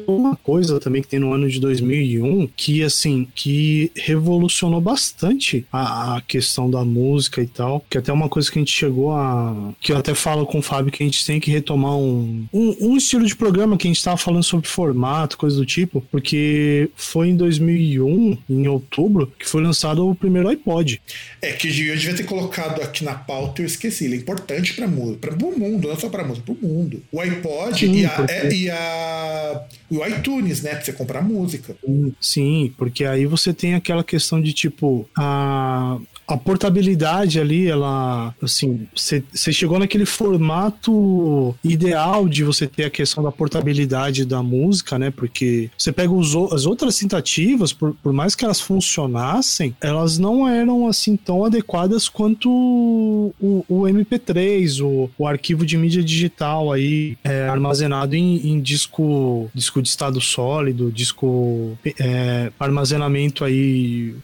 uma coisa também que tem no ano de 2001, que assim, que revolucionou bastante a, a questão da música e tal, que até uma coisa que a gente chegou a... que eu até falo com o Fábio que a gente tem que retomar um, um, um estilo de programa que a gente estava falando sobre formato, coisa do tipo, porque foi em 2001, em outubro, que foi lançado o primeiro iPod. É, que eu devia ter colocado aqui na pauta e eu esqueci. Ele é importante para o mundo, não só para música, para o mundo. O iPod Sim, e, a, porque... é, e a o iTunes, né? Pra você comprar música. Sim, porque aí você tem aquela questão de tipo, a, a portabilidade ali, ela, assim, você chegou naquele formato ideal de você ter a questão da portabilidade da música, né? Porque você pega os, as outras tentativas, por, por mais que elas funcionassem, elas não eram assim tão adequadas quanto o, o MP3, o, o arquivo de mídia digital aí é, armazenado em, em, disco, disco de estado sólido, disco é, armazenamento aí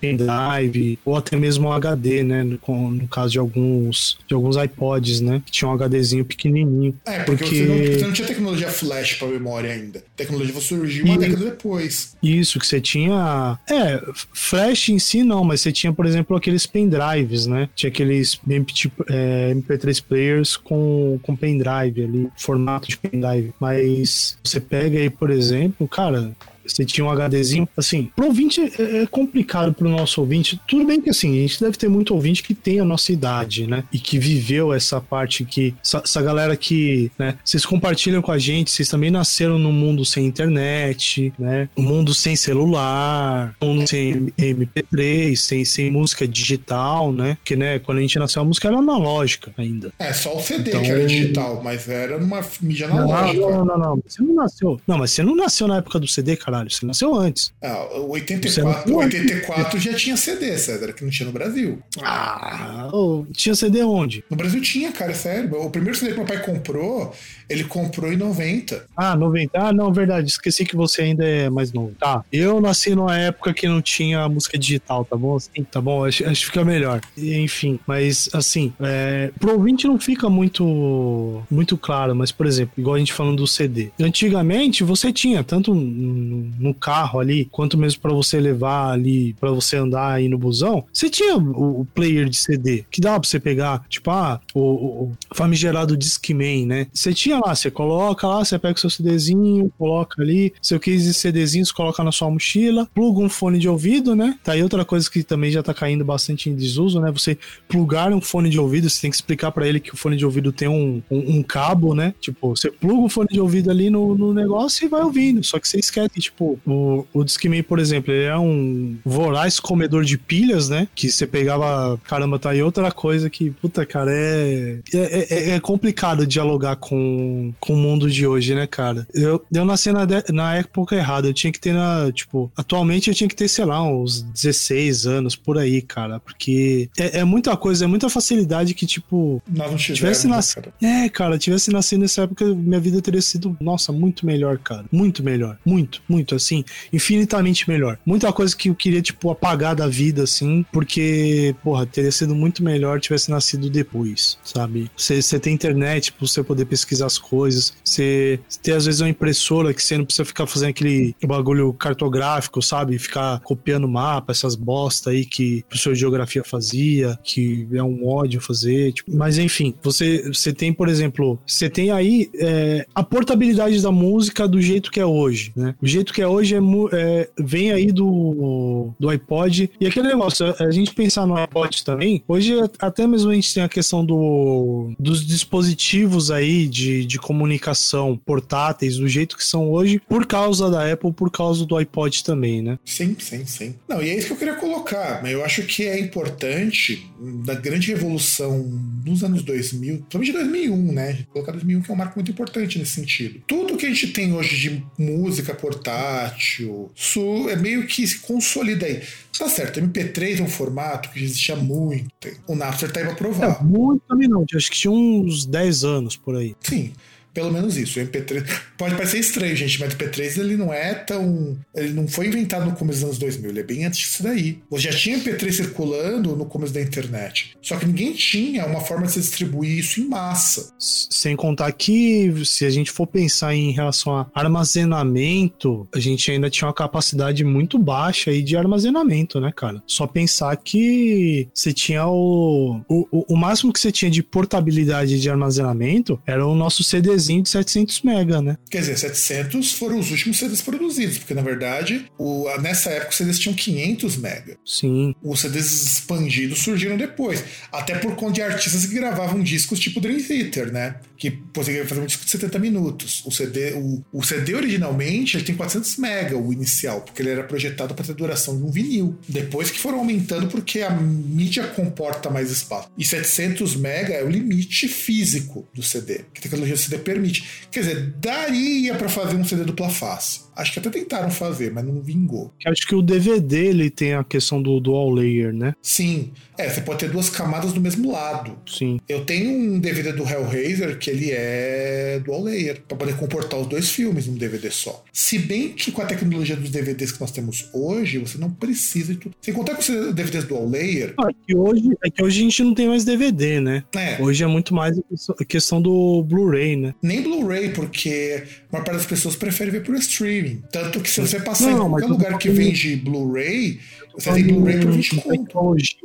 pendrive ou até mesmo HD, né? No, no, caso de alguns de alguns iPods, né? Que tinha um HDzinho pequenininho. É, porque, porque... Você, não, você, não, tinha tecnologia flash para memória ainda. Tecnologia surgiu uma e... década depois. Isso, que você tinha. É, flash em si não, mas você tinha, por exemplo, aqueles pendrives, né? Tinha aqueles MP, é, MP3 players com, com pendrive ali, formato de pendrive. Mas você pega aí, por exemplo, cara, você tinha um HDzinho. Assim, pro ouvinte é, é complicado pro nosso ouvinte. Tudo bem que assim, a gente deve ter muito ouvinte que tem a nossa idade, né? E que viveu essa parte que. Essa, essa galera que, né? Vocês compartilham com a gente, vocês também nasceram num mundo sem internet, né? Um mundo sem celular, um mundo sem MP3, sem, sem música digital, né? Porque, né, quando a gente nasceu, a música era analógica ainda. É, só o CD então... que era digital, mas era numa mídia analógica. Não, não, não, não. Você não nasceu. Não, mas você não nasceu na época do CD, cara caralho. Você nasceu antes. Ah, 84, 84 já tinha CD, César, que não tinha no Brasil. Ah, oh, tinha CD onde? No Brasil tinha, cara, é sério. O primeiro CD que meu pai comprou, ele comprou em 90. Ah, 90. Ah, não, verdade. Esqueci que você ainda é mais novo. Tá. Eu nasci numa época que não tinha música digital, tá bom? Assim, tá bom? Acho, acho que fica melhor. Enfim, mas assim, é, pro ouvinte não fica muito, muito claro, mas por exemplo, igual a gente falando do CD. Antigamente você tinha tanto no carro ali, quanto mesmo para você levar ali, para você andar aí no busão, você tinha o, o, player de CD, que dava pra você pegar, tipo, ah, o, o famigerado Discman, né? Você tinha lá, você coloca lá, você pega o seu CDzinho, coloca ali, seu case de CDzinhos, coloca na sua mochila, pluga um fone de ouvido, né? Tá aí outra coisa que também já tá caindo bastante em desuso, né? Você plugar um fone de ouvido, você tem que explicar para ele que o fone de ouvido tem um, um, um, cabo, né? Tipo, você pluga o fone de ouvido ali no, no negócio e vai ouvindo, só que você esquece, tipo, o, o Discman, por exemplo, ele é um voraz comedor de pilhas, né? Que você pegava. Caramba, tá aí outra coisa que, puta, cara, é, é, é, é complicado dialogar com, com o mundo de hoje, né, cara? Eu, eu nasci na, na época errada. Eu tinha que ter na. Tipo, atualmente eu tinha que ter, sei lá, uns 16 anos por aí, cara. Porque é, é muita coisa, é muita facilidade que, tipo. Nós não tivesse né, nascido. É, cara, tivesse nascido nessa época, minha vida teria sido, nossa, muito melhor, cara. Muito melhor. Muito, muito, assim assim, infinitamente melhor. Muita coisa que eu queria, tipo, apagar da vida, assim, porque, porra, teria sido muito melhor tivesse nascido depois, sabe? Você tem internet pra você poder pesquisar as coisas, você tem às vezes uma impressora que você não precisa ficar fazendo aquele bagulho cartográfico, sabe? Ficar copiando mapa, essas bosta aí que o professor de geografia fazia, que é um ódio fazer, tipo, mas enfim, você, você tem, por exemplo, você tem aí é, a portabilidade da música do jeito que é hoje, né? O jeito que é hoje é, é, vem aí do, do iPod. E aquele negócio, a gente pensar no iPod também, hoje até mesmo a gente tem a questão do, dos dispositivos aí de, de comunicação portáteis, do jeito que são hoje, por causa da Apple, por causa do iPod também, né? Sim, sim, sim. Não, e é isso que eu queria colocar. Eu acho que é importante, da grande revolução dos anos 2000, principalmente 2001, né? Colocar 2001 que é um marco muito importante nesse sentido. Tudo que a gente tem hoje de música portátil. Isso é meio que se consolida aí. Tá certo, MP3 é um formato que existia muito. O Napster tá aí pra provar. É, muito também não, acho que tinha uns 10 anos por aí. Sim. Pelo menos isso. O MP3 pode parecer estranho, gente, mas o MP3 ele não é tão. Ele não foi inventado no começo dos anos 2000, ele é bem antes disso daí. Já tinha MP3 circulando no começo da internet. Só que ninguém tinha uma forma de se distribuir isso em massa. Sem contar que, se a gente for pensar em relação a armazenamento, a gente ainda tinha uma capacidade muito baixa aí de armazenamento, né, cara? Só pensar que você tinha o. O, o máximo que você tinha de portabilidade de armazenamento era o nosso CD CDzinho de 700 mega, né? Quer dizer, 700 foram os últimos CDs produzidos, porque na verdade, o, nessa época os CDs tinham 500 mega. Sim. Os CDs expandidos surgiram depois, até por conta de artistas que gravavam discos tipo Dream Theater, né? Que conseguiam fazer um disco de 70 minutos. O CD, o, o CD originalmente ele tem 400 mega, o inicial, porque ele era projetado para ter duração de um vinil. Depois que foram aumentando porque a mídia comporta mais espaço. E 700 mega é o limite físico do CD, que a tecnologia do CD permite. Quer dizer, daria para fazer um CD dupla face. Acho que até tentaram fazer, mas não vingou. Acho que o DVD ele tem a questão do dual layer, né? Sim. É, você pode ter duas camadas do mesmo lado. Sim. Eu tenho um DVD do Hellraiser que ele é dual layer, para poder comportar os dois filmes num DVD só. Se bem que com a tecnologia dos DVDs que nós temos hoje, você não precisa de tudo. Sem contar com os DVDs dual layer. Ah, é, que hoje, é que hoje a gente não tem mais DVD, né? É. Hoje é muito mais a questão do Blu-ray, né? Nem Blu-ray, porque a maior parte das pessoas prefere ver por streaming. Tanto que se você passar Não, em qualquer lugar que vende Blu-ray, você tem Blu-ray por 20 Em conto. tecnologia.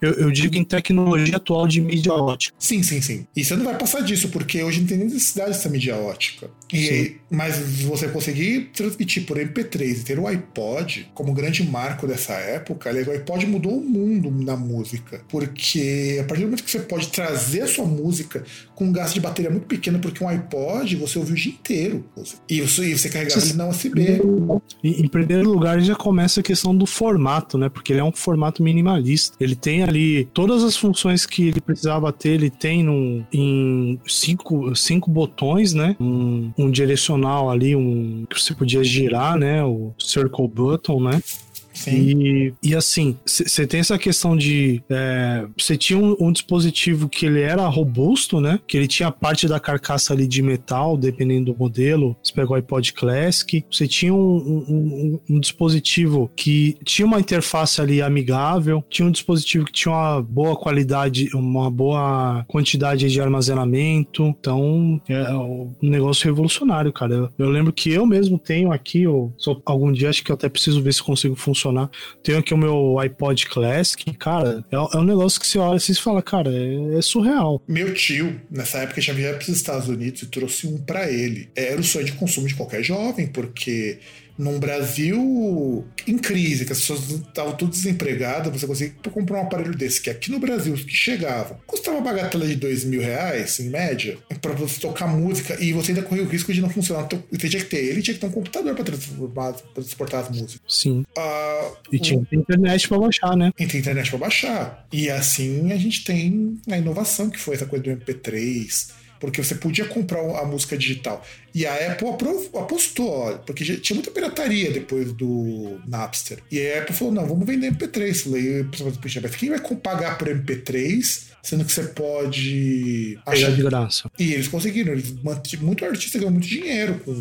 Eu, eu digo em tecnologia atual de mídia ótica. Sim, sim, sim. E você não vai passar disso, porque hoje não tem nem necessidade dessa mídia ótica. E, Sim. mas você conseguir transmitir por MP3 e ter o iPod como grande marco dessa época, aliás, o iPod mudou o mundo na música. Porque a partir do momento que você pode trazer a sua música com um gasto de bateria muito pequeno, porque um iPod você ouviu o dia inteiro. E você, e você carregava ele na USB. Em, em primeiro lugar, já começa a questão do formato, né? Porque ele é um formato minimalista. Ele tem ali todas as funções que ele precisava ter, ele tem num, em cinco, cinco botões, né? Um, um direcional ali, um que você podia girar, né? O circle button, né? Sim. E, e assim, você tem essa questão de. Você tinha um, um dispositivo que ele era robusto, né? Que ele tinha parte da carcaça ali de metal, dependendo do modelo. Você pegou o iPod Classic. Você tinha um, um- um- dispositivo que tinha uma interface ali amigável. Tinha um dispositivo que tinha uma boa qualidade, uma boa quantidade de armazenamento. Então, é um negócio revolucionário, cara. Eu, eu lembro que eu mesmo tenho aqui, só, algum dia acho que eu até preciso ver se consigo funcionar. Tenho aqui o meu iPod Classic, cara, é, é um negócio que você olha assim e fala, cara, é, é surreal. Meu tio, nessa época, já viajou para os Estados Unidos e trouxe um para ele. Era o sonho de consumo de qualquer jovem, porque num Brasil em crise, que as pessoas estavam tudo desempregadas, você conseguia comprar um aparelho desse, que aqui no Brasil, os que chegavam, custava uma bagatela de dois mil reais, em média, para você tocar música, e você ainda corria o risco de não funcionar. Então, você tinha que ter ele, tinha que ter um computador para transformar, para transportar as músicas. Sim. Ah, E tinha internet pra baixar, né? e tem internet para baixar. E assim a gente tem a inovação que foi essa coisa do MP3, porque você podia comprar a música digital. E a Apple apostou, porque tinha muita pirataria depois do Napster. E a Apple falou: não, vamos vender MP3. Falei, quem vai pagar por MP3? Sendo que você pode achar de graça. e eles conseguiram, eles mant- muito artista ganhou muito dinheiro com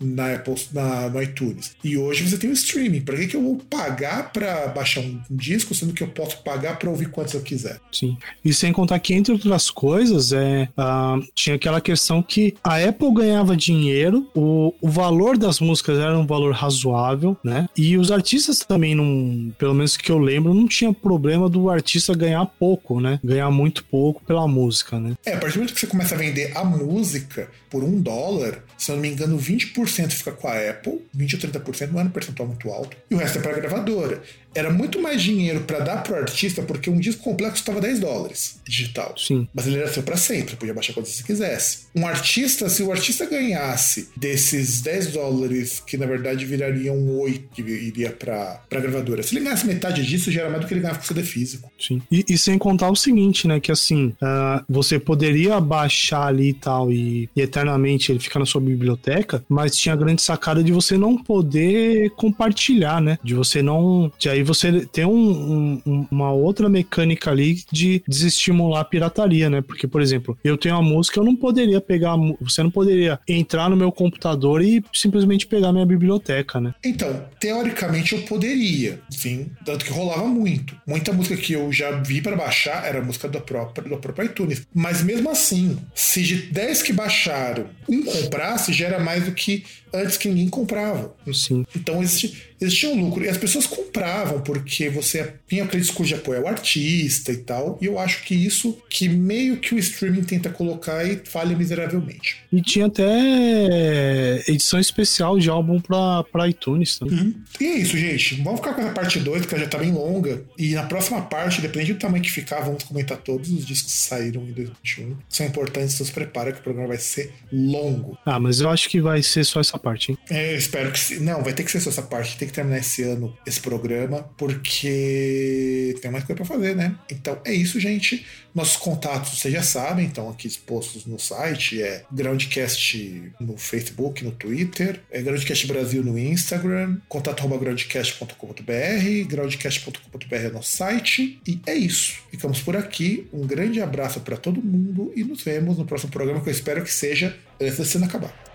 na Apple, na, no iTunes. E hoje você tem o streaming. Pra que, que eu vou pagar pra baixar um disco, sendo que eu posso pagar pra ouvir quantos eu quiser? Sim. E sem contar que, entre outras coisas, é, ah, tinha aquela questão que a Apple ganhava dinheiro, o, o valor das músicas era um valor razoável, né? E os artistas também, não, pelo menos que eu lembro, não tinha problema do artista ganhar pouco, né? Ganhar muito pouco pela música, né? É, a partir do momento que você começa a vender a música por um dólar, se eu não me engano, 20% fica com a Apple, 20 ou 30% não é um percentual muito alto, e o resto é pra gravadora. Era muito mais dinheiro pra dar pro artista, porque um disco completo custava 10 dólares digital. Sim. Mas ele era seu pra sempre, podia baixar quando você quisesse. Um artista, se o artista ganhasse desses 10 dólares, que na verdade virariam 8 que iria pra, pra gravadora, se ele ganhasse metade disso, já era mais do que ele ganhava com CD físico. Sim. E, e sem contar o seguinte, né? Que assim, ah, você poderia baixar ali e tal, e, e eternamente ele ficar na sua biblioteca, mas tinha a grande sacada de você não poder compartilhar, né? De você não. De aí você tem um- um- uma outra mecânica ali de desestimular a pirataria, né? Porque, por exemplo, eu tenho uma música, eu não poderia pegar. Você não poderia entrar no meu computador e simplesmente pegar minha biblioteca, né? Então, teoricamente eu poderia, sim, tanto que rolava muito. Muita música que eu já vi pra baixar era música do próprio, do próprio iTunes. Mas mesmo assim, se de 10 que baixaram, um comprasse, já era mais do que antes que ninguém comprava. Sim. Então existe, existia um lucro. E as pessoas compravam, porque você tinha aquele discurso de apoio ao artista e tal. E eu acho que isso que meio que o streaming tenta colocar e falha miseravelmente. E tinha até edição especial de álbum pra, pra iTunes também. Uhum. E é isso, gente. Vamos ficar com a parte 2, que ela já tá bem longa. E na próxima parte, dependendo do tamanho que ficar, vamos comentar todos os discos que saíram em 2021. São importantes, então se prepara que o programa vai ser longo. Ah, mas eu acho que vai ser só essa parte, hein? É, eu espero que. Não, vai ter que ser só essa parte. Tem que terminar esse ano esse programa, porque tem mais coisa pra fazer, né? Então é isso, gente. Nossos contatos vocês já sabem, estão aqui expostos no site. É Groundcast no Facebook, no Twitter, é Groundcast Brasil no Instagram, contato.groundcast.com.br, groundcast.com.br é nosso site. E é isso. Ficamos por aqui. Um grande abraço para todo mundo e nos vemos no próximo programa que eu espero que seja antes da cena acabar.